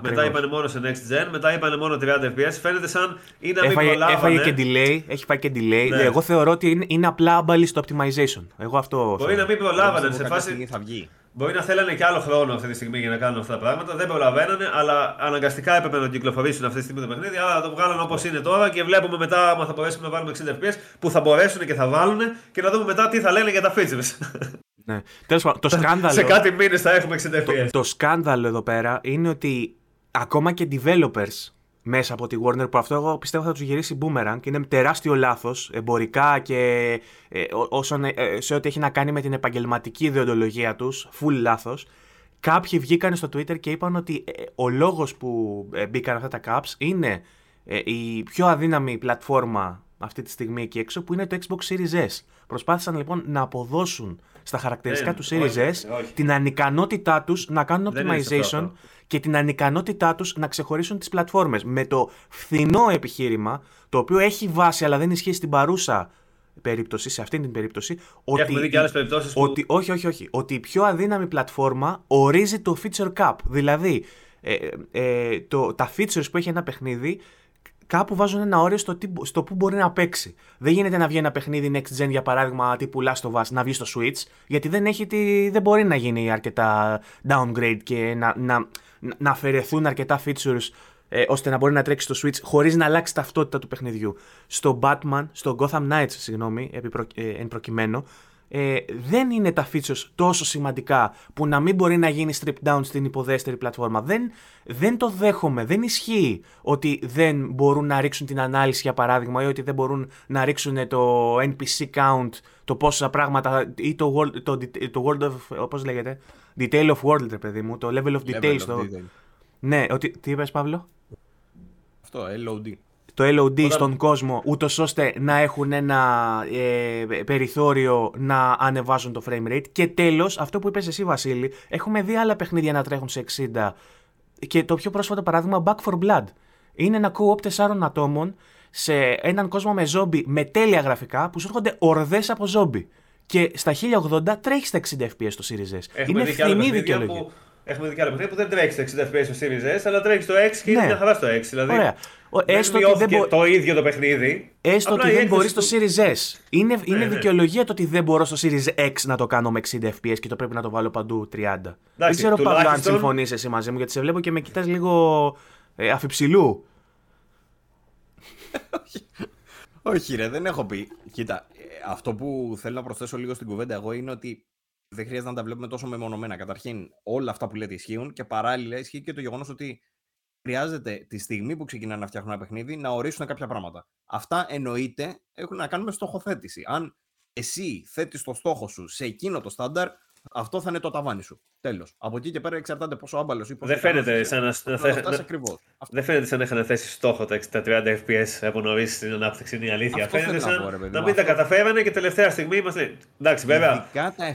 Μετά είπανε μόνο σε Next Gen, μετά είπανε μόνο 30 FPS. Φαίνεται σαν ή να μην Έφαγε, προλάβανε. έφαγε και delay, έχει πάει και delay. Ναι. Εγώ θεωρώ ότι είναι, είναι απλά άμπαλοι στο optimization. Εγώ αυτό Μπορεί θεωρώ. να μην προλάβανε Νομίζω σε κάποια φάση. στιγμή θα βγει. Μπορεί να θέλανε και άλλο χρόνο αυτή τη στιγμή για να κάνουν αυτά τα πράγματα. Δεν προλαβαίνανε, αλλά αναγκαστικά έπρεπε να το κυκλοφορήσουν αυτή τη στιγμή το παιχνίδι. Άρα το βγάλανε όπως είναι τώρα και βλέπουμε μετά άμα θα μπορέσουμε να βάλουμε 60 FPS που θα μπορέσουν και θα βάλουν και να δούμε μετά τι θα λένε για τα features. Ναι. Τέλος πάντων, το σκάνδαλο... σε κάτι μήνες θα έχουμε 60 Το, FPS. το σκάνδαλο εδώ πέρα είναι ότι ακόμα και developers μέσα από τη Warner που αυτό εγώ πιστεύω θα τους γυρίσει boomerang και είναι τεράστιο λάθος εμπορικά και ε, ό- όσον, ε, σε ό,τι έχει να κάνει με την επαγγελματική ιδεοντολογία τους, full λάθος. Κάποιοι βγήκαν στο Twitter και είπαν ότι ε, ο λόγος που ε, μπήκαν αυτά τα caps είναι ε, η πιο αδύναμη πλατφόρμα αυτή τη στιγμή εκεί έξω που είναι το Xbox Series S. Προσπάθησαν λοιπόν να αποδώσουν στα χαρακτηριστικά Δεν, του Series όχι, S όχι. την ανικανότητά τους να κάνουν Δεν είναι σωστό optimization αυτό. και την ανικανότητά τους να ξεχωρίσουν τις πλατφόρμες. Με το φθηνό επιχείρημα, το οποίο έχει βάση αλλά δεν ισχύει στην παρούσα περίπτωση, σε αυτήν την περίπτωση, ότι, έχουμε δει και άλλες περιπτώσεις που- ότι όχι, όχι, όχι, ότι η πιο αδύναμη πλατφόρμα ορίζει το feature cap. Δηλαδή, ε, ε, το, τα features που έχει ένα παιχνίδι κάπου βάζουν ένα όριο στο, τι, στο που μπορεί να παίξει. Δεν γίνεται να βγει ένα παιχνίδι next gen για παράδειγμα τύπου Last of Us να βγεις στο Switch γιατί δεν, έχει τη, δεν μπορεί να γίνει αρκετά downgrade και να, να, να αφαιρεθούν αρκετά features ε, ώστε να μπορεί να τρέξει στο Switch χωρίς να αλλάξει ταυτότητα του παιχνιδιού. Στο Batman, στο Gotham Knights, συγγνώμη, επί προ- ε, εν προκειμένου, ε, δεν είναι τα features τόσο σημαντικά που να μην μπορεί να γίνει strip down στην υποδέστερη πλατφόρμα. Δεν, δεν το δέχομαι. Δεν ισχύει ότι δεν μπορούν να ρίξουν την ανάλυση για παράδειγμα ή ότι δεν μπορούν να ρίξουν το NPC count, το πόσα πράγματα ή το world, το, το world of, πώς λέγεται, detail of world ρε παιδί μου, το level of detail. Level of στο... detail. Ναι, ότι, τι είπες Παύλο; Αυτό, LOD. Το LOD Όταν- στον κόσμο, ούτως ώστε να έχουν ένα ε, περιθώριο να ανεβάζουν το frame rate. Και τέλος, αυτό που είπες εσύ, Βασίλη, έχουμε δει άλλα παιχνίδια να τρέχουν σε 60. Και το πιο πρόσφατο παράδειγμα, Back for Blood. Είναι ένα co-op τεσσάρων ατόμων σε έναν κόσμο με ζόμπι με τέλεια γραφικά που σου έρχονται ορδές από ζόμπι. Και στα 1080 τρέχεις στα 60 FPS το Series S. Έχουμε είναι δει και άλλα φθηνή παιχνίδια δικαιολογία. που, έχουμε δει και άλλα παιχνίδια που δεν τρέχει στο 60 FPS στο Series S, αλλά τρέχει στο X και είναι Ναι. μια χαρά στο X. Δηλαδή, Ωραία. Ο- δεν έστω ότι δεν μειώθηκε μπο- το ίδιο το παιχνίδι. Έστω απλά ότι η δεν μπορείς έκδοση στο του- Series S. Είναι, είναι ναι. δικαιολογία το ότι δεν μπορώ στο Series X να το κάνω με 60 FPS και το πρέπει να το βάλω παντού 30. δεν ξέρω Παύλο αν τουλάχιστον- συμφωνείς εσύ μαζί μου, γιατί σε βλέπω και με κοιτάς λίγο ε, αφιψηλού. Όχι, ρε, δεν έχω πει. Κοίτα, ε, αυτό που θέλω να προσθέσω λίγο στην κουβέντα εγώ είναι ότι δεν χρειάζεται να τα βλέπουμε τόσο μεμονωμένα. Καταρχήν, όλα αυτά που λέτε ισχύουν και παράλληλα ισχύει και το γεγονός ότι χρειάζεται τη στιγμή που ξεκινάνε να φτιάχνουν ένα παιχνίδι να ορίσουν κάποια πράγματα. Αυτά εννοείται έχουν να κάνουν με στοχοθέτηση. Αν εσύ θέτεις το στόχο σου σε εκείνο το στάνταρ, αυτό θα είναι το ταβάνι σου. Τέλος. Από εκεί και πέρα εξαρτάται πόσο άμπαλος ή Δεν φαίνεται σαν να, να, θε... να... Δεν φαίνεται σαν να είχαν θέσει στόχο τα 30 FPS από νωρίς στην ανάπτυξη. Είναι η αλήθεια. Αυτό φαίνεται σαν να, πω, ρε, να μην τα καταφέρανε και τελευταία στιγμή είμαστε. Εντάξει, βέβαια.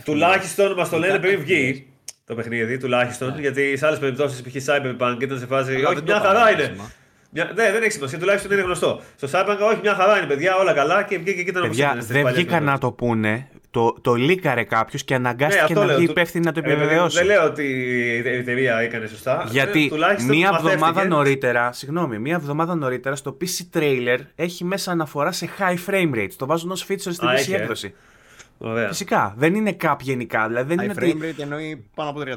Τουλάχιστον μας το λένε πριν βγει το παιχνίδι, τουλάχιστον. Ναι. Γιατί σε άλλες περιπτώσεις, π.χ. Cyberpunk ήταν σε φάση. Όχι, μια χαρά είναι. Μια... Ναι, δεν έχει σημασία, τουλάχιστον είναι γνωστό. Στο Cyberpunk, όχι, μια χαρά είναι, παιδιά, όλα καλά και βγήκε και ήταν Παιδιά, δεν βγήκαν να το πούνε. Το, το λίκαρε κάποιος και αναγκάστηκε ναι, να βγει υπεύθυνη να το ε, επιβεβαιώσει. δεν λέω ότι η εταιρεία έκανε σωστά. Γιατί ε, μία εβδομάδα νωρίτερα, συγγνώμη, μία εβδομάδα νωρίτερα στο PC trailer έχει μέσα αναφορά σε high frame rates. Το βάζουν ως feature στην PC έκδοση. Ωραία. Φυσικά. Δεν είναι cap γενικά. Δηλαδή δεν high frame rate εννοεί πάνω από 30.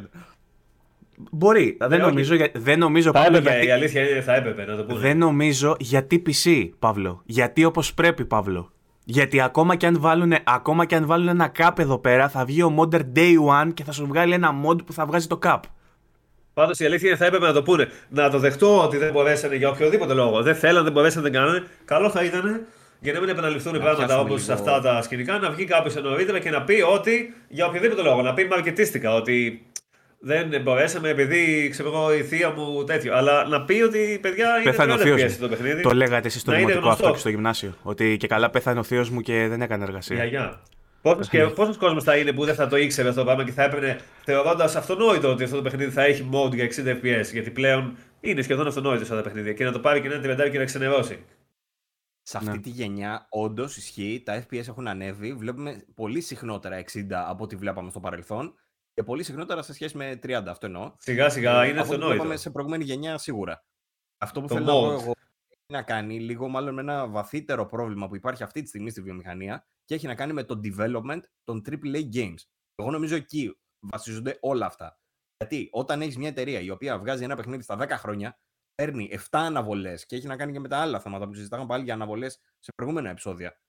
Μπορεί. Ε, δεν, νομίζω, δεν νομίζω. Θα έπρεπε, γιατί... η αλήθεια είναι θα έπρεπε να το πούμε. Δεν νομίζω γιατί PC, Παύλο. Γιατί όπως πρέπει, Παύλο. Γιατί ακόμα και, αν βάλουν, ακόμα και αν βάλουν ένα cap εδώ πέρα, θα βγει ο modder day one και θα σου βγάλει ένα mod που θα βγάζει το cap. Πάντως η αλήθεια είναι θα έπρεπε να το πούνε. Να το δεχτώ ότι δεν μπορέσανε για οποιοδήποτε λόγο. Δεν θέλανε, δεν μπορέσανε, δεν κάνανε. Καλό θα ήταν για να μην επαναληφθούν οι πράγματα όπως λίγο... αυτά τα σκηνικά, να βγει κάποιος νωρίτερα και να πει ότι για οποιοδήποτε λόγο. Να πει μαρκετίστικα ότι δεν μπορέσαμε επειδή ξέρω εγώ η θεία μου τέτοιο. Αλλά να πει ότι παιδιά είναι πέθανε ο θείος το παιχνίδι. Το λέγατε εσείς στο δημοτικό αυτό και στο γυμνάσιο. Ότι και καλά πέθανε ο θείος μου και δεν έκανε εργασία. Για, για. Πόσος κόσμος θα είναι που δεν θα το ήξερε αυτό το πράγμα και θα έπαιρνε θεωρώντας αυτονόητο ότι αυτό το παιχνίδι θα έχει mode για 60 FPS. Γιατί πλέον είναι σχεδόν αυτονόητο αυτό το παιχνίδι. Και να το πάρει και να είναι 30 και να ξενερώσει. Σε αυτή ναι. τη γενιά, όντως ισχύει, τα FPS έχουν ανέβει. Βλέπουμε πολύ συχνότερα 60 από ό,τι βλέπαμε στο παρελθόν και πολύ συχνότερα σε σχέση με 30. Αυτό εννοώ. Σιγά σιγά ε, είναι αυτονόητο. Αυτό σε προηγούμενη γενιά σίγουρα. Αυτό που θέλω να πω εγώ να κάνει λίγο μάλλον με ένα βαθύτερο πρόβλημα που υπάρχει αυτή τη στιγμή στη βιομηχανία και έχει να κάνει με το development των AAA games. Εγώ νομίζω εκεί βασίζονται όλα αυτά. Γιατί όταν έχεις μια εταιρεία η οποία βγάζει ένα παιχνίδι στα 10 χρόνια, παίρνει 7 αναβολές και έχει να κάνει και με τα άλλα θέματα που συζητάγαμε πάλι για αναβολές σε προηγούμενα επεισόδια.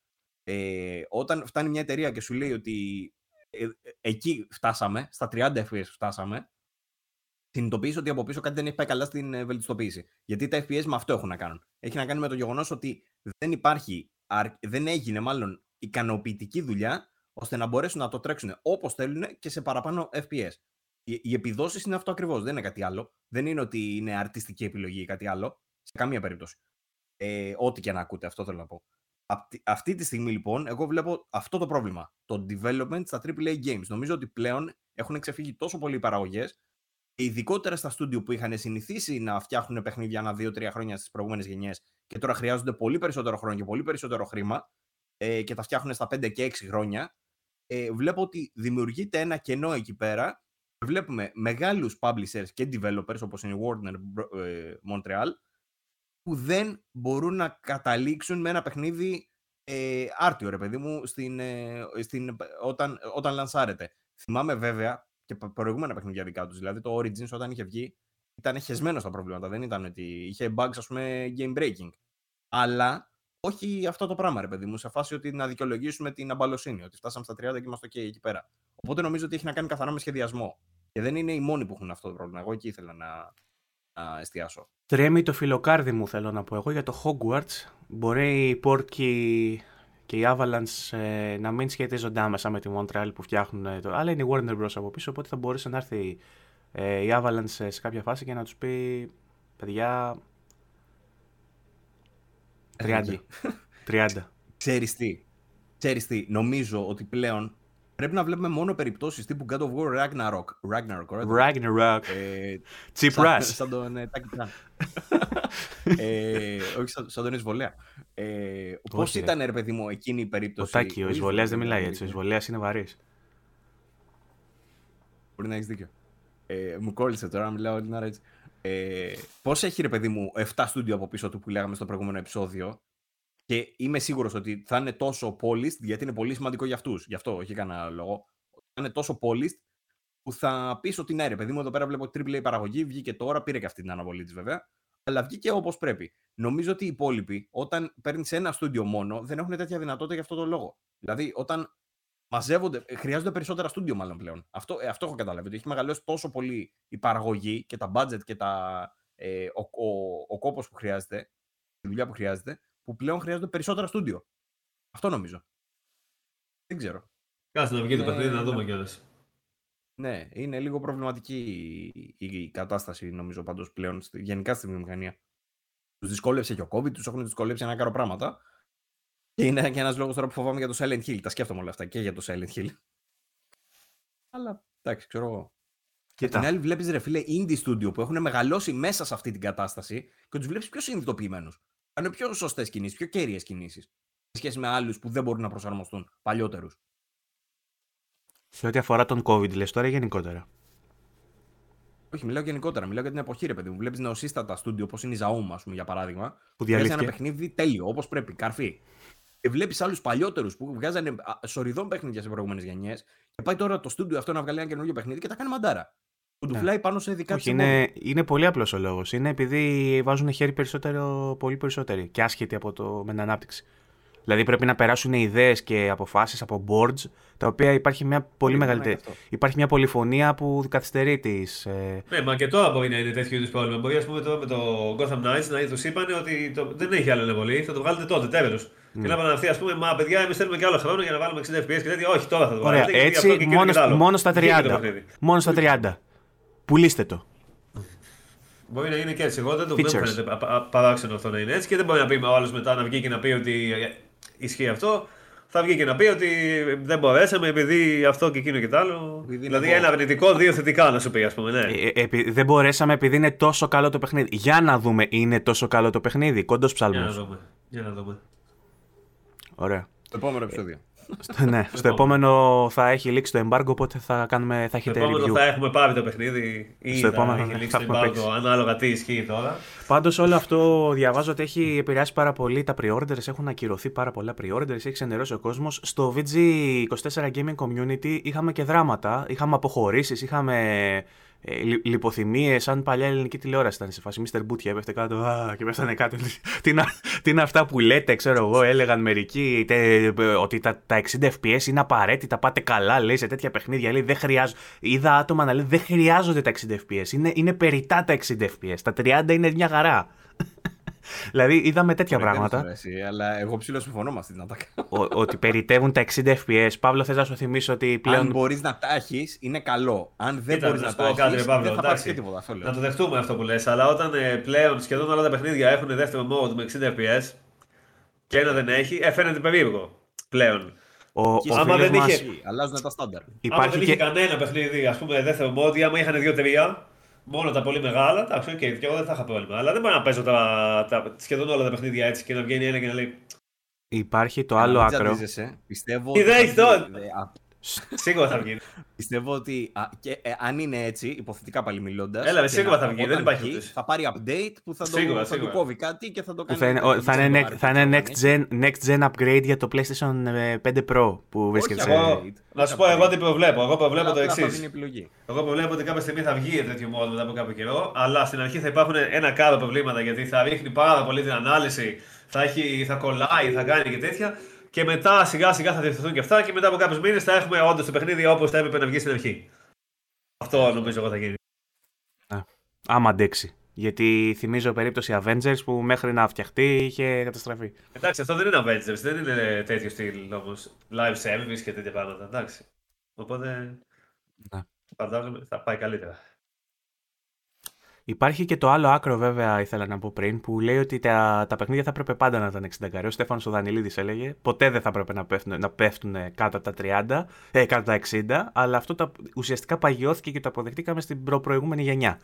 Ε, όταν φτάνει μια εταιρεία και σου λέει ότι ε, ε, εκεί φτάσαμε, στα 30 FPS φτάσαμε, συνειδητοποιήσει ότι από πίσω κάτι δεν έχει πάει καλά στην ε, βελτιστοποίηση. Γιατί τα FPS με αυτό έχουν να κάνουν. Έχει να κάνει με το γεγονός ότι δεν υπάρχει, δεν έγινε μάλλον ικανοποιητική δουλειά ώστε να μπορέσουν να το τρέξουν όπως θέλουν και σε παραπάνω FPS. Οι, οι επιδόσεις είναι αυτό ακριβώς, δεν είναι κάτι άλλο. Δεν είναι ότι είναι αρτιστική επιλογή ή κάτι άλλο. Σε καμία περίπτωση. Ε, ό,τι και να ακούτε, αυτό θέλω να πω. Αυτή τη στιγμή λοιπόν, εγώ βλέπω αυτό το πρόβλημα. Το development στα AAA games. Νομίζω ότι πλέον έχουν ξεφύγει τόσο πολλοί οι παραγωγές, ειδικότερα στα στούντιο που είχαν συνηθίσει να φτιάχνουν παιχνίδια ένα, δύο, τρία χρόνια στις προηγούμενες γενιές και τώρα χρειάζονται πολύ περισσότερο χρόνο και πολύ περισσότερο χρήμα ε, και τα φτιάχνουν στα 5 και 6 χρόνια. Ε, βλέπω ότι δημιουργείται ένα κενό εκεί πέρα. Βλέπουμε μεγάλους publishers και developers όπως είναι η Warner ε, Montreal που δεν μπορούν να καταλήξουν με ένα παιχνίδι ε, άρτιο, ρε παιδί μου, στην, ε, στην, όταν, όταν λανσάρεται. Θυμάμαι βέβαια και προηγούμενα παιχνίδια δικά τους. Δηλαδή το Origins όταν είχε βγει ήταν χεσμένο στα προβλήματα. Δεν ήταν ότι είχε bugs, ας πούμε, game breaking. Αλλά όχι αυτό το πράγμα, ρε παιδί μου, σε φάση ότι να δικαιολογήσουμε την αμπαλοσύνη. Ότι φτάσαμε στα 30 και είμαστε OK εκεί πέρα. Οπότε νομίζω ότι έχει να κάνει καθαρά με σχεδιασμό. Και δεν είναι οι μόνοι που έχουν αυτό το πρόβλημα. Εγώ εκεί ήθελα να, να εστιάσω. Τρέμει το φιλοκάρδι μου θέλω να πω εγώ για το Hogwarts. Μπορεί η Portkey και η Avalanche ε, να μην σχετίζονται άμεσα με τη Montreal που φτιάχνουν ε, το... Αλλά είναι η Warner Bros. από πίσω, οπότε θα μπορούσε να έρθει ε, η Avalanche σε κάποια φάση και να τους πει παιδιά... 30. 30. Ξέρεις τι. Ξέρεις τι. Νομίζω ότι πλέον πρέπει να βλέπουμε μόνο περιπτώσεις τύπου God of War Ragnarok. Ragnarok, right? Ragnarok. Ε, Cheap Rush. Σαν τον ε, Τάκη ε, όχι σαν, σαν τον Ισβολέα. Ε, Πώς ήταν, ρε παιδί μου, εκείνη η περίπτωση; Ο Τάκη, ο Ισβολέα δεν μιλάει έτσι. Ο Ισβολέα είναι βαρύς. Μπορεί να έχεις δίκιο. Ε, μου κόλλησε τώρα να μιλάω όλη την ώρα έτσι. Ε, Πώς έχει, ρε παιδί μου, 7 στούντιο από πίσω του που λέγαμε στο προηγούμενο επεισόδιο; Και είμαι σίγουρος ότι θα είναι τόσο polished, γιατί είναι πολύ σημαντικό για αυτούς. Γι' αυτό, όχι κανένα λόγο. Θα είναι τόσο polished που θα πεις ότι ναι, ρε παιδί μου, εδώ πέρα βλέπω AAA παραγωγή, βγήκε τώρα, πήρε και αυτή την αναβολή της βέβαια. αλλά βγήκε όπως πρέπει. Νομίζω ότι οι υπόλοιποι, όταν παίρνεις ένα στούντιο μόνο, δεν έχουν τέτοια δυνατότητα για αυτό το λόγο. Δηλαδή, όταν μαζεύονται, ε, χρειάζονται περισσότερα στούντιο μάλλον πλέον. Αυτό, ε, αυτό έχω καταλάβει. Ότι έχει μεγαλώσει τόσο πολύ η παραγωγή και τα budget και τα, ε, ο, ο, ο κόπος που χρειάζεται, η δουλειά που χρειάζεται, που πλέον χρειάζονται περισσότερα στούντιο. Αυτό νομίζω. Δεν ξέρω. Κάτσε να βγει το Ναι, παιχνίδι να ναι. δούμε κιόλας. Ναι, είναι λίγο προβληματική η, η κατάσταση νομίζω πάντως πλέον στη- γενικά στη βιομηχανία. Τους δυσκόλεψε και ο COVID, τους έχουν δυσκολέψει ένα κάρο πράγματα. Και είναι και ένας λόγος τώρα που φοβάμαι για το Silent Hill. Τα σκέφτομαι όλα αυτά και για το Silent Hill. Αλλά εντάξει, ξέρω εγώ. Και Κοίτα. την άλλη βλέπεις ρε φίλε indie studio που έχουν μεγαλώσει μέσα σε αυτή την κατάσταση και τους βλέπεις πιο συνειδητοποιημένους. Κάνουν πιο σωστές κινήσεις, πιο κέρυες κινήσεις. Σε σχέση με άλλους που δεν μπορούν να προσαρμοστούν, παλιότερους. Σε ό,τι αφορά τον COVID, λες τώρα ή γενικότερα; Όχι, μιλάω γενικότερα. Μιλάω για την εποχή, ρε παιδί μου. Βλέπεις νεοσύστατα στούντιο όπως είναι η Zaum, ας πούμε, για παράδειγμα. Που Βγάζει ένα διαλύθηκε. παιχνίδι τέλειο, όπως πρέπει, καρφί. Και βλέπεις άλλους παλιότερους που βγάζανε α, σοριδών παιχνίδια σε προηγούμενες γενιές. Και πάει τώρα το στούντιο αυτό να βγάλει ένα καινούργιο παιχνίδι και τα κάνει μαντάρα. Που του Ναι. φυλάει πάνω σε δικά Όχι, της εμπόδια. είναι, είναι πολύ απλός ο λόγος. Είναι επειδή βάζουν χέρι περισσότερο, πολύ περισσότεροι και άσχετοι από το, με την ανάπτυξη. Δηλαδή πρέπει να περάσουν ιδέες και αποφάσεις από boards, τα οποία υπάρχει μια πολύ Πολύ μεγαλύτερη. αυτό. Υπάρχει μια πολυφωνία που καθυστερεί τις, ε, Ναι, μα και τώρα μπορεί να είναι τέτοιο είδους πρόβλημα. Μπορεί ας πούμε, τώρα με το Gotham Knights να τους είπαν ότι το, δεν έχει άλλο αναβολή, θα το βγάλετε τότε, τέλος. Ναι. Και να επαναληφθεί, ας πούμε, μα παιδιά, εμείς θέλουμε και άλλο χρόνο για να βάλουμε 60 FPS και τέτοια. Όχι, τώρα θα το Ωραία, βάλετε. γιατί αυτό έτσι και εκείνο μόνο, και το άλλο. μόνος στα Βγήκε το 30. παιχνίδι. Μόνος στα 30. Πουλήστε το. Μπορεί να είναι και έτσι. Εγώ δεν το δεν μου Features. φαίνεται πα- πα- παράξενο αυτό να είναι έτσι και δεν μπορεί να πει ο άλλος μετά να βγει και να πει ότι ε, ισχύει αυτό. Θα βγει και να πει ότι δεν μπορέσαμε επειδή αυτό και εκείνο και το άλλο. Επειδή είναι Δηλαδή εγώ. ένα αρνητικό, δύο θετικά να σου πει, ας πούμε. Ναι. Ε, ε, επει- δεν μπορέσαμε επειδή είναι τόσο καλό το παιχνίδι. Για να δούμε, είναι τόσο καλό το παιχνίδι. Κόντο Για να ψαλμό. δούμε. Για να δούμε. Ωραία. Το επόμενο επεισόδιο. Στο- ναι, στο επόμενο θα έχει λήξει το embargo, οπότε θα, κάνουμε, θα Στο έχετε επόμενο review. θα έχουμε πάρει το παιχνίδι ή Στο θα επόμενο έχει θα λήξει το έχουμε embargo, παίξει. ανάλογα τι ισχύει τώρα. Πάντως όλο αυτό διαβάζω ότι έχει επηρεάσει πάρα πολύ τα pre-orders, έχουν ακυρωθεί πάρα πολλά pre-orders, έχει ξενερώσει ο κόσμος. Στο VG24 Gaming Community είχαμε και δράματα, είχαμε αποχωρήσεις, είχαμε ε, λι- λιποθυμίες, σαν παλιά ελληνική τηλεόραση ήταν σε φάση Mr. Bootya, έπεφτε κάτω α, και πέφτανε κάτω. τι, είναι, τι είναι αυτά που λέτε, ξέρω εγώ, έλεγαν μερικοί τε, ότι τα, τα 60 FPS είναι απαραίτητα, πάτε καλά, λέει, σε τέτοια παιχνίδια, λέει, δεν χρειάζονται. Είδα άτομα να λέει, δεν χρειάζονται τα 60 FPS, είναι, είναι περιτά τα 60 FPS, τα 30 είναι μια χαρά. Δηλαδή είδαμε τέτοια Ωραία, πράγματα. δεν σου αρέσει, Αλλά εγώ ψηλό συμφωνώ με αυτή την ατάκα. ο- ότι περιτεύουν τα 60 FPS. Παύλο, θες να σου θυμίσω ότι Αν πλέον. μπορείς να τα έχεις, είναι καλό. Αν δεν Κοίτα, μπορείς να να σου τα πω κάτι, έχεις, ρε Παύλο, δεν θα πάρεις εντάξει. και τίποτα. Αυτό λέω. Να το δεχτούμε αυτό που λες, αλλά όταν ε, πλέον σχεδόν όλα τα παιχνίδια έχουν δεύτερο mode με 60 FPS και ένα δεν έχει, ε, φαίνεται περίεργο πλέον. Ο, ο Και άμα φίλος δεν μας είχε- Αλλάζουν τα στάνταρ. Άμα Υπάρχει δεν και. είχε κανένα παιχνίδι, ας πούμε, δεύτερο mode, ή άμα είχαν 2-3, μόνο τα πολύ μεγάλα, εντάξει, οκ, και εγώ δεν θα είχα πρόβλημα. Αλλά δεν μπορεί να παίζω τα, τα, σχεδόν όλα τα παιχνίδια έτσι και να βγαίνει ένα και να λέει Υπάρχει το Για να άλλο μην άκρο. τζαντίζεσαι, Πιστεύω Τι ότι δεν θα έχει βγει- τώρα. ε, α, Σίγουρα θα βγει. Πιστεύω ότι α, και, ε, αν είναι έτσι, υποθετικά πάλι μιλώντας. Έλα, ρε, σίγουρα θα βγει, δεν υπάρχει ούτε. Θα πάρει update που θα, Σίγουρα, το, θα του σίγουρα. κόβει κάτι και θα το Που κάνει. θα είναι, ο- θα είναι, δεν next- ξέρω θα αν είναι έχει. next, gen, next gen upgrade για το PlayStation ε, 5 Pro που βρίσκεται σε. Εγώ, να σου πω εγώ τι προβλέπω. Εγώ προβλέπω το Απλά θα εξής. δίνει επιλογή. Εγώ προβλέπω ότι κάποια στιγμή θα βγει τέτοιο mode μετά από κάποιο καιρό, αλλά στην αρχή θα υπάρχουν ένα κάρο προβλήματα γιατί θα ρίχνει πάρα πολύ την ανάλυση, θα, έχει, θα κολλάει, θα κάνει και τέτοια. Και μετά σιγά σιγά θα διευθυνθούν και αυτά και μετά από κάποιους μήνες θα έχουμε όντως το παιχνίδι όπως θα έπρεπε να βγει στην αρχή. Αυτό νομίζω εγώ θα γίνει. Άμα αντέξει. Γιατί θυμίζω περίπτωση Avengers που μέχρι να φτιαχτεί είχε καταστραφεί. Εντάξει, αυτό δεν είναι Avengers, δεν είναι τέτοιο στυλ όμως. Live service και τέτοια πράγματα. Εντάξει. Οπότε. Ναι. Φαντάζομαι θα πάει καλύτερα. Υπάρχει και το άλλο άκρο, βέβαια, ήθελα να πω πριν, που λέει ότι τα, τα παιχνίδια θα έπρεπε πάντα να ήταν 60 καρέ. Ο Στέφανος ο Δανιλίδη έλεγε. Ποτέ δεν θα έπρεπε να πέφτουν, να πέφτουν κάτω από τα 30, ε, κάτω από τα 60, αλλά αυτό τα, ουσιαστικά παγιώθηκε και το αποδεχτήκαμε στην προ- προηγούμενη γενιά.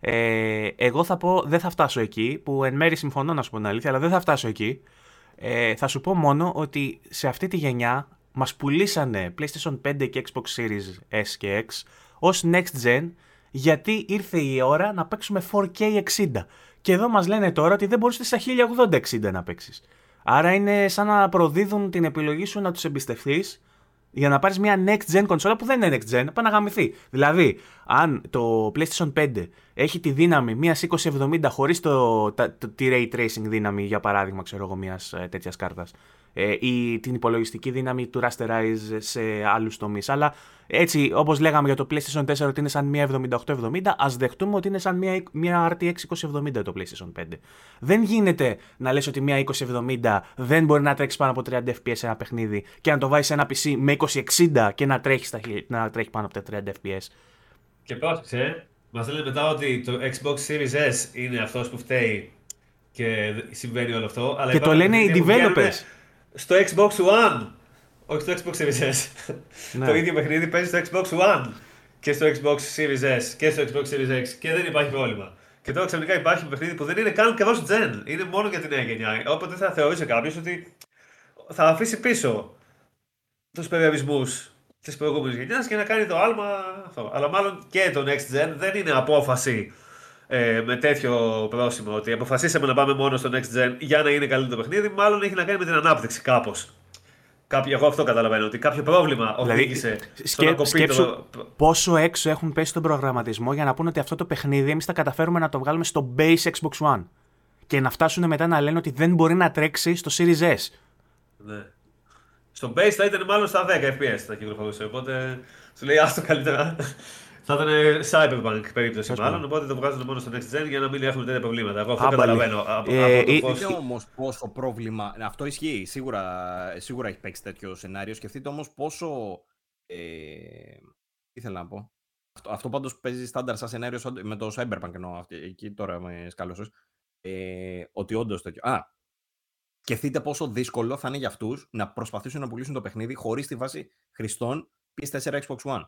Ε, εγώ θα πω, δεν θα φτάσω εκεί, που εν μέρει συμφωνώ να σου πω την αλήθεια, αλλά δεν θα φτάσω εκεί. Ε, θα σου πω μόνο ότι σε αυτή τη γενιά μας πουλήσανε PlayStation 5 και Xbox Series S και X ως next gen γιατί ήρθε η ώρα να παίξουμε 4K 60. Και εδώ μας λένε τώρα ότι δεν μπορείς στα 1080-60 να παίξεις. Άρα είναι σαν να προδίδουν την επιλογή σου να τους εμπιστευτείς για να πάρεις μια next gen κονσόλα που δεν είναι next gen, πάει να γαμηθεί. Δηλαδή, αν το PlayStation 5 έχει τη δύναμη μια 2070 χωρίς το, το, το, τη ray tracing δύναμη, για παράδειγμα, ξέρω εγώ, μιας ε, τέτοιας κάρτας, ε, ή την υπολογιστική δύναμη του rasterize σε άλλους τομείς. Αλλά έτσι, όπως λέγαμε για το PlayStation 4 ότι είναι σαν μια 7870, ας δεχτούμε ότι είναι σαν μια, μια RTX 2070 το PlayStation 5. Δεν γίνεται να λες ότι μια 2070 δεν μπορεί να τρέξει πάνω από 30 FPS σε ένα παιχνίδι και να το βάζεις σε ένα PC με 2060 και να τρέχει, στα, να τρέχει πάνω από τα 30 FPS. Και πρόσεξε, μας λένε μετά ότι το Xbox Series S είναι αυτός που φταίει και συμβαίνει όλο αυτό. Αλλά και το λένε οι developers. Στο Xbox One όχι στο Xbox Series S. Ναι. το ίδιο παιχνίδι παίζει στο Xbox One και στο Xbox Series S και στο Xbox Series X και δεν υπάρχει πρόβλημα. Και τώρα ξαφνικά υπάρχει ένα παιχνίδι που δεν είναι καν καιρό gen. Είναι μόνο για την νέα γενιά. Οπότε θα θεωρήσει κάποιος ότι θα αφήσει πίσω τους περιορισμούς της προηγούμενης γενιάς και να κάνει το άλμα αυτό. Αλλά μάλλον και το Next Gen δεν είναι απόφαση ε, με τέτοιο πρόσημο ότι αποφασίσαμε να πάμε μόνο στο Next Gen για να είναι καλύτερο το παιχνίδι. Μάλλον έχει να κάνει με την ανάπτυξη κάπως. Κάποιο, εγώ αυτό καταλαβαίνω, ότι κάποιο πρόβλημα δηλαδή, οδήγησε σκέ, στο σκέψου το... πόσο έξω έχουν πέσει τον προγραμματισμό για να πούνε ότι αυτό το παιχνίδι εμείς θα καταφέρουμε να το βγάλουμε στο base Xbox One. Και να φτάσουν μετά να λένε ότι δεν μπορεί να τρέξει στο Series S. Ναι. Στο base θα ήταν μάλλον στα 10 FPS θα κυκλοφορούσε. Οπότε σου λέει άστο καλύτερα θα ήταν Cyberpunk περίπτωση μάλλον, οπότε το βγάζουν μόνο στο Next Gen για να μην έχουμε τέτοια προβλήματα. Εγώ αυτό καταλαβαίνω. Ε, ε, όμως πόσο πρόβλημα. Αυτό ισχύει. Σίγουρα, σίγουρα έχει παίξει τέτοιο σενάριο. Σκεφτείτε όμως πόσο. Ε, ήθελα να πω. Αυτό, αυτό πάντως παίζει στάνταρ σαν σενάριο με το Cyberpunk εννοώ. Εκεί τώρα με σκάλωσες. Ε, ότι όντως τέτοιο. Α, σκεφτείτε πόσο δύσκολο θα είναι για αυτούς να προσπαθήσουν να πουλήσουν το παιχνίδι χωρίς τη βάση χρηστών PS4 Xbox One.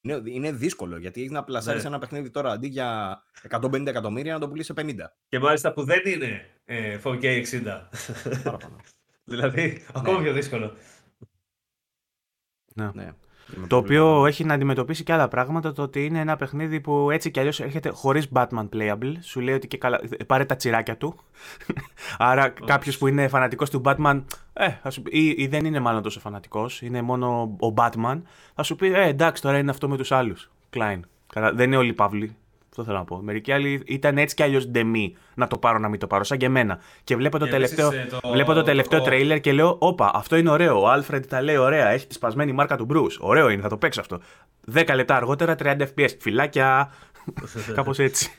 Είναι, είναι δύσκολο γιατί έχει να πλασάρει ναι. ένα παιχνίδι τώρα αντί για 150 εκατομμύρια να το πουλήσει σε 50. Και μάλιστα που δεν είναι ε, 4K 60. δηλαδή, ακόμα ναι. πιο δύσκολο. Ναι. ναι. Το οποίο έχει να αντιμετωπίσει και άλλα πράγματα. Το ότι είναι ένα παιχνίδι που έτσι κι αλλιώς έρχεται χωρίς Batman playable. Σου λέει ότι και καλά. Πάρε τα τσιράκια του. Άρα κάποιος που είναι φανατικός του Batman. Ε, σου... ή, ή, δεν είναι μάλλον τόσο φανατικός. Είναι μόνο ο Batman. Θα σου πει, Ε, εντάξει, τώρα είναι αυτό με τους άλλους. Klein. Δεν είναι όλοι παύλοι. Αυτό θέλω να πω. Μερικοί άλλοι ήταν έτσι κι αλλιώς ντεμή να το πάρω να μην το πάρω, σαν και εμένα. Και βλέπω το, τελευταίο, ε, το... βλέπω το τελευταίο τρέιλερ και λέω: Όπα, αυτό είναι ωραίο. Ο Άλφρεντ τα λέει ωραία. Έχει τη σπασμένη μάρκα του Μπρου. Ωραίο είναι, θα το παίξω αυτό. 10 λεπτά αργότερα 30 FPS. Φυλάκια. Κάπως έτσι.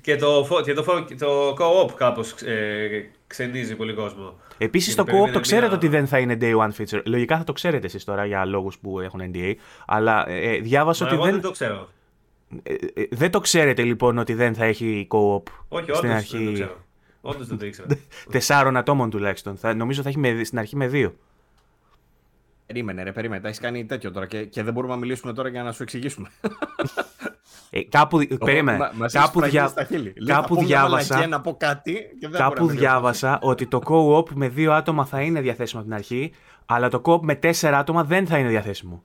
και το, και το, το co-op κάπως ε, ξενίζει πολύ κόσμο. Επίσης το co-op το ξέρετε μια... ότι δεν θα είναι day one feature. Λογικά θα το ξέρετε εσείς τώρα για λόγους που έχουν NDA. Αλλά ε, ε διάβασα ότι εγώ δεν. το ξέρω. Ε, ε, δεν το ξέρετε λοιπόν ότι δεν θα έχει co-op Όχι, στην αρχή; Δεν το ξέρω. Όντως δεν το ήξερα. Τεσσάρων ατόμων τουλάχιστον. Θα, νομίζω θα έχει με, στην αρχή με δύο. Περίμενε, ρε, περίμενε. Τα έχεις κάνει τέτοιο τώρα και, και δεν μπορούμε να μιλήσουμε τώρα για να σου εξηγήσουμε. Ε, κάπου, περίμενε, μα, κάπου, δια... κάπου διάβασα, να πω κάτι και δεν κάπου διάβασα ότι το co-op με δύο άτομα θα είναι διαθέσιμο από την αρχή, αλλά το co-op με τέσσερα άτομα δεν θα είναι διαθέσιμο.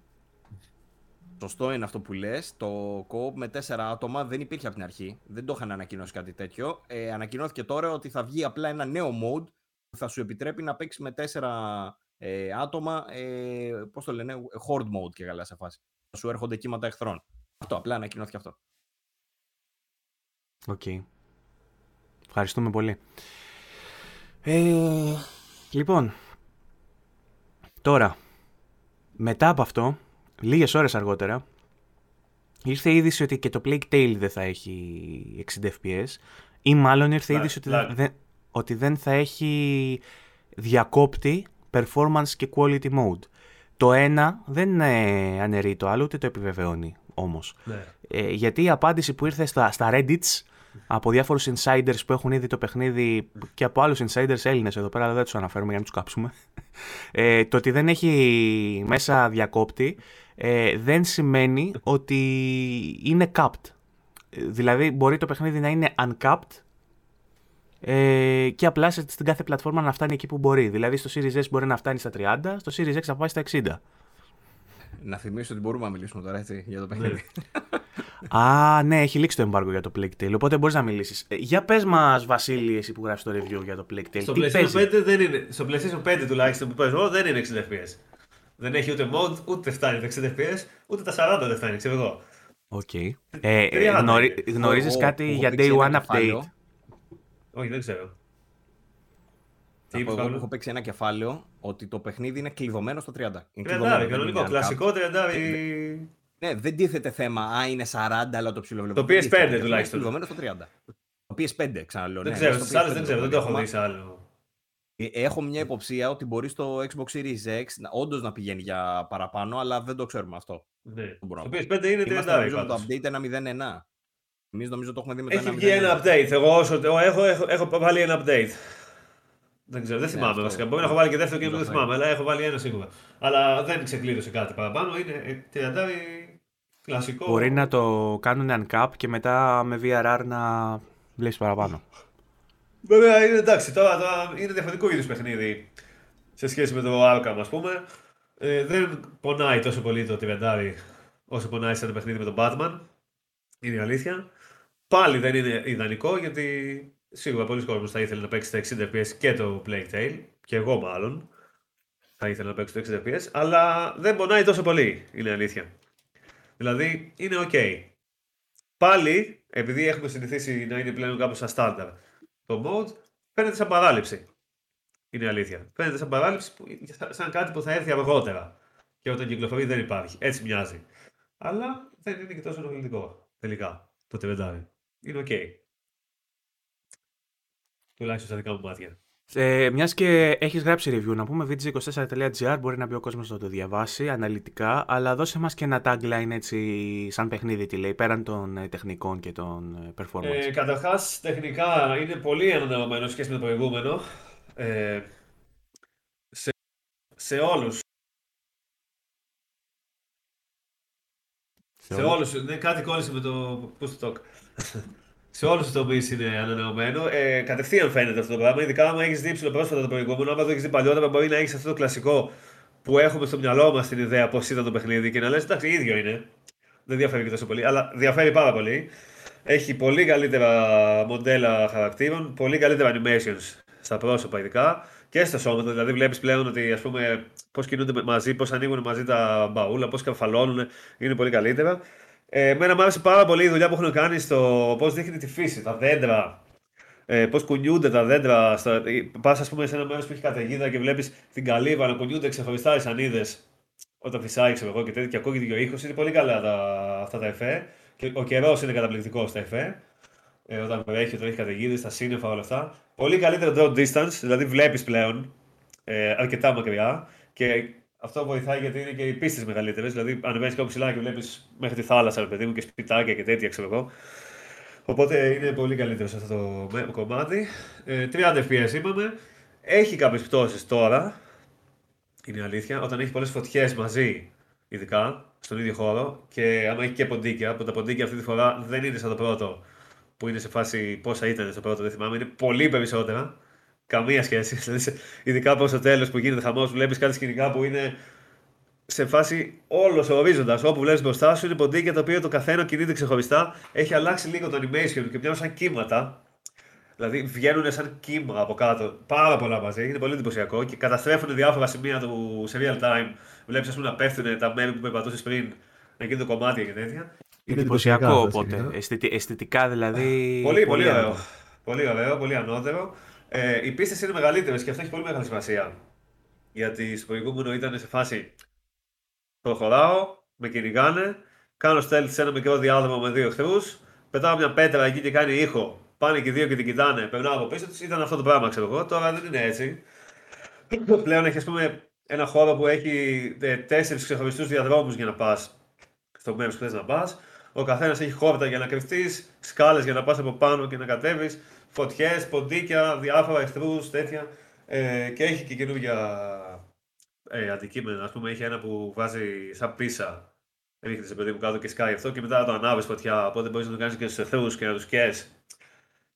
Σωστό είναι αυτό που λες. Το co με τέσσερα άτομα δεν υπήρχε από την αρχή. Δεν το είχαν ανακοινώσει κάτι τέτοιο. Ε, ανακοινώθηκε τώρα ότι θα βγει απλά ένα νέο mode που θα σου επιτρέπει να παίξεις με τέσσερα ε, άτομα. Ε, Πώς το λένε, horde mode και καλά σε φάση. Θα σου έρχονται κύματα εχθρών. Αυτό απλά ανακοινώθηκε αυτό. OK. Okay. Ευχαριστούμε πολύ. Ε, λοιπόν, τώρα, μετά από αυτό, λίγες ώρες αργότερα, ήρθε η είδηση ότι και το Plague Tale δεν θα έχει 60 FPS ή μάλλον ήρθε η είδηση ότι, δεν, ότι δεν θα έχει διακόπτη performance και quality mode. Το ένα δεν αναιρεί το άλλο, ούτε το επιβεβαιώνει όμως. Ναι. Ε, γιατί η απάντηση που ήρθε στα, στα Reddits από διάφορους insiders που έχουν ήδη το παιχνίδι και από άλλους insiders Έλληνες εδώ πέρα, δεν τους αναφέρουμε για να τους κάψουμε, ε, το ότι δεν έχει μέσα διακόπτη ε, δεν σημαίνει ότι είναι capped. Δηλαδή μπορεί το παιχνίδι να είναι uncapped ε, και απλά στην κάθε πλατφόρμα να φτάνει εκεί που μπορεί. Δηλαδή στο Series S μπορεί να φτάνει στα 30, στο Series X θα πάει στα 60. Να θυμίσω ότι μπορούμε να μιλήσουμε τώρα έτσι για το ναι. παιχνίδι. Α, ναι, έχει λήξει το embargo για το Plague Tale, οπότε μπορείς να μιλήσεις. Ε, για πες μας, Βασίλη, εσύ που γράφεις το review για το Plague Tale. Στο PlayStation 5 δεν είναι. Στο PlayStation 5 τουλάχιστον που παίζω δεν είναι 60 FPS. Δεν έχει ούτε mode, ούτε φτάνει τα 60 FPS, ούτε τα 40 δεν φτάνει, ξέρω εγώ. Οκ. Ε, ε, Τριάντα γνωρί- είναι. γνωρίζεις Εγώ- κάτι έχω για παίξει day ένα one update; κεφάλαιο. Όχι, δεν ξέρω. Θα Τι πω είπες, εγώ που Παύλο; έχω παίξει ένα κεφάλαιο ότι το παιχνίδι είναι κλειδωμένο στο 30. Είναι κλειδωμένο, Τριαντάρι, δεν κανονικό. είναι uncapped. Κλασικό τριαντάρι. Ναι, δεν τίθεται θέμα. Α, είναι 40, αλλά το ψηλό Το Δεν PS5 τίθεται. Είναι τουλάχιστον. κλειδωμένο στο 30. Το PS5, ξαναλέω. Δεν ναι, ξέρω, στο στις άλλες PS5 δεν ξέρω, δεν το έχω ακόμα. δει σε άλλο. Ε, Έχω μια υποψία ότι μπορεί στο Xbox Series X όντως να πηγαίνει για παραπάνω, αλλά δεν το ξέρουμε αυτό. Ναι. μπορώ Το να PS5 είναι Είμαστε τριαντάρι. νομίζω με το πάντως. update 1.01. Εμείς νομίζω το έχουμε δει με το Έχει 1.01. βγει ένα update. Εγώ όσο το έχω, έχω, έχω βάλει ένα update. Δεν ξέρω, δεν θυμάμαι αυτό. βασικά. Μπορεί να έχω βάλει και δεύτερο και δεν Αυτό θυμάμαι, αλλά έχω βάλει ένα σίγουρα. Αλλά δεν ξεκλείδωσε κάτι παραπάνω. Είναι ε, τριαντάρι κλασικό. Μπορεί να το κάνουν uncap και μετά με VRR να βλέπεις παραπάνω. Βέβαια είναι εντάξει, τώρα, τώρα είναι διαφορετικό είδου παιχνίδι σε σχέση με το Arkham, ας πούμε. Ε, δεν πονάει τόσο πολύ το τριαντάρι όσο πονάει σε ένα παιχνίδι με τον Batman. Είναι η αλήθεια. Πάλι δεν είναι ιδανικό γιατί σίγουρα πολλοί κόσμοι θα ήθελε να παίξει τα 60 FPS και το Plague Tale. Και εγώ μάλλον θα ήθελα να παίξω το 60 FPS. Αλλά δεν πονάει τόσο πολύ, είναι η αλήθεια. Δηλαδή είναι ok. Πάλι, επειδή έχουμε συνηθίσει να είναι πλέον κάπως σαν στάνταρ το mode, φαίνεται σαν παράληψη. Είναι η αλήθεια. Φαίνεται σαν παράληψη, που, σαν κάτι που θα έρθει αργότερα. Και όταν κυκλοφορεί δεν υπάρχει. Έτσι μοιάζει. Αλλά δεν είναι και τόσο ενοχλητικό τελικά το τεβεντάρι. Είναι ok. Τουλάχιστον στα δικά μου μάτια. Ε, Μιας και έχεις γράψει review, να πούμε vg24.gr μπορεί να μπει ο κόσμος να το διαβάσει αναλυτικά, αλλά δώσε μας και ένα tagline έτσι, σαν παιχνίδι, τι λέει, πέραν των ε, τεχνικών και των ε, performance. Ε, Καταρχάς, τεχνικά είναι πολύ ανανεωμένος σχέση με το προηγούμενο. Ε, σε, σε όλους. Σε όλους. Ναι, κάτι κόλλησε με το push to talk. Σε όλους τους τομείς είναι ανανεωμένο. Ε, κατευθείαν φαίνεται αυτό το πράγμα. Ειδικά άμα έχεις δει ψηλοπρόσφατα το προηγούμενο, άμα το έχεις δει παλιότερα, μπορεί να έχεις αυτό το κλασικό που έχουμε στο μυαλό μας την ιδέα πώς ήταν το παιχνίδι και να λες: Εντάξει, ίδιο είναι. Δεν διαφέρει και τόσο πολύ, αλλά διαφέρει πάρα πολύ. Έχει πολύ καλύτερα μοντέλα χαρακτήρων, πολύ καλύτερα animations στα πρόσωπα ειδικά και στα σώματα. Δηλαδή, βλέπεις πλέον ότι ας πούμε, πώς κινούνται μαζί, πώς ανοίγουν μαζί τα μπαούλα, πώς καφαλώνουν, είναι πολύ καλύτερα. Ε, εμένα μου άρεσε πάρα πολύ η δουλειά που έχουν κάνει στο πώς δείχνει τη φύση, τα δέντρα, ε, πώς κουνιούνται τα δέντρα. Στα... Πας, ας πούμε, σε ένα μέρος που έχει καταιγίδα και βλέπεις την καλύβα να κουνιούνται ξεχωριστά οι σανίδες όταν φυσάει, ξέρω εγώ και τέτοια, και ακούγεται και ο ήχο. Είναι πολύ καλά τα... αυτά τα εφέ. Και ο καιρός είναι καταπληκτικός στα εφέ. Ε, όταν βρέχει, όταν έχει καταιγίδες, τα σύννεφα, όλα αυτά. Πολύ καλύτερο draw distance, δηλαδή βλέπεις πλέον ε, αρκετά μακριά. Και αυτό βοηθάει γιατί είναι και οι πίστες μεγαλύτερες. Δηλαδή, ανεβαίνεις κάπου ψηλά και βλέπεις μέχρι τη θάλασσα, ρε παιδί μου, και σπιτάκια και τέτοια, ξέρω εγώ. Οπότε είναι πολύ καλύτερο σε αυτό το με- κομμάτι. Ε, 30 FPS είπαμε. Έχει κάποιες πτώσεις τώρα. Είναι η αλήθεια. Όταν έχει πολλές φωτιές μαζί, ειδικά στον ίδιο χώρο, και άμα έχει και ποντίκια, που τα ποντίκια αυτή τη φορά δεν είναι σαν το πρώτο, που είναι σε φάση πόσα ήταν στο πρώτο, δεν θυμάμαι, είναι πολύ περισσότερα. Καμία σχέση. Δηλαδή, σε- ειδικά προ το τέλος που γίνεται χαμός, βλέπεις κάτι σκηνικά που είναι σε φάση όλος ο ορίζοντας. Όπου βλέπεις μπροστά σου είναι ποντίκια τα οποία το καθένα κινείται ξεχωριστά. Έχει αλλάξει λίγο το animation και μοιάζουν σαν κύματα. Δηλαδή βγαίνουν σαν κύμα από κάτω. Πάρα πολλά μαζί. Είναι πολύ εντυπωσιακό και καταστρέφουν διάφορα σημεία του σε real time. Βλέπεις, ας πούμε, να πέφτουν τα μέρη που περπατούσε πριν, να γίνονται κομμάτια και τέτοια. Είναι εντυπωσιακά εντυπωσιακό αυτά οπότε. σκηνικά. Αισθητι- αισθητικά δηλαδή. Πολύ, πολύ ωραίο. άνετο. Πολύ ωραίο, πολύ ανώτερο. Ε, οι πίστες είναι μεγαλύτερες και αυτό έχει πολύ μεγάλη σημασία. Γιατί στο προηγούμενο ήταν σε φάση. Προχωράω, με κυνηγάνε, κάνω stealth σε ένα μικρό διάδρομο με δύο εχθρούς, πετάω μια πέτρα εκεί και κάνει ήχο. Πάνε και οι δύο και την κοιτάνε, περνάω από πίσω τους. Ήταν αυτό το πράγμα, ξέρω εγώ. Τώρα δεν είναι έτσι. Πλέον έχει, ας πούμε, ένα χώρο που έχει τέσσερις ξεχωριστούς διαδρόμους για να πας στο μέρος που θες να πας. Ο καθένας έχει χόρτα για να κρυφτείς, σκάλες για να πας από πάνω και να κατέβεις, φωτιές, ποντίκια, διάφορα εχθρούς, τέτοια. Ε, και έχει και καινούργια ε, αντικείμενα. Α πούμε, έχει ένα που βάζει σαν πίσα. Ρίχνει σε παιδί μου κάτω και σκάει αυτό και μετά το ανάβεις φωτιά. Οπότε μπορείς να το κάνεις και στους εχθρούς και να τους καίει.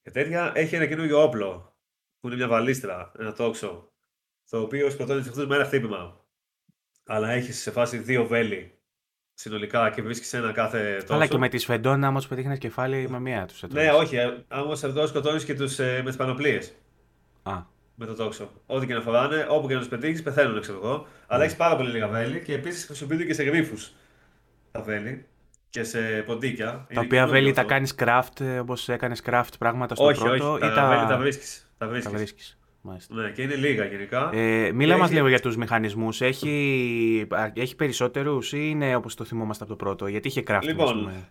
Και τέτοια. Έχει ένα καινούργιο όπλο που είναι μια βαλίστρα, ένα τόξο. Το οποίο σκοτώνεις του εχθρούς με ένα χτύπημα. Αλλά έχεις σε φάση δύο βέλη συνολικά και βρίσκεις ένα κάθε τόσο. Αλλά και με τη σφεντόνα, άμα του πετύχει ένα κεφάλι με μία τους. Ναι, όχι. ε, Άμα σε αυτό σκοτώνεις και τους ε, με τις πανοπλίες. Α, με το τόξο. Ό,τι και να φοράνε, όπου και να τους πετύχεις, πεθαίνουν, ξέρω εγώ. Αλλά έχεις πάρα πολύ λίγα βέλη και επίσης χρησιμοποιούνται και σε γρήφου τα βέλη και σε ποντίκια. Τα Είναι οποία καινούριο βέλη αυτό. τα κάνεις craft όπως έκανες craft πράγματα στο Όχι, πρώτο όχι, ή τα, τα, βέλη τα βρίσκεις. Τα τα βρίσκεις. Βρίσκεις. Μάλιστα. Ναι, και είναι λίγα γενικά. Ε, μίλα μας έχει- λίγο για τους μηχανισμούς. Έχει, α, έχει περισσότερους ή είναι όπως το θυμόμαστε από το πρώτο; Γιατί είχε crafting, Λοιπόν, ας πούμε;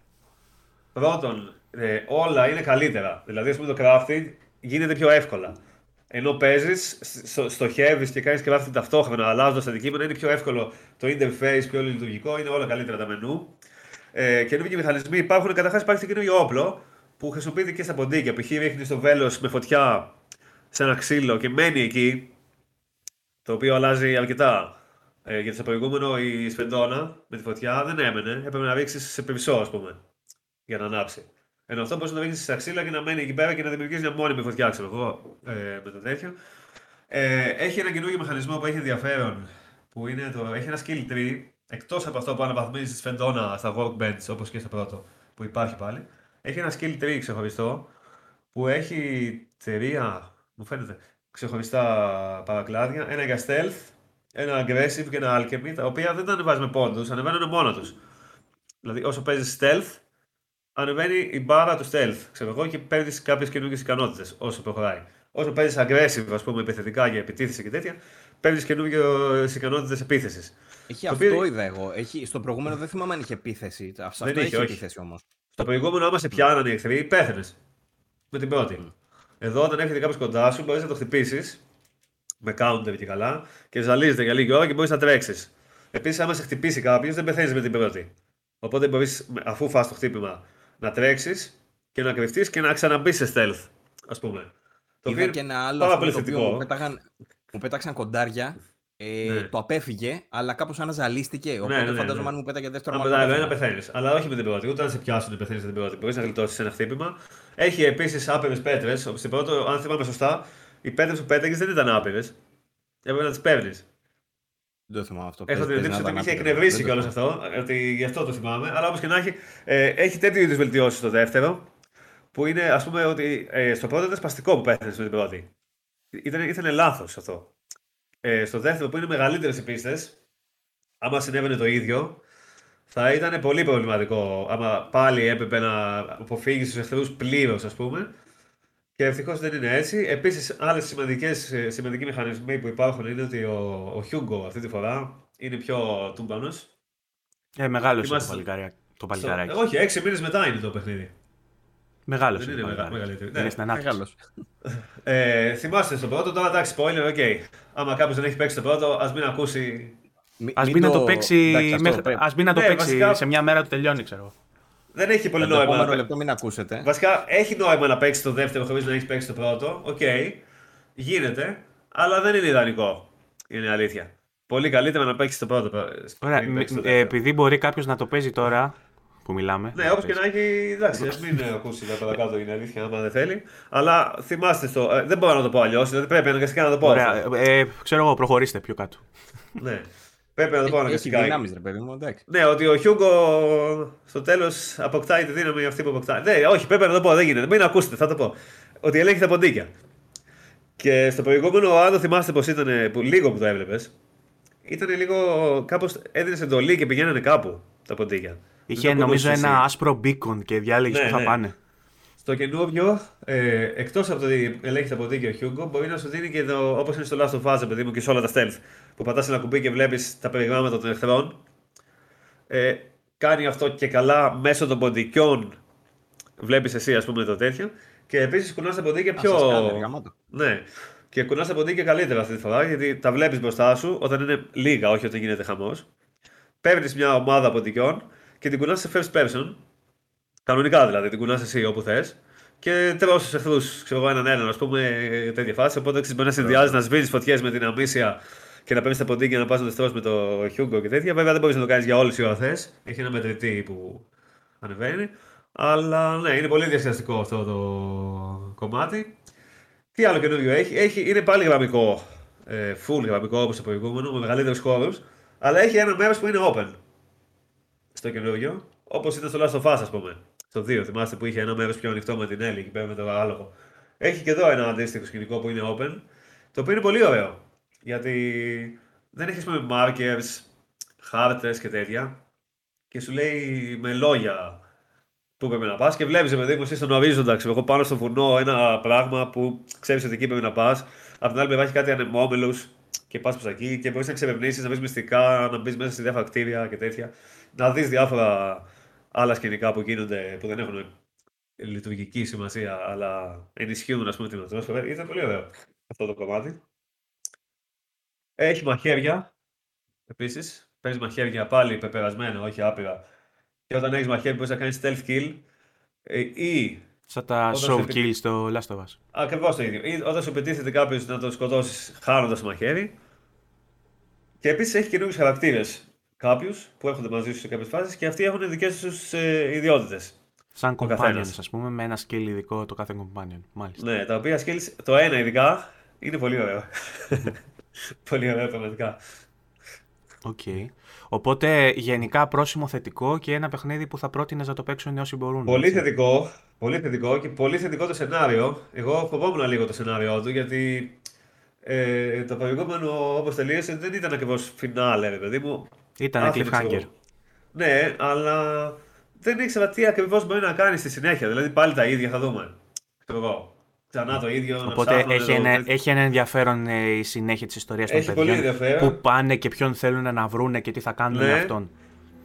Πρώτον, ε, όλα είναι καλύτερα. Δηλαδή, ας πούμε, το crafting γίνεται πιο εύκολα. Ενώ παίζεις, στοχεύεις και κάνεις crafting ταυτόχρονα, αλλάζοντας αντικείμενα, είναι πιο εύκολο το interface, πιο λειτουργικό, είναι όλα καλύτερα τα μενού. Ε, καινούργιοι μηχανισμοί υπάρχουν. Καταρχάς, υπάρχει και καινούργιο όπλο που χρησιμοποιείται και στα ποντίκια. Π.χ. ρίχνει το βέλος με φωτιά σε ένα ξύλο και μένει εκεί. Το οποίο αλλάζει αρκετά. Ε, γιατί στο προηγούμενο η σφεντόνα με τη φωτιά δεν έμενε. Έπρεπε να ρίξει σε πευσό, ας πούμε για να ανάψει. Ενώ αυτό μπορείς να το ρίξεις στα ξύλα και να μένει εκεί πέρα και να δημιουργήσει μια μόνιμη φωτιά, ξέρω εγώ, ε, με το τέτοιο. Ε, έχει ένα καινούργιο μηχανισμό που έχει ενδιαφέρον, που είναι το, έχει ένα skill tree, εκτός από αυτό που αναβαθμίζεις τη φεντόνα στα workbench, όπως και στο πρώτο, που υπάρχει πάλι. Έχει ένα skill tree ξεχωριστό, που έχει τρία, μου φαίνεται, ξεχωριστά παρακλάδια, ένα για stealth, ένα aggressive και ένα alchemy, τα οποία δεν τα ανεβάζει με πόντους, ανεβαίνουν μόνο τους. Δηλαδή, όσο παίζεις stealth, ανεβαίνει η μπάρα του stealth, ξέρω εγώ, και παίρνεις κάποιες καινούργιες ικανότητες όσο προχωράει. Όσο παίζεις aggressive, ας πούμε, επιθετικά για επιτίθεση και τέτοια, παίρνεις καινούργιες ικανότητες επίθεσης. Έχει Το αυτό οποίο- είδα εγώ. Έχει, στο προηγούμενο δεν θυμάμαι αν είχε επίθεση. Σε αυτό είχε, έχει όχι. επίθεση όμως. Στο προηγούμενο, άμα σε πιάνανε οι εχθροί, πέθανε. Με την πρώτη. Εδώ, όταν έρχεται κάποιος κοντά σου, μπορείς να το χτυπήσεις με counter και καλά και ζαλίζεται για λίγη ώρα και μπορείς να τρέξεις. Επίσης, άμα σε χτυπήσει κάποιος, δεν πεθαίνεις με την πρώτη. Οπότε μπορείς, αφού φας το χτύπημα, να τρέξεις και να κρυφτείς και να ξαναμπείς σε stealth, ας πούμε. Το οποίο Είδα είναι και ένα άλλο πάρα ας πούμε, πολύ το οποίο θετικό. μου, πέταγαν, μου πέταξαν κοντάρια. Ε, Ναι. Το απέφυγε, αλλά κάπως αναζαλίστηκε. Οπότε ναι, ναι, φαντάζομαι ναι. αν μου πέταγε δεύτερο Αν μάτι, μετά θα άλλο ένα πέθανα. πεθαίνει. Αλλά όχι με την πρώτη. Ούτε αν σε πιάσουν πεθαίνει με την πρώτη. Μπορείς να γλιτώσεις ένα χτύπημα. Έχει επίσης άπειρες πέτρες. Όπως στην πρώτη, αν θυμάμαι σωστά, οι πέτρες που πέταγες δεν ήταν άπειρες. Έπρεπε να τις παίρνεις. Δεν το θυμάμαι αυτό. Έχω Παίζει- την παίζει εντύπωση να ότι με είχε ήταν άπειρο. εκνευρίσει Δεν κιόλας το θυμάμαι. αυτό. Ότι γι' αυτό το θυμάμαι. Αλλά όπως και να έχει, ε, έχει τέτοιου είδους βελτιώσεις στο δεύτερο. Που είναι ας πούμε ότι ε, στο πρώτο ήταν σπαστικό που πέθανε με την πρώτη. Ήταν, ήταν λάθος αυτό. Ε, στο δεύτερο που είναι μεγαλύτερες οι πίστες, άμα συνέβαινε το ίδιο, θα ήταν πολύ προβληματικό. Άμα πάλι έπρεπε να αποφύγεις τους εχθρούς πλήρως, ας πούμε. Και ευτυχώς δεν είναι έτσι. Επίσης, άλλες σημαντικοί μηχανισμοί που υπάρχουν είναι ότι ο, ο Hugo αυτή τη φορά είναι πιο τούμπανος. Ε, μεγάλος είναι το, Είμαστε- παλικάρια- το παλικάράκι. Όχι, έξι μήνες μετά είναι το παιχνίδι. Μεγάλος δεν είναι το είναι μεγα- παλικάράκι. μεγαλύτερο. Είναι Ναι. στην ανάπτυξη. Μεγάλος. Ε, θυμάστε στο πρώτο, τώρα εντάξει, spoiler, οκ. Άμα κάποιος δεν έχει παίξει το πρώτο, ας μην ακούσει. Μη- Ας μην μπει να το παίξει, Εντάξει, αυτό μέχρι- πρέπει. ας μπει να το Ναι, παίξει βασικά- σε μια μέρα του τελειώνει, ξέρω. Δεν έχει πολύ Το νόημα. να επόμενο παί- λεπτό μην ακούσετε. Βασικά έχει νόημα να παίξει το δεύτερο χωρίς να έχεις παίξει το πρώτο. Οκ. Γίνεται. Αλλά δεν είναι ιδανικό. Είναι η αλήθεια. Πολύ καλύτερα να παίξεις το πρώτο. προ- Ωραία, πριν μ- παίξεις το ε, δεύτερο. επειδή μπορεί κάποιος να το παίζει τώρα που μιλάμε. Ναι, όπως και να έχει, εντάξει, ας μην ε, ακούσει τα παρακάτω είναι αλήθεια, άμα δεν θέλει. Αλλά θυμάστε στο. ε, δεν μπορώ να το πω αλλιώς, δηλαδή πρέπει αναγκαστικά να το πω. Ωραία, αυτό. ε, ξέρω εγώ, προχωρήστε πιο κάτω. Ναι. Πρέπει να το πω Έχει αναγκαστικά. δυνάμεις, ρε παιδί μου, εντάξει. Ναι, ότι ο Χιούγκο στο τέλος αποκτάει τη δύναμη αυτή που αποκτάει. Ναι, όχι, πρέπει να το πω, δεν γίνεται. Μην ακούσετε, θα το πω. Ότι ελέγχει τα ποντίκια. Και στο προηγούμενο, αν το θυμάστε πώ ήταν, που λίγο που το έβλεπες, ήταν λίγο. κάπως έδινε εντολή και πηγαίνανε κάπου τα ποντίκια. Είχε Δεν το νομίζω ακούσες ένα εσύ. άσπρο μπίκον και διάλεγε Ναι, που θα ναι. πάνε. Στο καινούριο, ε, εκτός από το ότι ελέγχει τα ποντίκια ο Χιούγκο, μπορεί να σου δίνει και το. όπως είναι στο Last of Us, παιδί μου, και σε όλα τα stealth. Που πατάς ένα κουμπί και βλέπεις τα περιγράμματα των εχθρών. Ε, κάνει αυτό και καλά μέσω των ποντικιών. Βλέπεις εσύ, ας πούμε, το τέτοιο. Και επίσης κουνάς τα ποντίκια πιο. Α, σας κάνει, γαμάτο. Ναι. Και κουνάς τα ποντίκια καλύτερα αυτή τη φορά, γιατί τα βλέπεις μπροστά σου όταν είναι λίγα, όχι όταν γίνεται χαμός. Παίρνεις μια ομάδα ποντικιών και την κουνάς σε first person. Κανονικά δηλαδή, την κουνάς εσύ όπου θες. Και τρώ του εχθρού, ξέρω εγώ, έναν έναν, ας πούμε, τέτοια φάση. Οπότε ξέρεις, μπορεί να συνδυάζει να σβήνεις φωτιές με την αμύσια και να παίρνεις τα ποντίκια να πας να δεστρώσει με το Χιούγκο και τέτοια. Βέβαια δεν μπορείς να το κάνεις για όλες οι ώρα θες. Έχει ένα μετρητή που ανεβαίνει. Αλλά ναι, είναι πολύ διασκεδαστικό αυτό το κομμάτι. Τι άλλο καινούριο έχει, έχει είναι πάλι γραμμικό. Ε, full γραμμικό όπως το προηγούμενο, με μεγαλύτερους χώρους. Αλλά έχει ένα μέρος που είναι open. Στο καινούριο. Όπως ήταν στο Last of Us, ας πούμε. Στο 2, θυμάστε που είχε ένα μέρος πιο ανοιχτό με την Έλλη εκεί πέρα με το άλογο. Έχει και εδώ ένα αντίστοιχο σκηνικό που είναι open. Το οποίο είναι πολύ ωραίο. Γιατί δεν έχεις πούμε markers, χάρτες και τέτοια. Και σου λέει με λόγια που πρέπει να πας. Και βλέπεις, παιδί μου, εσύ στον ορίζοντα, ξέρω εγώ, πάνω στο βουνό ένα πράγμα που ξέρεις ότι εκεί πρέπει να πας. Απ' την άλλη πλευρά έχει κάτι ανεμόμελους και πας προς εκεί και μπορείς να εξερευνήσει, να βρει μυστικά, να μπεις μέσα σε διάφορα κτίρια και τέτοια. Να δεις διάφορα άλλα σκηνικά που γίνονται που δεν έχουν λειτουργική σημασία, αλλά ενισχύουν ας πούμε, την ατμόσφαιρα. Ήταν πολύ ωραίο αυτό το κομμάτι. Έχει μαχαίρια επίσης. Παίζεις μαχαίρια πάλι πεπερασμένα, όχι άπειρα. Και όταν έχεις μαχαίρι μπορείς να κάνεις stealth kill ε, ή. Σαν τα Όταν show σε kill στο Last of Us. Ακριβώς το ίδιο. Ή όταν σου επιτίθεται κάποιος να τον σκοτώσεις χάνοντας το μαχαίρι. Και επίσης έχει καινούριου χαρακτήρες κάποιους που έρχονται μαζί σου σε κάποιες φάσεις και αυτοί έχουν δικές τους ε, ιδιότητες. Σαν Ο companions, καθένας. ας πούμε, με ένα skill ειδικό το κάθε companion. Μάλιστα. Ναι, τα οποία skills, το ένα ειδικά, είναι πολύ ωραίο. πολύ ωραίο πραγματικά. Οκ. Οπότε γενικά πρόσημο θετικό και ένα παιχνίδι που θα πρότεινες να το παίξουν όσοι μπορούν. Πολύ έτσι. θετικό, πολύ θετικό και πολύ θετικό το σενάριο. Εγώ φοβόμουν λίγο το σενάριό του γιατί ε, το προηγούμενο όπως τελείωσε δεν ήταν ακριβώς φινάλε, ρε παιδί μου. Ήταν Άφηνε, ξέρω cliffhanger. εγώ. Ναι, αλλά δεν ήξερα τι ακριβώς μπορεί να κάνει στη συνέχεια. Δηλαδή πάλι τα ίδια θα δούμε. Ξέρω εγώ. Ξανά το ίδιο. να Οπότε ψάχνουν έχει εδώ, ένα, τέτοιο. έχει ένα ενδιαφέρον ε, η συνέχεια της ιστορίας των Έχει πολύ παιδιών. ενδιαφέρον. Πού πάνε και ποιον θέλουν να βρούνε και τι θα κάνουν Ναι. με αυτόν.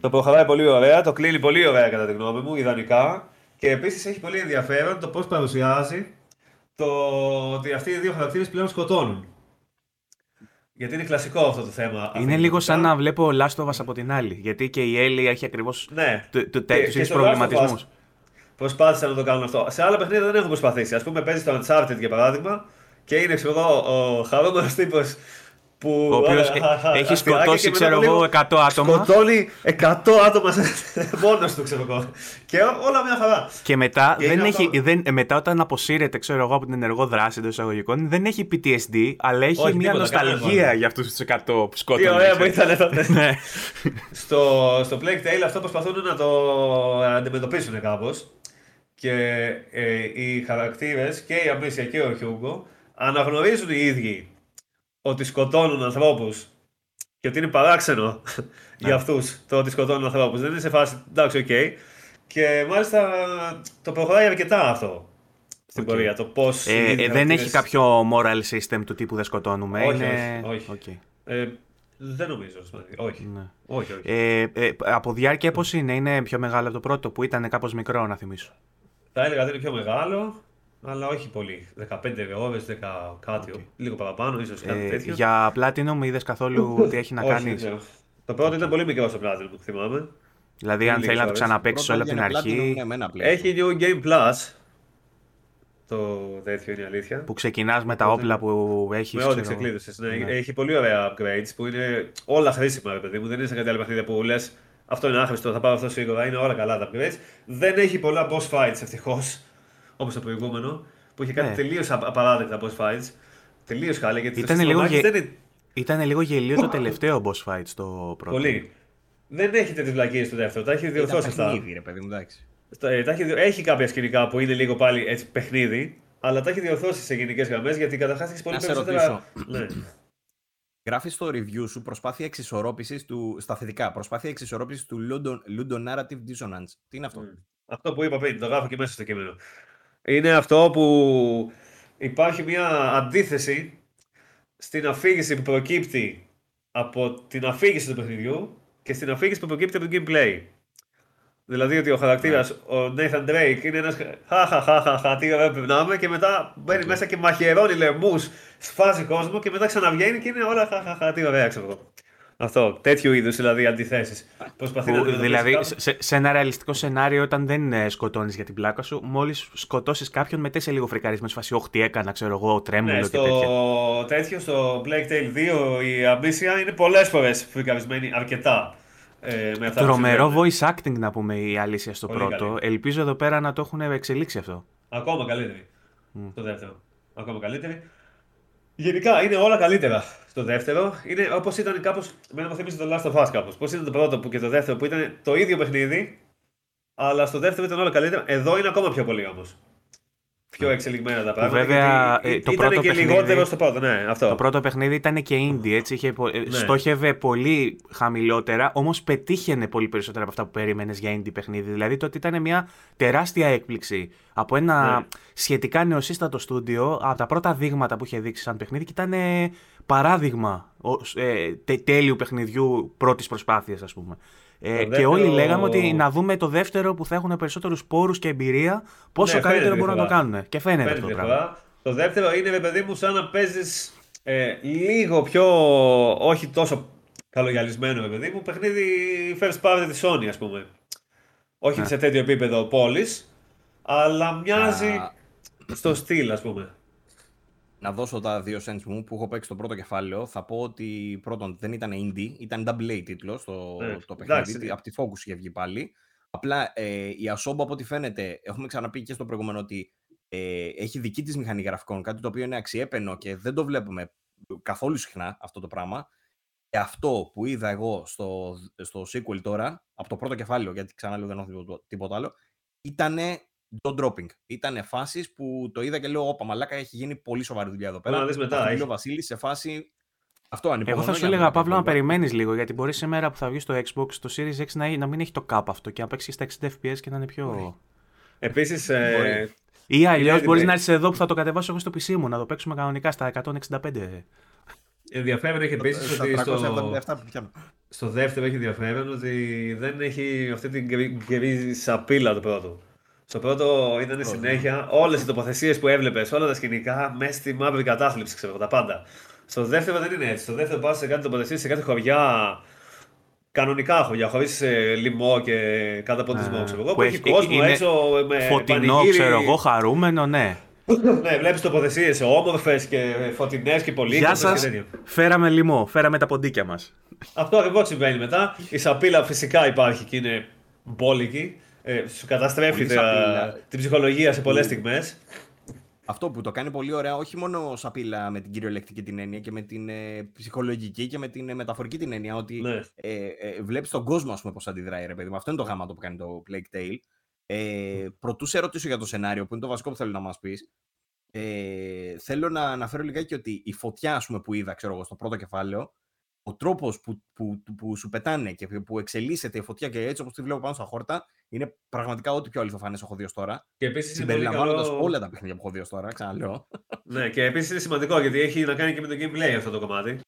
Το προχωράει πολύ ωραία, το κλείνει πολύ ωραία κατά τη γνώμη μου, ιδανικά. Και επίσης έχει πολύ ενδιαφέρον το πώς παρουσιάζει το ότι αυτοί οι δύο χαρακτήρες πλέον σκοτώνουν. Γιατί είναι κλασικό αυτό το θέμα. Είναι αφηγητικά. λίγο σαν να βλέπω Last of Us από την άλλη. Γιατί και η Ellie έχει ακριβώς Ναι. του Και- ίδιου και στο Last of προβληματισμούς. Us Προσπάθησαν να το κάνουν αυτό. Σε άλλα παιχνίδια δεν έχουν προσπαθήσει. Α πούμε, παίζει το Uncharted για παράδειγμα και είναι ξέρω εγώ, ο χαρούμενος τύπος που. Ο οποίος ωραία, χα, χα, έχει αστιάκι σκοτώσει, και μετά ξέρω από λίγο εγώ, 100 άτομα. Σκοτώνει 100 άτομα μόνος του, ξέρω εγώ. Και όλα μια χαρά. Και μετά, Και δεν είναι έχει, αυτό. δεν, ε, μετά όταν αποσύρεται ξέρω εγώ, από την ενεργό δράση των εισαγωγικών, δεν έχει PTSD, αλλά έχει Όχι, μια τίποτα, κανένα νοσταλγία πρόβλημα. για αυτούς τους 100 που Τι σκότωνε. ωραία που ξέρω. ήταν τότε. Ναι. στο, στο Plague Tale αυτό προσπαθούν να το αντιμετωπίσουν κάπως. Και ε, οι χαρακτήρες και η Amicia και ο Hugo αναγνωρίζουν οι ίδιοι ότι σκοτώνουν ανθρώπους και ότι είναι παράξενο για αυτούς το ότι σκοτώνουν ανθρώπους. Δεν είναι σε φάση εντάξει, οκ. Και μάλιστα το προχωράει αρκετά αυτό στην Οκ. πορεία. Το πώς. Ε, ε, δεν έχει κάποιο moral system του τύπου δεν σκοτώνουμε. Όχι, είναι... όχι, όχι. Οκ, Ε, δεν νομίζω. Όχι. ναι. όχι, όχι. Ε, ε, από διάρκεια πώς είναι, είναι πιο μεγάλο από το πρώτο που ήταν κάπως μικρό να θυμίσω. Θα έλεγα ότι είναι πιο μεγάλο, αλλά όχι πολύ. 15 ώρες, 10 κάτι, Οκ. λίγο παραπάνω, ίσως κάτι Ε, τέτοιο. για Platinum είδες καθόλου τι έχει να Όχι, κάνεις; δεν ξέρω. Το πρώτο ήταν πολύ μικρό στο Platinum, που θυμάμαι. Δηλαδή αν Λίγες θέλει να το ώρες. ξαναπαίξεις όλο από την αρχή, Ναι, με ένα Platinum. Έχει New Game Plus. Το τέτοιο είναι η αλήθεια. που ξεκινάς με τα Οπότε- όπλα που έχεις. Με ό,τι ξέρω εγώ. ξεκλείδωσες. Ναι, Ναι. Έχει πολύ ωραία upgrades που είναι όλα χρήσιμα, ρε παιδί μου. Δεν είναι σαν κάτι άλλο παιχνίδι που λες αυτό είναι άχρηστο, θα πάρω αυτό σίγουρα. Είναι όλα καλά τα upgrades. Δεν έχει πολλά boss fights ευτυχώς, όπως το προηγούμενο, που είχε κάτι Ναι. τελείω απαράδεκτα boss fights. Τελείως χάλια γιατί το Ήταν σύστημα λίγο μάχης γε- δεν είναι Ήταν λίγο γελίο το τελευταίο boss fight στο πρώτο. πολύ. Δεν έχει τέτοιε βλακίες στο δεύτερο. Τα έχει Ήταν διορθώσει αυτά. παιχνίδι, ρε παιδί μου, εντάξει. Τα- ε, τα έχει, διο- έχει κάποια σκηνικά που είναι λίγο πάλι έτσι παιχνίδι, αλλά τα έχει διορθώσει σε γενικές γραμμές γιατί καταρχάς έχεις πολύ Να σε περισσότερα. Ναι. Γράφεις στο review σου προσπάθεια εξισορρόπησης του. Στα θετικά, προσπάθεια εξισορρόπησης του Ludo, Ludo Narrative Dissonance. Τι είναι αυτό; Μμ. Αυτό που είπα πριν, το γράφω και μέσα στο κείμενο. Είναι αυτό που υπάρχει μια αντίθεση στην αφήγηση που προκύπτει από την αφήγηση του παιχνιδιού και στην αφήγηση που προκύπτει από το gameplay. Δηλαδή ότι ο χαρακτήρας, ο Nathan Drake, είναι ένας. Χαχαχαχαχα, τι ωραία που περνάμε και μετά μπαίνει μέσα και μαχαιρώνει λαιμού, σφάζει κόσμο και μετά ξαναβγαίνει και είναι όλα χαχαχα, τι ωραία, ξέρω εγώ. Αυτό, τέτοιου είδους δηλαδή αντιθέσεις. Προσπαθεί να Που, αντιμετωπίσει δηλαδή, κάπως. σε, σε ένα ρεαλιστικό σενάριο, όταν δεν σκοτώνεις για την πλάκα σου, μόλις σκοτώσεις κάποιον, μετά είσαι λίγο φρικαρισμένο. Φάση, Όχι, τι έκανα, ξέρω εγώ, τρέμουλο Ναι, και στο τέτοια. τέτοιο, στο Plague Tale 2, η Αμπίσια είναι πολλές φορές φρικαρισμένη αρκετά. Ε, με αυτά που Τρομερό συμβαίνουν. voice acting να πούμε η αλήθεια στο Πολύ πρώτο. καλή. Ελπίζω εδώ πέρα να το έχουν εξελίξει αυτό. Ακόμα καλύτερη. Στο δεύτερο. Ακόμα καλύτερη. Γενικά είναι όλα καλύτερα στο δεύτερο. Είναι όπως ήταν κάπως. Μένα μου θυμίζει το Last of Us κάπως. Πώς ήταν το πρώτο που και το δεύτερο που ήταν το ίδιο παιχνίδι, αλλά στο δεύτερο ήταν όλα καλύτερα. Εδώ είναι ακόμα πιο πολύ όμως. Πιο εξελιγμένα τα πράγματα. βέβαια, γιατί ε, το ήταν πρώτο και παιχνίδι- λιγότερο στο πρώτο, ναι, αυτό. Το πρώτο παιχνίδι ήταν και indie, έτσι. Είχε, πο- ε, Ναι. Στόχευε πολύ χαμηλότερα, όμως πετύχαινε πολύ περισσότερα από αυτά που περίμενες για indie παιχνίδι. Δηλαδή το ότι ήταν μια τεράστια έκπληξη από ένα Ναι. σχετικά νεοσύστατο στούντιο, από τα πρώτα δείγματα που είχε δείξει σαν παιχνίδι και ήταν ε, παράδειγμα ο- ε, τε- τέλειου παιχνιδιού πρώτης προσπάθειας, ας πούμε. Ε, Το Και δεύτερο- όλοι λέγαμε ότι να δούμε το δεύτερο που θα έχουν περισσότερους πόρους και εμπειρία, πόσο Ναι, καλύτερο φαίνεται μπορούν να το διαφορά. κάνουν. Και φαίνεται Φαίνεται αυτό το διαφορά. πράγμα. Το δεύτερο είναι, ρε παιδί μου, σαν να παίζεις ε, λίγο πιο. όχι τόσο καλογιαλισμένο, ρε παιδί μου, παιχνίδι first party της Sony, ας πούμε. Όχι Ναι. σε τέτοιο επίπεδο πόλης, αλλά μοιάζει Α, στο στυλ, ας πούμε. Να δώσω τα δύο cents μου που έχω παίξει το πρώτο κεφάλαιο, θα πω ότι πρώτον δεν ήταν indie, ήταν double A τίτλος το, Ναι, το εντάξει. παιχνίδι. Από τη Focus είχε βγει πάλι. Απλά ε, η Asobo από ό,τι φαίνεται, έχουμε ξαναπεί και στο προηγούμενο ότι ε, έχει δική της μηχανή γραφικών, κάτι το οποίο είναι αξιέπαινο και δεν το βλέπουμε καθόλου συχνά αυτό το πράγμα. Και αυτό που είδα εγώ στο, στο sequel τώρα, από το πρώτο κεφάλαιο, γιατί ξανά λέω δεν έχω τίποτα- τίποτα άλλο, ήταν jaw dropping. Ήταν φάσεις που το είδα και λέω: Όπα, μαλάκα έχει γίνει πολύ σοβαρή δουλειά εδώ πέρα. να δεις μετά, Αυτό που έχει. λέει ο Βασίλης σε φάση. Αυτό Εγώ ανυπομονώ θα σου για έλεγα, δω Παύλο, να τα υπόλοιπα. περιμένεις λίγο, γιατί μπορεί σήμερα που θα βγεις στο Xbox, το Series X να, να μην έχει το cap αυτό και να παίξεις στα 60 FPS και να είναι πιο. Επίσης. Ε, Μπορεί. Ή αλλιώς έτοιμη. μπορείς να έρθεις εδώ που θα το κατεβάσω εγώ στο PC μου, να το παίξουμε κανονικά στα 165. ενδιαφέρον έχει επίσης Στα ότι στο, 377 που πιάνω. στο δεύτερο έχει ενδιαφέρον ότι δεν έχει αυτή την γκρι- γκρίζη σαπίλα το πρώτο. Στο πρώτο ήταν συνέχεια όλες οι τοποθεσίες που έβλεπες, όλα τα σκηνικά μέσα στη μαύρη κατάθλιψη, ξέρω εγώ, τα πάντα. Στο δεύτερο δεν είναι έτσι. Στο δεύτερο πας σε κάτι τοποθεσίες, σε κάτι χωριά. Κανονικά χωριά, χωρίς λοιμό και καταποντισμό, Α, ξέρω εγώ. που Που έχει έχει- κόσμο είναι έξω με Φωτεινό, πανηγύρι. ξέρω εγώ, χαρούμενο, ναι. ναι, βλέπεις τοποθεσίες όμορφες και φωτεινές και πολύ Γεια σας, φέραμε λοιμό, φέραμε τα ποντίκια μας. Αυτό ακριβώς συμβαίνει μετά. Η σαπίλα φυσικά υπάρχει και είναι μπόλικη. Ε, σου καταστρέφει Πολύ τα- σαπίλα. την ψυχολογία σε πολλές στιγμές. Αυτό που το κάνει πολύ ωραία, όχι μόνο σαπίλα με την κυριολεκτική την έννοια και με την ε, ψυχολογική και με την ε, μεταφορική την έννοια, ότι Ναι. ε, ε, βλέπεις τον κόσμο, ας πούμε, πώς αντιδράει, ρε παιδί μου. Αυτό είναι το γάμα το που κάνει το Plague Tale. Ε, προτού σε ρωτήσω για το σενάριο, που είναι το βασικό που θέλω να μας πεις, ε, θέλω να αναφέρω λιγάκι ότι η φωτιά, ας πούμε, που είδα, ξέρω εγώ, στο πρώτο κεφάλαιο, ο τρόπος που, που, που, που σου πετάνε και που εξελίσσεται η φωτιά και έτσι όπως τη βλέπω πάνω στα χόρτα, είναι πραγματικά ό,τι πιο αληθοφανές έχω δει ως τώρα. Και επίσης είναι πολύ Συμπεριλαμβάνοντας καλό. όλα τα παιχνίδια που έχω δει ως τώρα, ξαναλέω. Ναι, και επίσης είναι σημαντικό γιατί έχει να κάνει και με το gameplay αυτό το κομμάτι.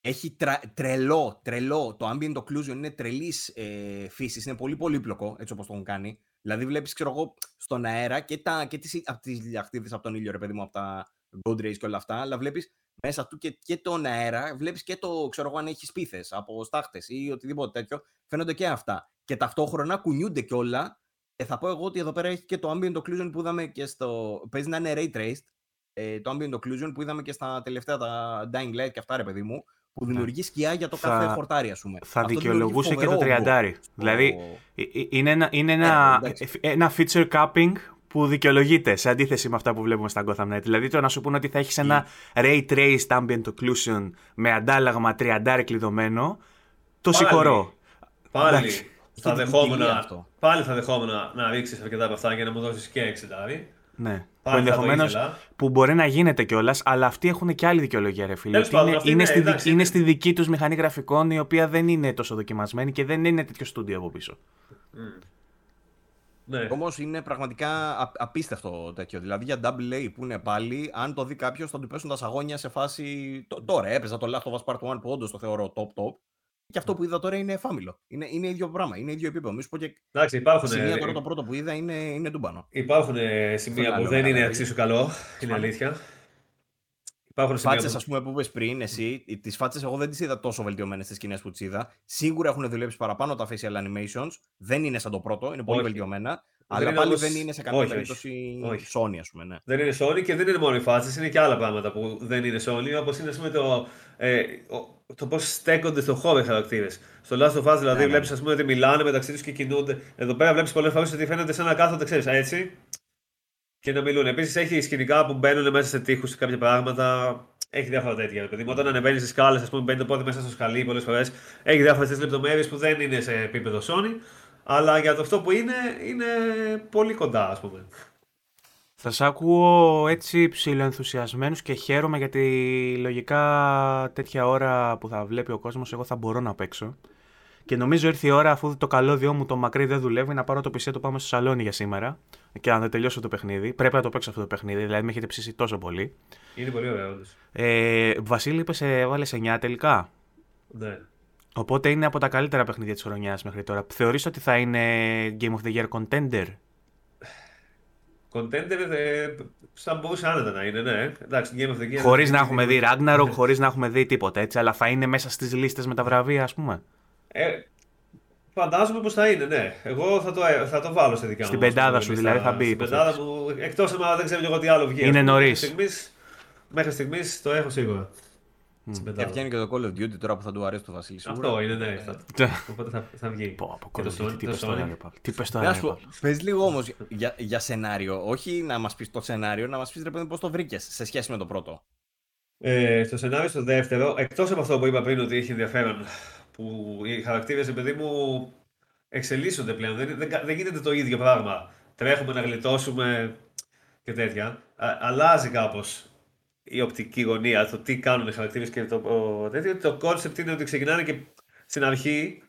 Έχει τρα- τρελό, τρελό. Το ambient occlusion είναι τρελής ε, φύσης. Είναι πολύ πολύπλοκο έτσι όπως το έχουν κάνει. Δηλαδή, βλέπεις, ξέρω εγώ, στον αέρα και, τα, και τις, από τις λιαχτίδες από τον ήλιο, ρε παιδί μου, από τα God Rays και όλα αυτά. Αλλά βλέπεις μέσα του και, και τον αέρα, βλέπεις και το, ξέρω εγώ, αν έχεις σπίθε από στάχτες ή οτιδήποτε τέτοιο. Φαίνονται και αυτά. Και ταυτόχρονα κουνιούνται κιόλα. Και θα πω εγώ ότι εδώ πέρα έχει και το ambient occlusion που είδαμε και στο. Παίζει να είναι ray traced. Ε, το ambient occlusion που είδαμε και στα τελευταία τα Dying Light και αυτά, ρε παιδί μου, που δημιουργεί σκιά για το Θα- κάθε χορτάρι, ας πούμε. Θα Αυτό δικαιολογούσε και δημιουργεί το φοβερό τριαντάρι. όγκο στο- Δηλαδή, ε, ε, είναι ένα, είναι Ναι, ένα, εντάξει. ε, ένα feature capping που δικαιολογείται σε αντίθεση με αυτά που βλέπουμε στα Gotham Knight. Δηλαδή το να σου πούνε ότι θα έχεις ένα ray traced ambient occlusion με αντάλλαγμα τριαντάρι κλειδωμένο, το Πάλι. συγχωρώ. Πάλι Εντάξει. θα Στην δεχόμουν, ποικιλία αυτό. πάλι θα δεχόμουν να ρίξεις αρκετά από αυτά για να μου δώσεις και 60. Ναι. Που Πάλι θα το ενδεχομένως ήθελα. που μπορεί να γίνεται κιόλας, αλλά αυτοί έχουν και άλλη δικαιολογία, ρε φίλε. Τέλος Ότι πάντων, είναι, αυτή είναι, είναι, στη, δι- εντάξει, είναι είναι. στη δική τους μηχανή γραφικών, η οποία δεν είναι τόσο δοκιμασμένη και δεν είναι τέτοιο στούντιο από πίσω. Ναι. Όμως είναι πραγματικά α- απίστευτο τέτοιο. Δηλαδή για Double A που είναι πάλι, αν το δει κάποιος, θα του πέσουν τα σαγόνια σε φάση. τ- Τώρα έπαιζα το Last of Us Part 1 που όντως το θεωρώ top top. Και αυτό που είδα τώρα είναι φάμιλο. Είναι, είναι ίδιο πράγμα, είναι ίδιο επίπεδο. Μη σου πω και Εντάξει, υπάρχουν, σημεία τώρα το πρώτο που είδα είναι, είναι ντούμπανο. υπάρχουν ε, σημεία Θέλω που άλλο δεν καλά, είναι δηλαδή. εξίσου καλό. Είναι αλήθεια. Υπάρχουν σημεία Φάτσες, που... ας πούμε, που είπες πριν, εσύ, τις φάτσες εγώ δεν τις είδα τόσο βελτιωμένες στις σκηνές που τις είδα. Σίγουρα έχουν δουλέψει παραπάνω τα facial animations. Δεν είναι σαν το πρώτο, είναι πολύ Όχι. βελτιωμένα. Δεν αλλά είναι πάλι όμως- δεν είναι σε καμία όχι, όχι. περίπτωση Όχι. Sony, ας πούμε. Ναι. Δεν είναι Sony και δεν είναι μόνο οι φάτσες, είναι και άλλα πράγματα που δεν είναι Sony, όπως είναι ας πούμε, το, ε, ο- το πώς στέκονται στον χώρο οι χαρακτήρες. Στο Last of Us δηλαδή Ναι, ναι. βλέπεις πούμε, ότι μιλάνε μεταξύ τους και κινούνται. Εδώ πέρα βλέπεις πολλές φορές ότι φαίνονται σαν να κάθονται, ξέρεις, έτσι. Και να μιλούν. Επίσης έχει σκηνικά που μπαίνουν μέσα σε τείχους σε κάποια πράγματα. Έχει διάφορα τέτοια. ρε Παιδί. μου. Όταν ανεβαίνεις στις σκάλες, ας πούμε, μπαίνει το πόδι μέσα στο σκαλί πολλές φορές. Έχει διάφορες λεπτομέρειες που δεν είναι σε επίπεδο Sony. Αλλά για το αυτό που είναι, είναι πολύ κοντά, ας πούμε. Θα σ' ακούω έτσι ψηλοενθουσιασμένους και χαίρομαι γιατί λογικά τέτοια ώρα που θα βλέπει ο κόσμος εγώ θα μπορώ να παίξω. Και νομίζω ήρθε η ώρα αφού το καλώδιό μου το μακρύ δεν δουλεύει να πάρω το PC το πάμε στο σαλόνι για σήμερα και να δεν τελειώσω το παιχνίδι. Πρέπει να το παίξω αυτό το παιχνίδι, δηλαδή με έχετε ψήσει τόσο πολύ. Είναι πολύ ωραίο, όντως. Ε, Βασίλη, είπες, έβαλες 9 τελικά. Ναι. Οπότε είναι από τα καλύτερα παιχνίδια της χρονιάς μέχρι τώρα. Θεωρείς ότι θα είναι Game of the Year contender; Contender ε, θα μπορούσε άνετα να είναι, ναι. Εντάξει, Game of the Year. Χωρίς να έχουμε δει Ragnarok, χωρίς να έχουμε δει τίποτα έτσι. Αλλά θα είναι μέσα στις λίστες με τα βραβεία, ας πούμε. Ε, φαντάζομαι πως θα είναι, ναι. Εγώ θα το, ε, θα το βάλω σε δικά μου. Στην πεντάδα σου, δηλαδή, θα μπει, Στην πεντάδα μου, εκτός αν δεν ξέρω εγώ τι άλλο βγει. Είναι νωρίς. Μέχρι στιγμής, μέχρι στιγμής το έχω σίγουρα. Στην Και πεντάδα. βγαίνει και το Call of Duty τώρα που θα του αρέσει το Βασίλη. σίγουρα. Αυτό είναι, ναι. θα- Τε. Οπότε θα, θα βγει. Πω, από Και το Call of Duty, Sonic- τι το πες τώρα, Sonic. ρε Παύλο. Τι πες Να τώρα, σου ρε πω, Παύλο. πες λίγο όμως για, για σενάριο. Όχι να μας πεις το σενάριο, να μας πεις ρε παιδί πώς το βρήκες σε σχέση με το πρώτο. Ε, στο σενάριο στο δεύτερο, εκτός από αυτό που είπα πριν ότι έχει ενδιαφέρον, που οι χαρακτήρες, παιδί μου, εξελίσσονται πλέον. Δεν, δεν, δεν γίνεται το ίδιο πράγμα. Τρέχουμε να γλιτώσουμε και τέτοια. Α, αλλάζει κάπως η οπτική γωνία, το τι κάνουν οι χαρακτήρες και το ο, τέτοιο. Το concept είναι ότι ξεκινάνε και στην αρχή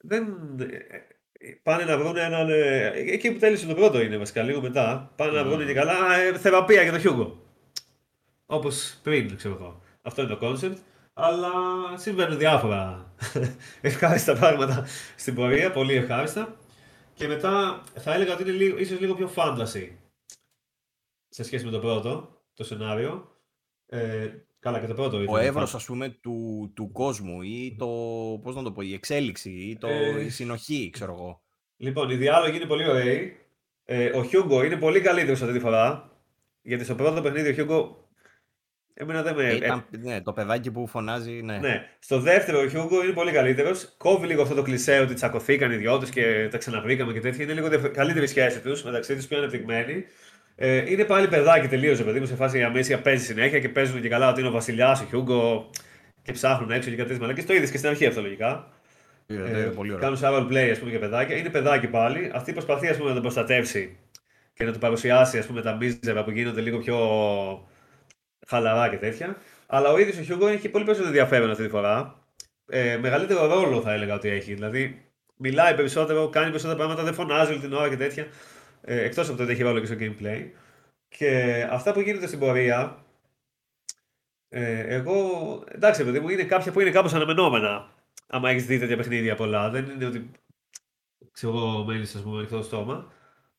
δεν. ε, Πάνε να βρουν έναν. ε, Εκεί που τέλειωσε το πρώτο είναι βασικά, λίγο μετά. Πάνε να βρουν και καλά ε, θεραπεία για τον Χιούγκο. Όπως πριν, ξέρω εγώ. Αυτό είναι το concept. Αλλά συμβαίνουν διάφορα ευχάριστα πράγματα στην πορεία, πολύ ευχάριστα. Και μετά θα έλεγα ότι είναι λίγο, ίσως λίγο πιο fantasy σε σχέση με το πρώτο, το σενάριο. Ε, καλά, και το πρώτο Ο ήταν εύρος, fantasy. ας πούμε, του, του κόσμου ή το. Πώς να το πω, η εξέλιξη ή το, Ε, η συνοχή, ξέρω εγώ. Λοιπόν, οι διάλογοι είναι πολύ ωραίοι. Ε, ο Χιούγκο είναι πολύ καλύτερος αυτή τη φορά. Γιατί στο πρώτο παιχνίδι ο Χιούγκο. Εμένα δεν με. Ε, Ήταν, ναι, το παιδάκι που φωνάζει, ναι. Ναι. Στο δεύτερο ο Χιούγκο είναι πολύ καλύτερος. Κόβει λίγο αυτό το κλισέ ότι τσακωθήκαν οι δυο του και τα ξαναβρήκαμε και τέτοια. Είναι λίγο διαφορε- καλύτερη η σχέση τους μεταξύ τους, πιο ανεπτυγμένη. Ε, είναι πάλι παιδάκι τελείως, παιδί μου, σε φάση η Αμίσια παίζει συνέχεια και παίζουν και καλά ότι είναι ο Βασιλιάς, ο Χιούγκο και ψάχνουν έξω και κάτι τέτοια μαλακίες. Το είδες και στην αρχή αυτό λογικά. Ε, Ε, είναι πολύ ωραίο. Κάνουν survival play, ας πούμε, για παιδάκια. Είναι παιδάκι πάλι. Αυτή προσπαθεί ας πούμε, να τον προστατεύσει και να του παρουσιάσει ας πούμε, τα μίζερα που γίνονται λίγο πιο χαλαρά και τέτοια. Αλλά ο ίδιος ο Χιούγκο έχει πολύ περισσότερο ενδιαφέρον αυτή τη φορά. Ε, μεγαλύτερο ρόλο θα έλεγα ότι έχει. Δηλαδή, μιλάει περισσότερο, κάνει περισσότερα πράγματα, δεν φωνάζει όλη την ώρα και τέτοια. Ε, Εκτός από το ότι έχει ρόλο και στο gameplay. Και αυτά που γίνεται στην πορεία. Ε, εγώ, εντάξει, παιδί μου, είναι κάποια που είναι κάπως αναμενόμενα. Άμα έχεις δει τέτοια παιχνίδια πολλά. Δεν είναι ότι. ξέρω εγώ, μένεις, ας πούμε, ανοιχτό το στόμα.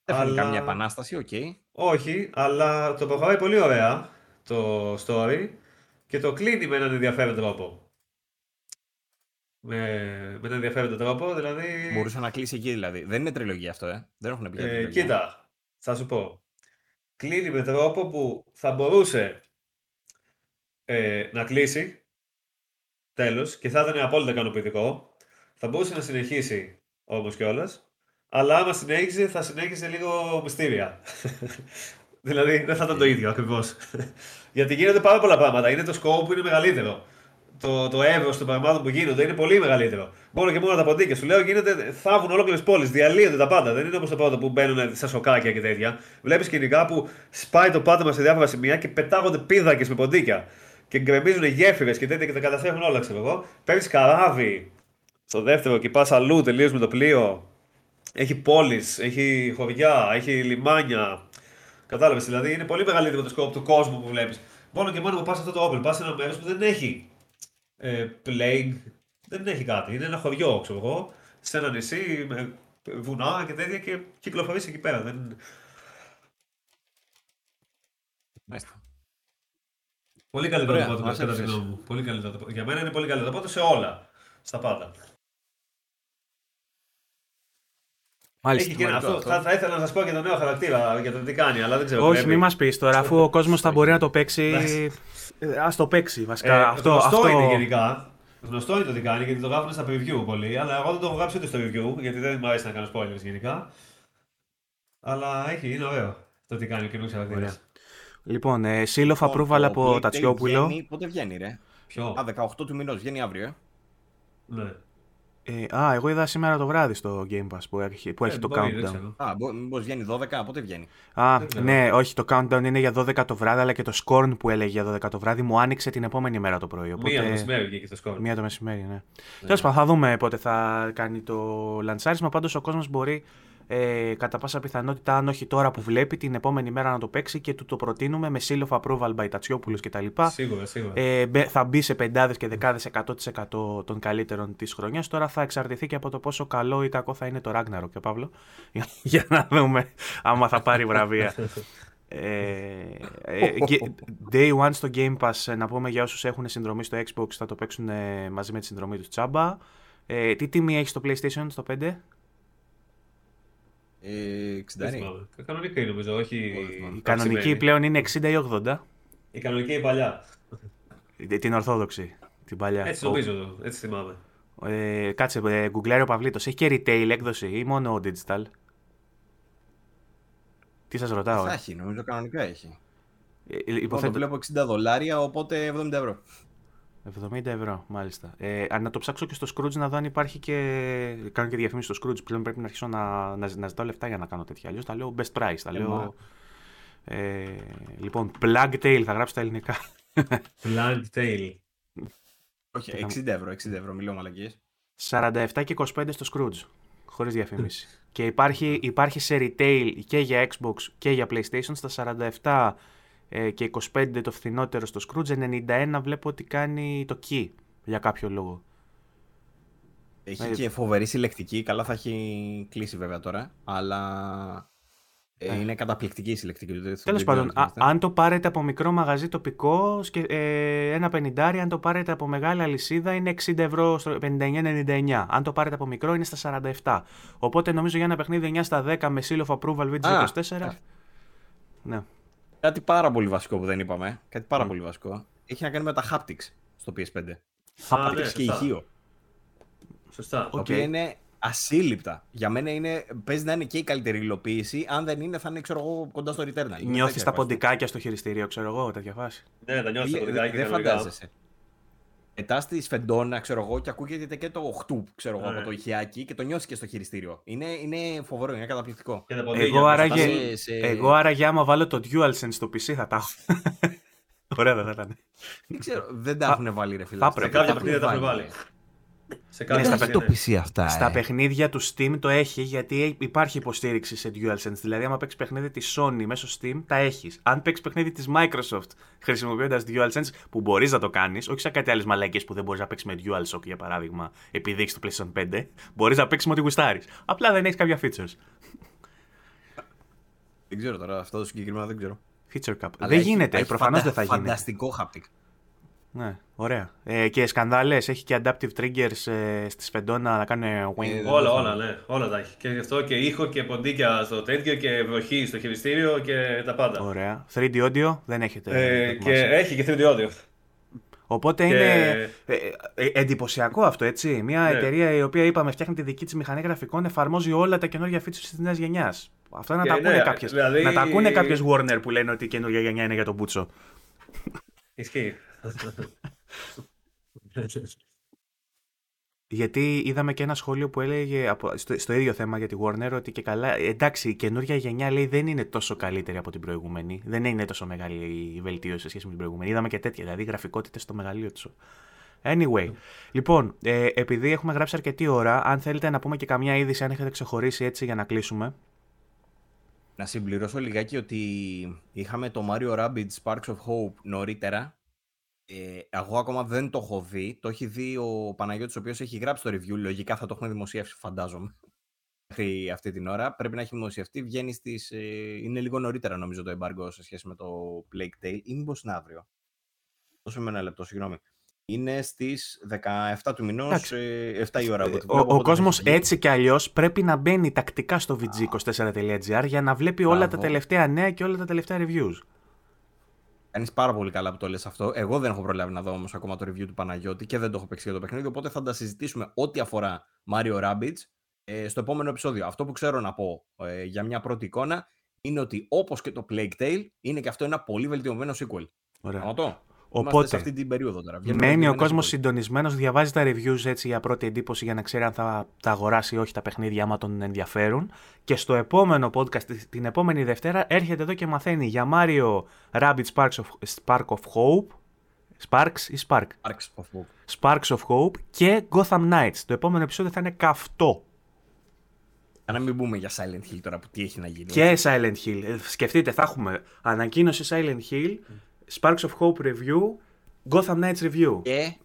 Δεν φέρνει αλλά- καμία επανάσταση, οκ. όχι, αλλά το προχωράει πολύ ωραία το story και το κλείνει με έναν ενδιαφέρον τρόπο. Με, με έναν ενδιαφέρον τρόπο, δηλαδή. Μπορούσε να κλείσει εκεί δηλαδή. Δεν είναι τριλογία αυτό, ε. Δεν έχουν πει για Ε, τριλογία. κοίτα, θα σου πω. Κλείνει με τρόπο που θα μπορούσε ε, να κλείσει τέλος και θα ήταν απόλυτα ικανοποιητικό. Θα μπορούσε να συνεχίσει όμως κιόλας. Αλλά άμα συνέχιζε, θα συνέχιζε λίγο μυστήρια. δηλαδή δεν θα ήταν το ίδιο ακριβώς. Γιατί γίνονται πάρα πολλά πράγματα. Είναι το scope που είναι μεγαλύτερο. Το, το εύρος των πραγμάτων που γίνονται είναι πολύ μεγαλύτερο. Μόνο και μόνο τα ποντίκια. Σου λέω γίνεται, θάβουν ολόκληρες πόλεις, διαλύονται τα πάντα. Δεν είναι όπως το πρώτο που μπαίνουν στα σοκάκια και τέτοια. Βλέπεις σκηνικά που σπάει το πάτωμα σε διάφορα σημεία και πετάγονται πίδακε με ποντίκια. Και γκρεμίζουν γέφυρες και τέτοια και τα καταστρέφουν όλα, ξέρω εγώ. Παίρνεις καράβι στο δεύτερο και πα αλλού τελείως με το πλοίο. Έχει πόλεις, έχει χωριά, έχει λιμάνια. Κατάλαβες, δηλαδή είναι πολύ μεγαλύτερο το σκοπ του κόσμου που βλέπεις. Μόνο και μόνο που πας σε αυτό το όπλο, πας σε ένα μέρος που δεν έχει ε, plague, δεν έχει κάτι. Είναι ένα χωριό, ξέρω εγώ, σε ένα νησί με βουνά και τέτοια και κυκλοφορείς εκεί πέρα. Δεν... Μάλιστα. Πολύ καλύτερο Ωραία, το πρώτο, μας κατά τη έφυγες. γνώμη μου. Πολύ καλύτερο το πρώτο. Για μένα είναι πολύ καλύτερο το πρώτο σε όλα. Στα πάντα. Μάλιστα. Έχει και ένα, σημαντικό αυτό, αυτό. θα, θα ήθελα να σας πω και το νέο χαρακτήρα για το τι κάνει, αλλά δεν ξέρω. Όχι, πρέπει. μην μας πεις τώρα, αφού ο κόσμος θα μπορεί να το παίξει. Εντάξει. Α το παίξει, Ε, βασικά. αυτό, γνωστό αυτό... είναι γενικά. Γνωστό είναι το τι κάνει γιατί το γράφουν στα preview πολύ. Αλλά εγώ δεν το έχω γράψει ούτε στο review γιατί δεν μου αρέσει να κάνω spoilers γενικά. Αλλά έχει, είναι ωραίο το τι κάνει ο καινούργιος χαρακτήρας. Ωραία. Λοιπόν, ε, seal of Το- approval το από Plague Τατσιόπουλο. βγαίνει- Πότε βγαίνει, ρε; Ποιο; Α, 18 του μηνός, βγαίνει αύριο, ε. Ναι. Ε, α, εγώ είδα σήμερα το βράδυ στο Game Pass που έχει, που έχει Ε, το μπορεί, δεν countdown. ξέρω. Α, μπο- μήπως βγαίνει 12, πότε βγαίνει; Α, Δεν ξέρω. ναι, όχι, το countdown είναι για 12 το βράδυ, αλλά και το Scorn που έλεγε για 12 το βράδυ μου άνοιξε την επόμενη μέρα το πρωί. Οπότε... Μία το μεσημέρι βγήκε στο σκόρ. Μία το μεσημέρι, ναι. Τέλος πάντων, θα δούμε πότε θα κάνει το λαντσάρισμα. Πάντως ο κόσμος μπορεί ε, κατά πάσα πιθανότητα, αν όχι τώρα που βλέπει, την επόμενη μέρα να το παίξει και του το προτείνουμε με seal of approval by Τατσιόπουλο κτλ. Σίγουρα, σίγουρα. Ε, μπε- θα μπει σε πεντάδες και δεκάδες 100% των καλύτερων της χρονιάς. Τώρα θα εξαρτηθεί και από το πόσο καλό ή κακό θα είναι το Ragnarok και Παύλο; Για, για να δούμε άμα θα πάρει βραβεία. Ε, ε, και- day one στο Game Pass, ε, να πούμε για όσους έχουν συνδρομή στο Xbox, θα το παίξουν ε, μαζί με τη συνδρομή τους τσάμπα. Ε, τι τιμή έχει στο PlayStation, στο 5? Ε, 60 Δεν είναι. θυμάμαι. Κανονική είναι, νομίζω, όχι. Εγώ θυμάμαι. Η κανονική αυξημένη. πλέον είναι 60 ή 80. Η κανονική είναι παλιά. Ε, Την ορθόδοξη, την παλιά. Έτσι νομίζω, έτσι θυμάμαι. Ε, κάτσε, ε, γκουγκλάρει ο Παυλίτος. Έχει και retail έκδοση ή μόνο digital; Τι σας ρωτάω. Θα ε; έχει, νομίζω κανονικά έχει. Ε, Εγώ το υποθέτω... βλέπω 60 δολάρια, οπότε 70 ευρώ. 70 ευρώ, μάλιστα. Ε, α, να το ψάξω και στο Scrooge να δω αν υπάρχει και. Κάνω και διαφήμιση στο Scrooge. Πλέον πρέπει να αρχίσω να, να, να ζητάω λεφτά για να κάνω τέτοια. Αλλιώς τα λέω best price. Τα Ε, λέω. μα. Ε, λοιπόν, plug tail θα γράψω τα ελληνικά. Blank Tail. Όχι, θα- 60 ευρώ, 60 ευρώ, μιλώ μαλακίες. 47 και 25 στο Scrooge. Χωρίς διαφήμιση. και υπάρχει, υπάρχει σε retail και για Xbox και για PlayStation στα 47 ε, και 25 το φθηνότερο στο Scrooge. 91 βλέπω ότι κάνει το key για κάποιο λόγο. Έχει Ε, και φοβερή συλλεκτική, καλά θα έχει κλείσει βέβαια τώρα, αλλά ε, Ε. είναι καταπληκτική η συλλεκτική. δεν- Τέλος δεν ξέρω πάντων, αν α- θυμάστε. αν το πάρετε από μικρό μαγαζί τοπικό, σκε- ε, ένα 50, αν το πάρετε από μεγάλη αλυσίδα είναι 60 ευρώ, στο 59-99. Αν το πάρετε από μικρό είναι στα 47. Οπότε νομίζω για ένα παιχνίδι 9 στα 10 με seal of approval Windows Α, 24. Ναι. Κάτι πάρα πολύ βασικό που δεν είπαμε, κάτι πάρα Μμ. πολύ βασικό, έχει να κάνει με τα haptics στο PS5. Α, ναι, Haptics και σωστά. ηχείο, Σωστά. τα Οκ. οποία είναι ασύλληπτα. Για μένα είναι, παίζει να είναι και η καλύτερη υλοποίηση, αν δεν είναι θα είναι ξέρω εγώ κοντά στο Returnal. Δεν Νιώθεις ξέρω, τα ας πούμε. ποντικάκια στο χειριστήριο, ξέρω εγώ, τέτοια φάση. Ναι, τα νιώθω Φίλε, κωδικά Δεν και δεν κανονικά. φαντάζεσαι. Μετά στη Σφεντόνα, ξέρω εγώ, και ακούγεται και το χτουπ, ξέρω εγώ, Ναι. από το ηχιάκι και το νιώθεις και στο χειριστήριο. Είναι, είναι φοβερό, είναι καταπληκτικό. Και τα ποντίκια. Εγώ που άραγε, φτάσει- σε- εγώ άραγε άμα βάλω το DualSense στο PC θα τα έχω. Ωραία δεν θα ήταν. Δεν ξέρω, δεν τα Θα- έχουν βάλει ρε φίλε. θα αυτά. έπρεπε. Σε κάποια Τα παιχνίδια τα έχουν βάλει. Σε κάποια στα Δεν παιχνίδια, έχει ναι. το PC αυτά. Στα ε. παιχνίδια του Steam το έχει γιατί υπάρχει υποστήριξη σε DualSense. Δηλαδή, άμα παίξεις παιχνίδι της Sony μέσω Steam, τα έχεις. Αν παίξεις παιχνίδι της Microsoft χρησιμοποιώντας DualSense, που μπορείς να το κάνεις, όχι σαν κάτι άλλες μαλακίε που δεν μπορείς να παίξεις με DualShock για παράδειγμα, επειδή έχει το PlayStation 5, μπορείς να παίξεις με ό,τι γουστάρεις. Απλά δεν έχεις κάποια features. Δεν ξέρω τώρα, αυτό το συγκεκριμένο δεν ξέρω. Feature cap. Αλλά δεν έχει- γίνεται, έχει προφανώς φαντα- δεν θα γίνει. Φανταστικό haptic. Ναι, ωραία. Ε, και σκανδάλες, έχει και adaptive triggers ε, στη Σφεντόνα να κάνουν wing. Ε, Όλα, δεν όλα, ναι. Όλα τα έχει. Και γι' αυτό και ήχο και ποντίκια στο τέτοιο και βροχή στο χειριστήριο και τα πάντα. Ωραία. 3D audio δεν έχετε. Ε, και δοκιμάσει. έχει και 3D audio. Οπότε Και- είναι ε, ε, εντυπωσιακό αυτό, έτσι. Μια Ναι. εταιρεία η οποία είπαμε φτιάχνει τη δική της μηχανή γραφικών, εφαρμόζει όλα τα καινούργια features της νέας γενιάς. Αυτό να Και τα ναι, ακούνε κάποιες, δηλαδή- να τα ακούνε κάποιες Warner που λένε ότι η καινούργια γενιά είναι για τον Μπούτσο. Ισχύει. Γιατί είδαμε και ένα σχόλιο που έλεγε από, στο, στο ίδιο θέμα για τη Warner ότι και καλά, εντάξει, η καινούργια γενιά λέει δεν είναι τόσο καλύτερη από την προηγούμενη. Δεν είναι τόσο μεγάλη η βελτίωση σε σχέση με την προηγούμενη. Είδαμε και τέτοια, δηλαδή γραφικότητες στο μεγαλείο τους. Anyway, λοιπόν, ε, επειδή έχουμε γράψει αρκετή ώρα, αν θέλετε να πούμε και καμιά είδηση, αν έχετε ξεχωρίσει έτσι για να κλείσουμε. Να συμπληρώσω λιγάκι ότι είχαμε το Mario Rabbids Sparks of Hope νωρίτερα. Ε, εγώ ακόμα δεν το έχω δει. Το έχει δει ο Παναγιώτης ο οποίος έχει γράψει το review. Λογικά θα το έχουμε δημοσιεύσει, φαντάζομαι. Μέχρι αυτή την ώρα. Πρέπει να έχει δημοσιευτεί. Βγαίνει στις... Ε, είναι λίγο νωρίτερα νομίζω το embargo σε σχέση με το Plague Tale. Ή μήπως είναι αύριο. Δώσε με ένα λεπτό, συγγνώμη. Είναι στις 17 του μηνός, Εντάξει. ε, 7 η ώρα. από ό,τι Ο, βλέπω, ο οπότε θα κόσμος έχει βγει. έτσι κι αλλιώς πρέπει να μπαίνει τακτικά στο vg24.gr για να βλέπει όλα τα Μπράβο. τελευταία νέα και όλα τα τελευταία reviews. Κάνεις πάρα πολύ καλά που το λες αυτό. Εγώ δεν έχω προλάβει να δω όμως ακόμα το review του Παναγιώτη και δεν το έχω παίξει για το παιχνίδι. Οπότε θα τα συζητήσουμε ό,τι αφορά Mario Rabbids ε, στο επόμενο επεισόδιο. Αυτό που ξέρω να πω ε, για μια πρώτη εικόνα είναι ότι όπως και το Plague Tale είναι και αυτό ένα πολύ βελτιωμένο sequel. Ωραία. Να το. Οπότε, σε αυτή την περίοδο τώρα. Μένει ο κόσμος συντονισμένος, διαβάζει τα reviews έτσι για πρώτη εντύπωση για να ξέρει αν θα τα αγοράσει ή όχι τα παιχνίδια, άμα τον ενδιαφέρουν. Και στο επόμενο podcast, την επόμενη Δευτέρα, έρχεται εδώ και μαθαίνει για Mario Rabbit Sparks of, Spark of Hope. Sparks ή Spark; Sparks of Hope. Sparks of Hope και Gotham Knights. Το επόμενο επεισόδιο θα είναι καυτό. Να μην πούμε για Silent Hill τώρα που τι έχει να γίνει. Και Silent Hill. Ε, σκεφτείτε, θα έχουμε ανακοίνωση Silent Hill, Sparks of Hope Review, Gotham Knights Review. Και,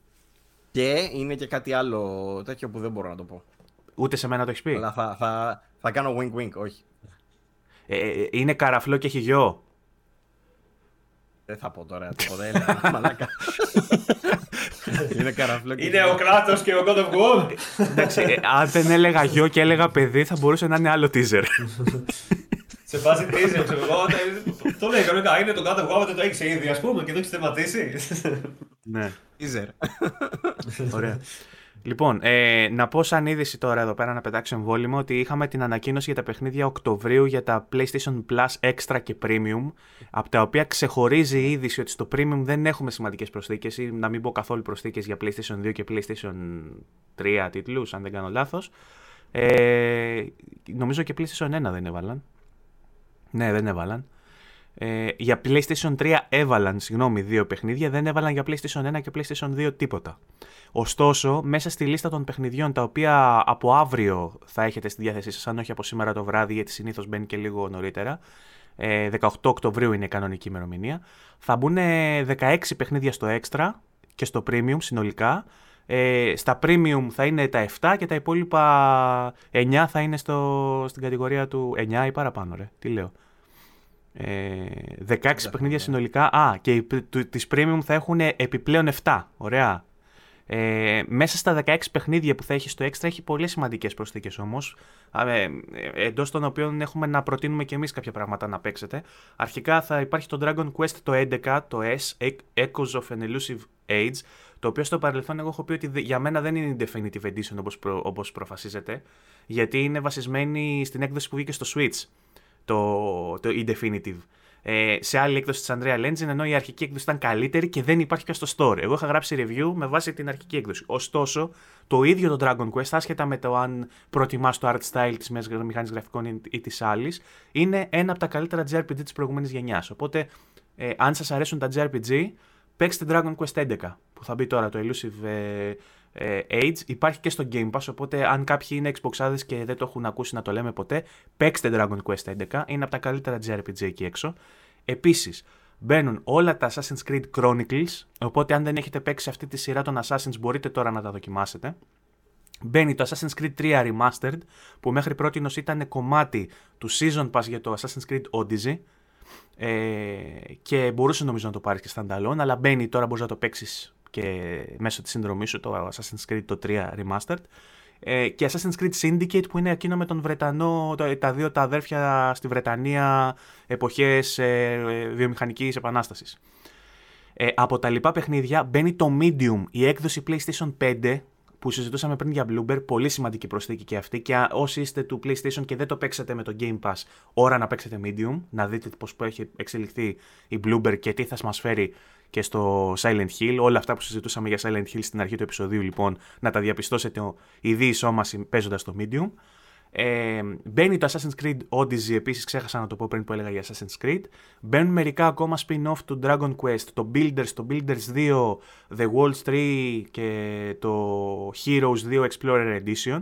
και είναι και κάτι άλλο τέτοιο που δεν μπορώ να το πω. Ούτε σε μένα το έχεις πει. Αλλά θα, θα, θα κάνω wink wink, όχι. Ε, ε είναι καραφλό και έχει γιο. Δεν θα πω τώρα τίποτα, έλεγα, μαλάκα. είναι καραφλό και Είναι ο κράτος και ο God of War. Εντάξει, ε, αν δεν έλεγα γιο και έλεγα παιδί, θα μπορούσε να είναι άλλο teaser. Σε φάση teaser, ξέρω εγώ. Το λέει κανονικά, είναι το God of War, δεν το έχει ήδη, ας πούμε, και το έχεις θεματίσει. Ναι. Teaser. Ωραία. Λοιπόν, ε, να πω σαν είδηση τώρα εδώ πέρα να πετάξω εμβόλυμο ότι είχαμε την ανακοίνωση για τα παιχνίδια Οκτωβρίου για τα PlayStation Plus Extra και Premium, από τα οποία ξεχωρίζει η είδηση ότι στο Premium δεν έχουμε σημαντικές προσθήκες ή να μην πω καθόλου προσθήκες για PlayStation 2 και PlayStation 3 τίτλους, αν δεν κάνω λάθος. Ε, νομίζω και PlayStation 1 δεν έβαλαν. Ναι, δεν έβαλαν. Ε, για PlayStation 3 έβαλαν, συγγνώμη, δύο παιχνίδια, δεν έβαλαν για PlayStation 1 και PlayStation 2 τίποτα. Ωστόσο, μέσα στη λίστα των παιχνιδιών τα οποία από αύριο θα έχετε στη διάθεσή σας, αν όχι από σήμερα το βράδυ, γιατί συνήθως μπαίνει και λίγο νωρίτερα, 18 ε, Οκτωβρίου είναι η κανονική ημερομηνία, θα μπουν 16 παιχνίδια στο Extra και στο Premium συνολικά. Ε, στα Premium θα είναι τα 7 και τα υπόλοιπα 9 θα είναι στο, στην κατηγορία του 9 ή παραπάνω, ρε. Τι λέω. Ε, 16 παιχνίδια συνολικά. Α, και τις premium θα έχουν επιπλέον 7. Ωραία. Ε, μέσα στα 16 παιχνίδια που θα έχει στο Extra έχει πολύ σημαντικές προσθήκες όμως ε, εντός των οποίων έχουμε να προτείνουμε και εμείς κάποια πράγματα να παίξετε αρχικά θα υπάρχει το Dragon Quest το 11 το S Echoes of an Elusive Age το οποίο στο παρελθόν εγώ έχω πει ότι για μένα δεν είναι η Definitive Edition όπως, προ, όπως προφασίζεται γιατί είναι βασισμένη στην έκδοση που βγήκε στο Switch το, το Indefinitive. Ε, σε άλλη έκδοση της Andrea Legend, ενώ η αρχική έκδοση ήταν καλύτερη και δεν υπάρχει πια στο store. Εγώ είχα γράψει review με βάση την αρχική έκδοση. Ωστόσο, το ίδιο το Dragon Quest, άσχετα με το αν προτιμάς το art style της μηχανή γραφικών ή της άλλης, είναι ένα από τα καλύτερα JRPG της προηγούμενης γενιάς. Οπότε, ε, αν σας αρέσουν τα JRPG, παίξτε Dragon Quest 11 που θα μπει τώρα το Elusive ε, ε, Age υπάρχει και στο Game Pass, οπότε αν κάποιοι είναι Xboxάδες και δεν το έχουν ακούσει να το λέμε ποτέ, παίξτε Dragon Quest 11, είναι από τα καλύτερα JRPG εκεί έξω. Επίσης, μπαίνουν όλα τα Assassin's Creed Chronicles, οπότε αν δεν έχετε παίξει αυτή τη σειρά των Assassins μπορείτε τώρα να τα δοκιμάσετε. Μπαίνει το Assassin's Creed 3 Remastered, που μέχρι πρώτη ήταν κομμάτι του Season Pass για το Assassin's Creed Odyssey, ε, και μπορούσες νομίζω να το πάρεις και standalone, αλλά μπαίνει τώρα μπορείς να το παίξεις και μέσω της συνδρομής σου το Assassin's Creed το 3 Remastered ε, και Assassin's Creed Syndicate που είναι εκείνο με τον Βρετανό, τα δύο τα αδέρφια στη Βρετανία εποχές ε, βιομηχανικής επανάστασης. Ε, από τα λοιπά παιχνίδια μπαίνει το Medium, η έκδοση PlayStation 5 που συζητούσαμε πριν για Bloomberg, πολύ σημαντική προσθήκη και αυτή. Και όσοι είστε του PlayStation και δεν το παίξατε με το Game Pass, ώρα να παίξετε Medium, να δείτε πώς έχει εξελιχθεί η Bloomberg και τι θα μας φέρει και στο Silent Hill. Όλα αυτά που συζητούσαμε για Silent Hill στην αρχή του επεισοδίου, λοιπόν, να τα διαπιστώσετε η διεισόμαση παίζοντας το Medium. Ε, μπαίνει το Assassin's Creed Odyssey, επίσης ξέχασα να το πω πριν που έλεγα για Assassin's Creed. Μπαίνουν μερικά ακόμα spin-off του Dragon Quest, το Builders, το Builders 2, The Walls 3 και το Heroes 2 Explorer Edition.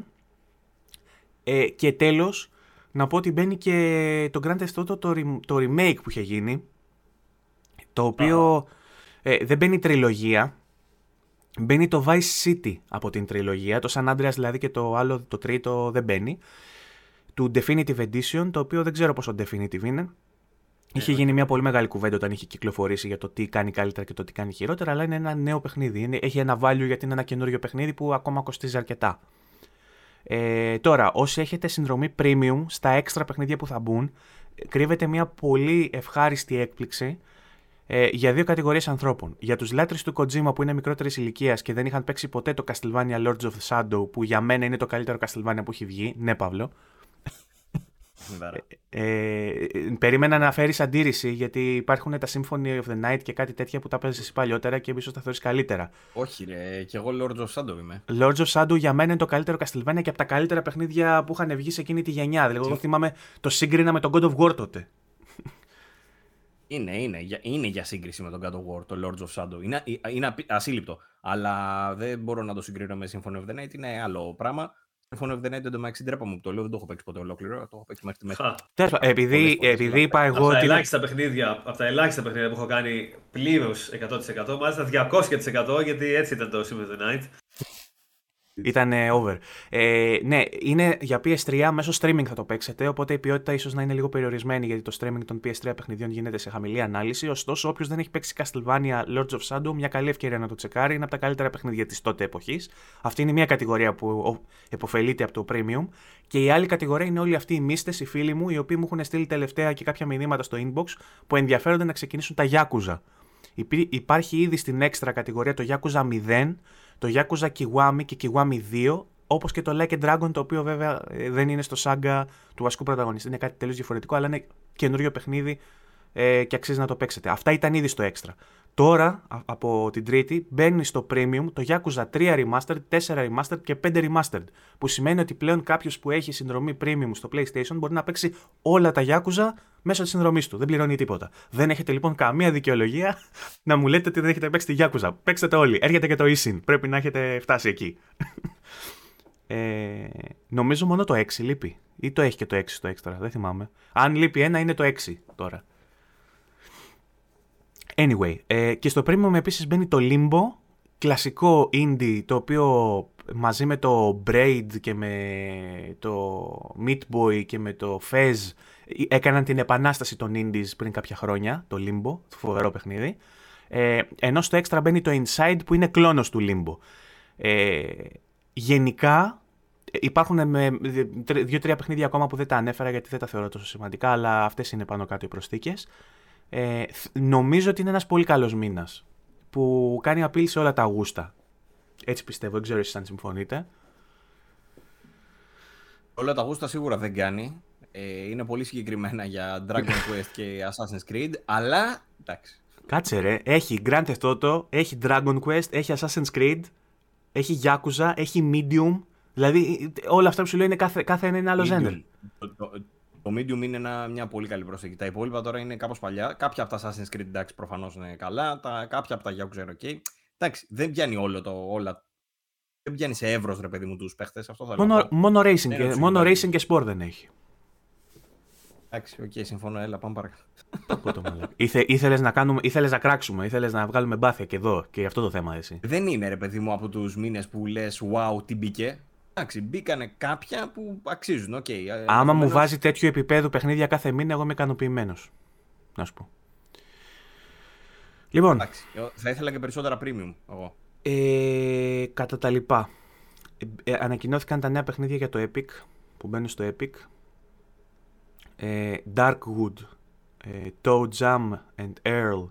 Ε, και τέλος, να πω ότι μπαίνει και το Grand Theft Auto, το, το remake που είχε γίνει, το οποίο ε, δεν μπαίνει τριλογία, Μπαίνει το Vice City από την τριλογία, το San Andreas δηλαδή και το άλλο, το τρίτο δεν μπαίνει. Του Definitive Edition, το οποίο δεν ξέρω πόσο Definitive είναι. Είχε γίνει μια πολύ μεγάλη κουβέντα όταν είχε κυκλοφορήσει για το τι κάνει καλύτερα και το τι κάνει χειρότερα, αλλά είναι ένα νέο παιχνίδι. Είναι, έχει ένα value γιατί είναι ένα καινούριο παιχνίδι που ακόμα κοστίζει αρκετά. Ε, τώρα, όσοι έχετε συνδρομή premium στα έξτρα παιχνίδια που θα μπουν, κρύβεται μια πολύ ευχάριστη έκπληξη ε, για δύο κατηγορίες ανθρώπων. Για τους λάτρε του Kojima που είναι μικρότερης ηλικίας και δεν είχαν παίξει ποτέ το Castlevania Lords of the Shadow, που για μένα είναι το καλύτερο Castlevania που έχει βγει. Ναι, Παύλο. Ε, περίμενα να φέρεις αντίρρηση γιατί υπάρχουν τα Symphony of the Night και κάτι τέτοια που τα παίζεις εσύ παλιότερα και ίσως τα θεωρείς καλύτερα. Όχι, ρε, και εγώ Lords of Shadow είμαι. Lords of Shadow για μένα είναι το καλύτερο Castlevania και από τα καλύτερα παιχνίδια που είχαν βγει σε εκείνη τη γενιά. Δηλαδή, εγώ θυμάμαι το σύγκρινα με τον God of War τότε. Είναι, είναι, είναι για σύγκριση με τον God of War, το Lords of Shadow. Είναι, είναι ασύλληπτο. Αλλά δεν μπορώ να το συγκρίνω με Symphony of the Night. Είναι άλλο πράγμα. Symphony of the Night εντωμεταξύ ντρέπα μου που το λέω, δεν το έχω παίξει ποτέ ολόκληρο. Το έχω παίξει μέχρι τη μέση. Τέλος επειδή, επειδή είπα εγώ. Από τα, ελάχιστα παιχνίδια, από τα ελάχιστα παιχνίδια που έχω κάνει πλήρως 100%, μάλιστα 200% γιατί έτσι ήταν το Symphony of the Night. Ήταν over. Ε, ναι, είναι για PS3 μέσω streaming θα το παίξετε, οπότε η ποιότητα ίσως να είναι λίγο περιορισμένη γιατί το streaming των PS3 παιχνιδιών γίνεται σε χαμηλή ανάλυση. Ωστόσο, όποιος δεν έχει παίξει Castlevania Lords of Shadow, μια καλή ευκαιρία να το τσεκάρει. Είναι από τα καλύτερα παιχνίδια της τότε εποχής. Αυτή είναι μια κατηγορία που επωφελείται από το premium. Και η άλλη κατηγορία είναι όλοι αυτοί οι μίστε, οι φίλοι μου, οι οποίοι μου έχουν στείλει τελευταία και κάποια μηνύματα στο inbox που ενδιαφέρονται να ξεκινήσουν τα Yakuza. Υπάρχει ήδη στην έξτρα κατηγορία το Yakuza 0 το Yakuza Kiwami και Kiwami 2, όπως και το Like a Dragon, το οποίο βέβαια ε, δεν είναι στο σάγκα του βασικού πρωταγωνιστή. Είναι κάτι τελείως διαφορετικό, αλλά είναι καινούριο παιχνίδι ε, και αξίζει να το παίξετε. Αυτά ήταν ήδη στο έξτρα. Τώρα, από την Τρίτη, μπαίνει στο Premium το Yakuza 3 Remastered, 4 Remastered και 5 Remastered. Που σημαίνει ότι πλέον κάποιος που έχει συνδρομή Premium στο PlayStation μπορεί να παίξει όλα τα Yakuza μέσω της συνδρομής του. Δεν πληρώνει τίποτα. Δεν έχετε λοιπόν καμία δικαιολογία να μου λέτε ότι δεν έχετε παίξει τη Yakuza. Παίξτε το όλοι. Έρχεται και το eSIN. Πρέπει να έχετε φτάσει εκεί. ε, νομίζω μόνο το 6 λείπει. Ή το έχει και το 6 στο έξτρα. Δεν θυμάμαι. Αν λείπει ένα, είναι το 6 τώρα. Anyway, ε, και στο premium επίσης μπαίνει το Limbo, κλασικό indie το οποίο μαζί με το Braid και με το Meat Boy και με το Fez έκαναν την επανάσταση των indies πριν κάποια χρόνια, το Limbo, το φοβερό παιχνίδι. Ε, ενώ στο extra μπαίνει το Inside που είναι κλόνος του Limbo. Ε, γενικά υπάρχουν δύο-τρία παιχνίδια ακόμα που δεν τα ανέφερα γιατί δεν τα θεωρώ τόσο σημαντικά, αλλά αυτές είναι πάνω κάτω οι προσθήκες. Ε, νομίζω ότι είναι ένας πολύ καλός μήνας που κάνει απειλή σε όλα τα γούστα. Έτσι πιστεύω, δεν ξέρω εσείς αν συμφωνείτε. Όλα τα γούστα σίγουρα δεν κάνει. Ε, είναι πολύ συγκεκριμένα για Dragon Quest και Assassin's Creed, αλλά εντάξει. Κάτσε ρε, έχει Grand Theft Auto, έχει Dragon Quest, έχει Assassin's Creed, έχει Yakuza, έχει Medium. Δηλαδή όλα αυτά που σου λέω είναι κάθε, κάθε ένα είναι άλλο Zender. Το Medium είναι ένα, μια πολύ καλή προσθήκη. Τα υπόλοιπα τώρα είναι κάπως παλιά. Κάποια από τα Assassin's Creed εντάξει προφανώς είναι καλά. Τα, κάποια από τα Yakuza είναι ok. Εντάξει, δεν πιάνει όλο το, όλα. Δεν πιάνει σε εύρος ρε παιδί μου τους παίχτες. μόνο, μόνο, racing, και, μόνο racing και sport δεν έχει. Εντάξει, ok, okay, συμφωνώ. Έλα, πάμε παρακάτω. Ήθε, ήθελες, να κάνουμε, ήθελες να κράξουμε, ήθελες να βγάλουμε μπάθια και εδώ και αυτό το θέμα εσύ. Δεν είναι ρε παιδί μου από τους μήνες που λες wow τι μπήκε. Εντάξει, μπήκανε κάποια που αξίζουν. Okay. Ε, Άμα μου βάζει τέτοιο επίπεδο παιχνίδια κάθε μήνα, εγώ είμαι ικανοποιημένος. Να σου πω. Λοιπόν. Εντάξει, θα ήθελα και περισσότερα premium εγώ. Ε, κατά τα λοιπά. Ε, ε, ανακοινώθηκαν τα νέα παιχνίδια για το Epic που μπαίνουν στο Epic. Ε, Darkwood, ε, Toe Jam and Earl,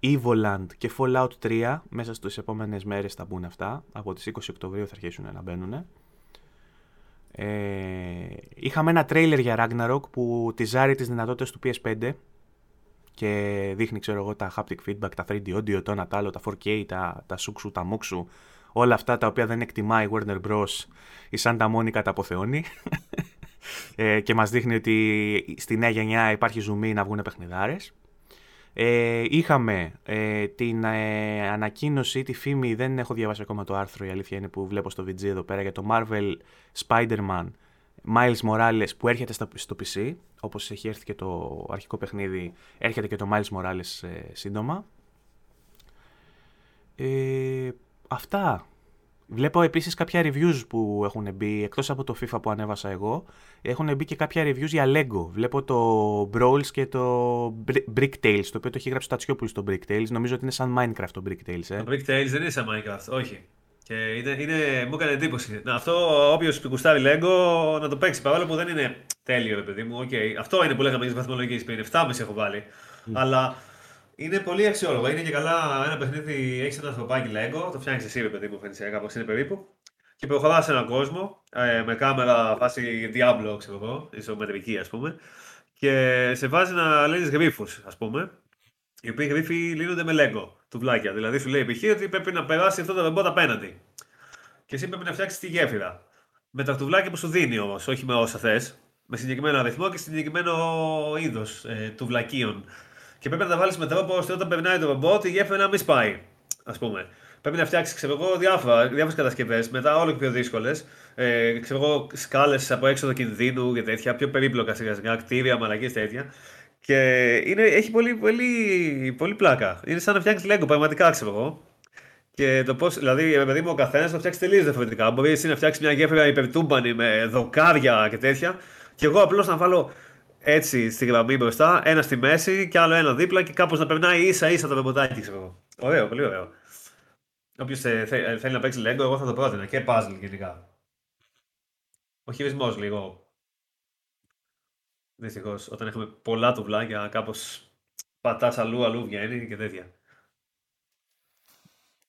Evoland και Fallout 3 μέσα στις επόμενες μέρες θα μπουν αυτά. Από τις 20 Οκτωβρίου θα αρχίσουν να μπαίνουν. Ε, είχαμε ένα τρέιλερ για Ragnarok που τυζάρει τις δυνατότητες του PS5 και δείχνει ξέρω εγώ τα haptic feedback, τα 3D audio, το ένα άλλο, τα 4K, τα, τα σούξου, τα μόξου, όλα αυτά τα οποία δεν εκτιμάει η Warner Bros. η Santa Monica τα αποθεώνει ε, και μας δείχνει ότι στη νέα γενιά υπάρχει ζουμί να βγουν παιχνιδάρες. Ε, είχαμε ε, την ε, ανακοίνωση, τη φήμη, δεν έχω διαβάσει ακόμα το άρθρο, η αλήθεια είναι που βλέπω στο VG εδώ πέρα, για το Marvel Spider-Man Miles Morales που έρχεται στο, στο PC, όπως έχει έρθει και το αρχικό παιχνίδι, έρχεται και το Miles Morales ε, σύντομα. Ε, αυτά. Βλέπω επίσης κάποια reviews που έχουν μπει, εκτός από το FIFA που ανέβασα εγώ, έχουν μπει και κάποια reviews για Lego. Βλέπω το Brawls και το Brick Tales, το οποίο το έχει γράψει το Τατσιόπουλο στο Brick Tales. Νομίζω ότι είναι σαν Minecraft το Brick Tales. Ε. Το Brick Tales δεν είναι σαν Minecraft, όχι. Και είναι, είναι, μου έκανε εντύπωση. Αυτό όποιος κουστάρει Lego να το παίξει παρόλο που δεν είναι τέλειο, ρε παιδί μου. Okay. Αυτό είναι που λέγαμε για τις βαθμολογίες πριν. 7,5 έχω βάλει. Mm. Αλλά είναι πολύ αξιόλογο. Είναι και καλά ένα παιχνίδι, έχεις ένα ανθρωπάκι Lego, το φτιάχνεις εσύ, ρε παιδί μου, φαίνεται κάπως είναι περίπου. και προχωράς σε έναν κόσμο ε, με κάμερα φάση Diablo, ξέρω εγώ, ισομετρική ας πούμε, και σε βάζει να λύνεις γρήφου, ας πούμε. Οι οποίοι γρήφοι λύνονται με Lego, τουβλάκια. Δηλαδή σου λέει π.χ. ότι πρέπει να περάσει αυτό το ρομπότ απέναντι. Και εσύ πρέπει να φτιάξεις τη γέφυρα. Με τα τουβλάκια που σου δίνει όμως, όχι με όσα θες. Με συγκεκριμένο αριθμό και συγκεκριμένο είδος ε, τουβλακίων. Και πρέπει να τα βάλεις με τρόπο ώστε όταν περνάει το ρομπότ η γέφυρα να μην σπάει. Α πούμε. Πρέπει να φτιάξεις ξέρω εγώ, διάφορες κατασκευές, μετά όλο και πιο δύσκολες. Ε, ξέρω εγώ, σκάλες από έξοδο κινδύνου και τέτοια, πιο περίπλοκα σιγά σιγά, κτίρια, μαλακίε τέτοια. Και είναι, έχει πολύ, πολύ, πολύ πλάκα. Είναι σαν να φτιάξεις Lego, πραγματικά ξέρω εγώ. Και το πώς, δηλαδή, παιδί μου, ο καθένας θα φτιάξει τελείως διαφορετικά. Μπορείς εσύ να φτιάξεις μια γέφυρα υπερτούμπανη με δοκάρια και τέτοια. Και εγώ απλώς να βάλω έτσι στη γραμμή μπροστά, ένα στη μέση και άλλο ένα δίπλα και κάπως να περνάει ίσα ίσα το ρεμποτάκι, ξέρω εγώ. Ωραίο, πολύ ωραίο. Όποιος θέλει να παίξει Lego, εγώ θα το πρότεινα και puzzle γενικά. Ο χειρισμός λίγο. Δυστυχώς, όταν έχουμε πολλά τουβλάκια, κάπως πατάς αλλού, αλλού βγαίνει και τέτοια.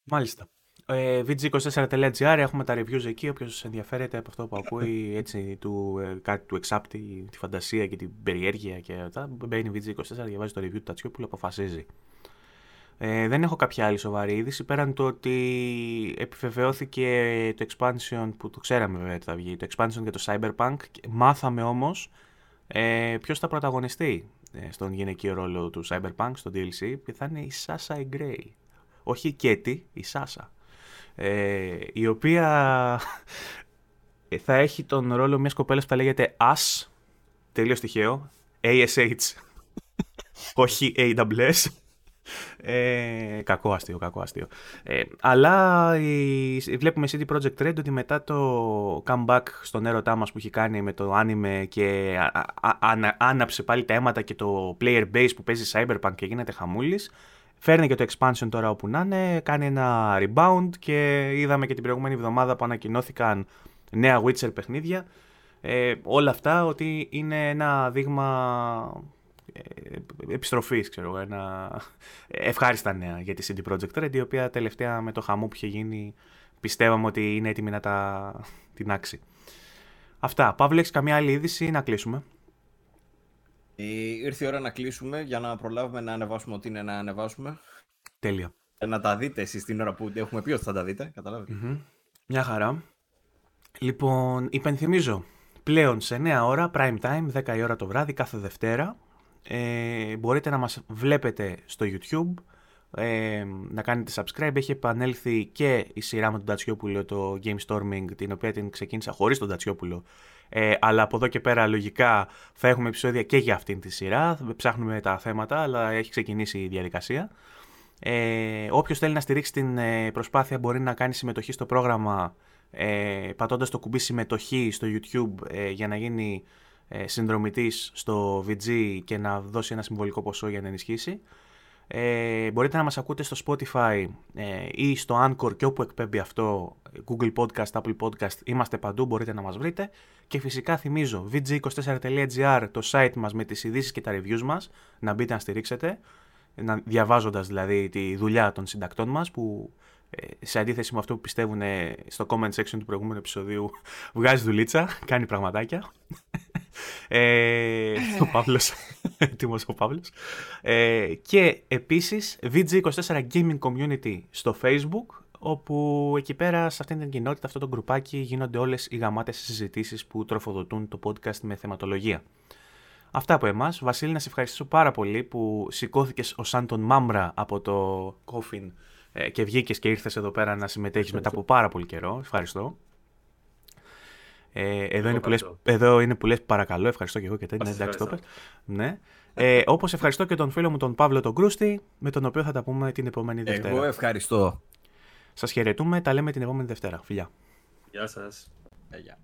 Μάλιστα. Ε, VG24.gr έχουμε τα reviews εκεί. Όποιος ενδιαφέρεται από αυτό που ακούει έτσι, του, ε, κάτι του εξάπτει τη φαντασία και την περιέργεια και αυτά, μπαίνει VG24, διαβάζει το review του Τατσιόπουλου, αποφασίζει. Ε, δεν έχω κάποια άλλη σοβαρή είδηση πέραν το ότι επιβεβαιώθηκε το expansion που το ξέραμε βέβαια ότι θα βγει, το expansion για το Cyberpunk. Μάθαμε όμως ε, ποιος θα πρωταγωνιστεί ε, στον γυναικείο ρόλο του Cyberpunk, στο DLC, που θα είναι η Sasha Gray. Όχι η Κέτη, η Sasha. Ε, η οποία θα έχει τον ρόλο μιας κοπέλας που θα λέγεται As, τελείως τυχαίο, ASH, όχι AWS. Ε, κακό αστείο, κακό άστιο. Ε, αλλά η, βλέπουμε CD Projekt Red ότι μετά το comeback στον έρωτά μας που έχει κάνει με το anime και άναψε πάλι τα αίματα και το player base που παίζει Cyberpunk και γίνεται χαμούλης, Φέρνει και το expansion τώρα όπου να είναι, κάνει ένα rebound και είδαμε και την προηγούμενη εβδομάδα που ανακοινώθηκαν νέα Witcher παιχνίδια. Ε, όλα αυτά ότι είναι ένα δείγμα ε, επιστροφής, ξέρω ένα ευχάριστα νέα για τη CD Projekt Red, η οποία τελευταία με το χαμό που είχε γίνει πιστεύαμε ότι είναι έτοιμη να τα την άξει. Αυτά. Παύλο, έχεις καμία άλλη είδηση να κλείσουμε; Ε, ήρθε η ώρα να κλείσουμε για να προλάβουμε να ανεβάσουμε ό,τι είναι να ανεβάσουμε. Τέλεια. Ε, να τα δείτε εσείς την ώρα που έχουμε πει ότι θα τα δείτε, καταλαβετε Μια χαρά. Λοιπόν, υπενθυμίζω, πλέον σε 9 ώρα, prime time, 10 η ώρα το βράδυ, κάθε Δευτέρα, ε, μπορείτε να μας βλέπετε στο YouTube, ε, να κάνετε subscribe. Έχει επανέλθει και η σειρά με τον Τατσιόπουλο, το Game Storming, την οποία την ξεκίνησα χωρίς τον Τατσιόπουλο. Ε, αλλά από εδώ και πέρα λογικά θα έχουμε επεισόδια και για αυτήν τη σειρά. Ψάχνουμε τα θέματα, αλλά έχει ξεκινήσει η διαδικασία. Ε, όποιος θέλει να στηρίξει την ε, προσπάθεια μπορεί να κάνει συμμετοχή στο πρόγραμμα ε, πατώντας το κουμπί συμμετοχή στο YouTube ε, για να γίνει ε, συνδρομητής στο VG και να δώσει ένα συμβολικό ποσό για να ενισχύσει. Ε, μπορείτε να μας ακούτε στο Spotify ε, ή στο Anchor και όπου εκπέμπει αυτό, Google Podcast, Apple Podcast, είμαστε παντού, μπορείτε να μας βρείτε. Και φυσικά θυμίζω, vg24.gr, το site μας με τις ειδήσεις και τα reviews μας, να μπείτε να στηρίξετε, να, διαβάζοντας δηλαδή τη δουλειά των συντακτών μας, που ε, σε αντίθεση με αυτό που πιστεύουν στο comment section του προηγούμενου επεισοδίου, βγάζει δουλίτσα, κάνει πραγματάκια. Ε, ο Παύλος, έτοιμος ο Παύλος. Ε, και επίσης VG24 Gaming Community στο Facebook, όπου εκεί πέρα σε αυτήν την κοινότητα, αυτό το γκρουπάκι γίνονται όλες οι γαμάτες συζητήσεις που τροφοδοτούν το podcast με θεματολογία. Αυτά από εμάς. Βασίλη, να σε ευχαριστήσω πάρα πολύ που σηκώθηκες ο Σάντον Μάμρα από το κόφιν ε, και βγήκες και ήρθες εδώ πέρα να συμμετέχεις μετά από πάρα πολύ καιρό. Ευχαριστώ. Ε, εδώ, είναι που λες, εδώ είναι που λες παρακαλώ, ευχαριστώ και εγώ και τέτοια. Εντάξει, το ναι. Ε, Όπως ευχαριστώ και τον φίλο μου τον Παύλο τον Κρούστη, με τον οποίο θα τα πούμε την επόμενη Δευτέρα. Εγώ ευχαριστώ. Σας χαιρετούμε, τα λέμε την επόμενη Δευτέρα. Φιλιά. Γεια σας. Γεια.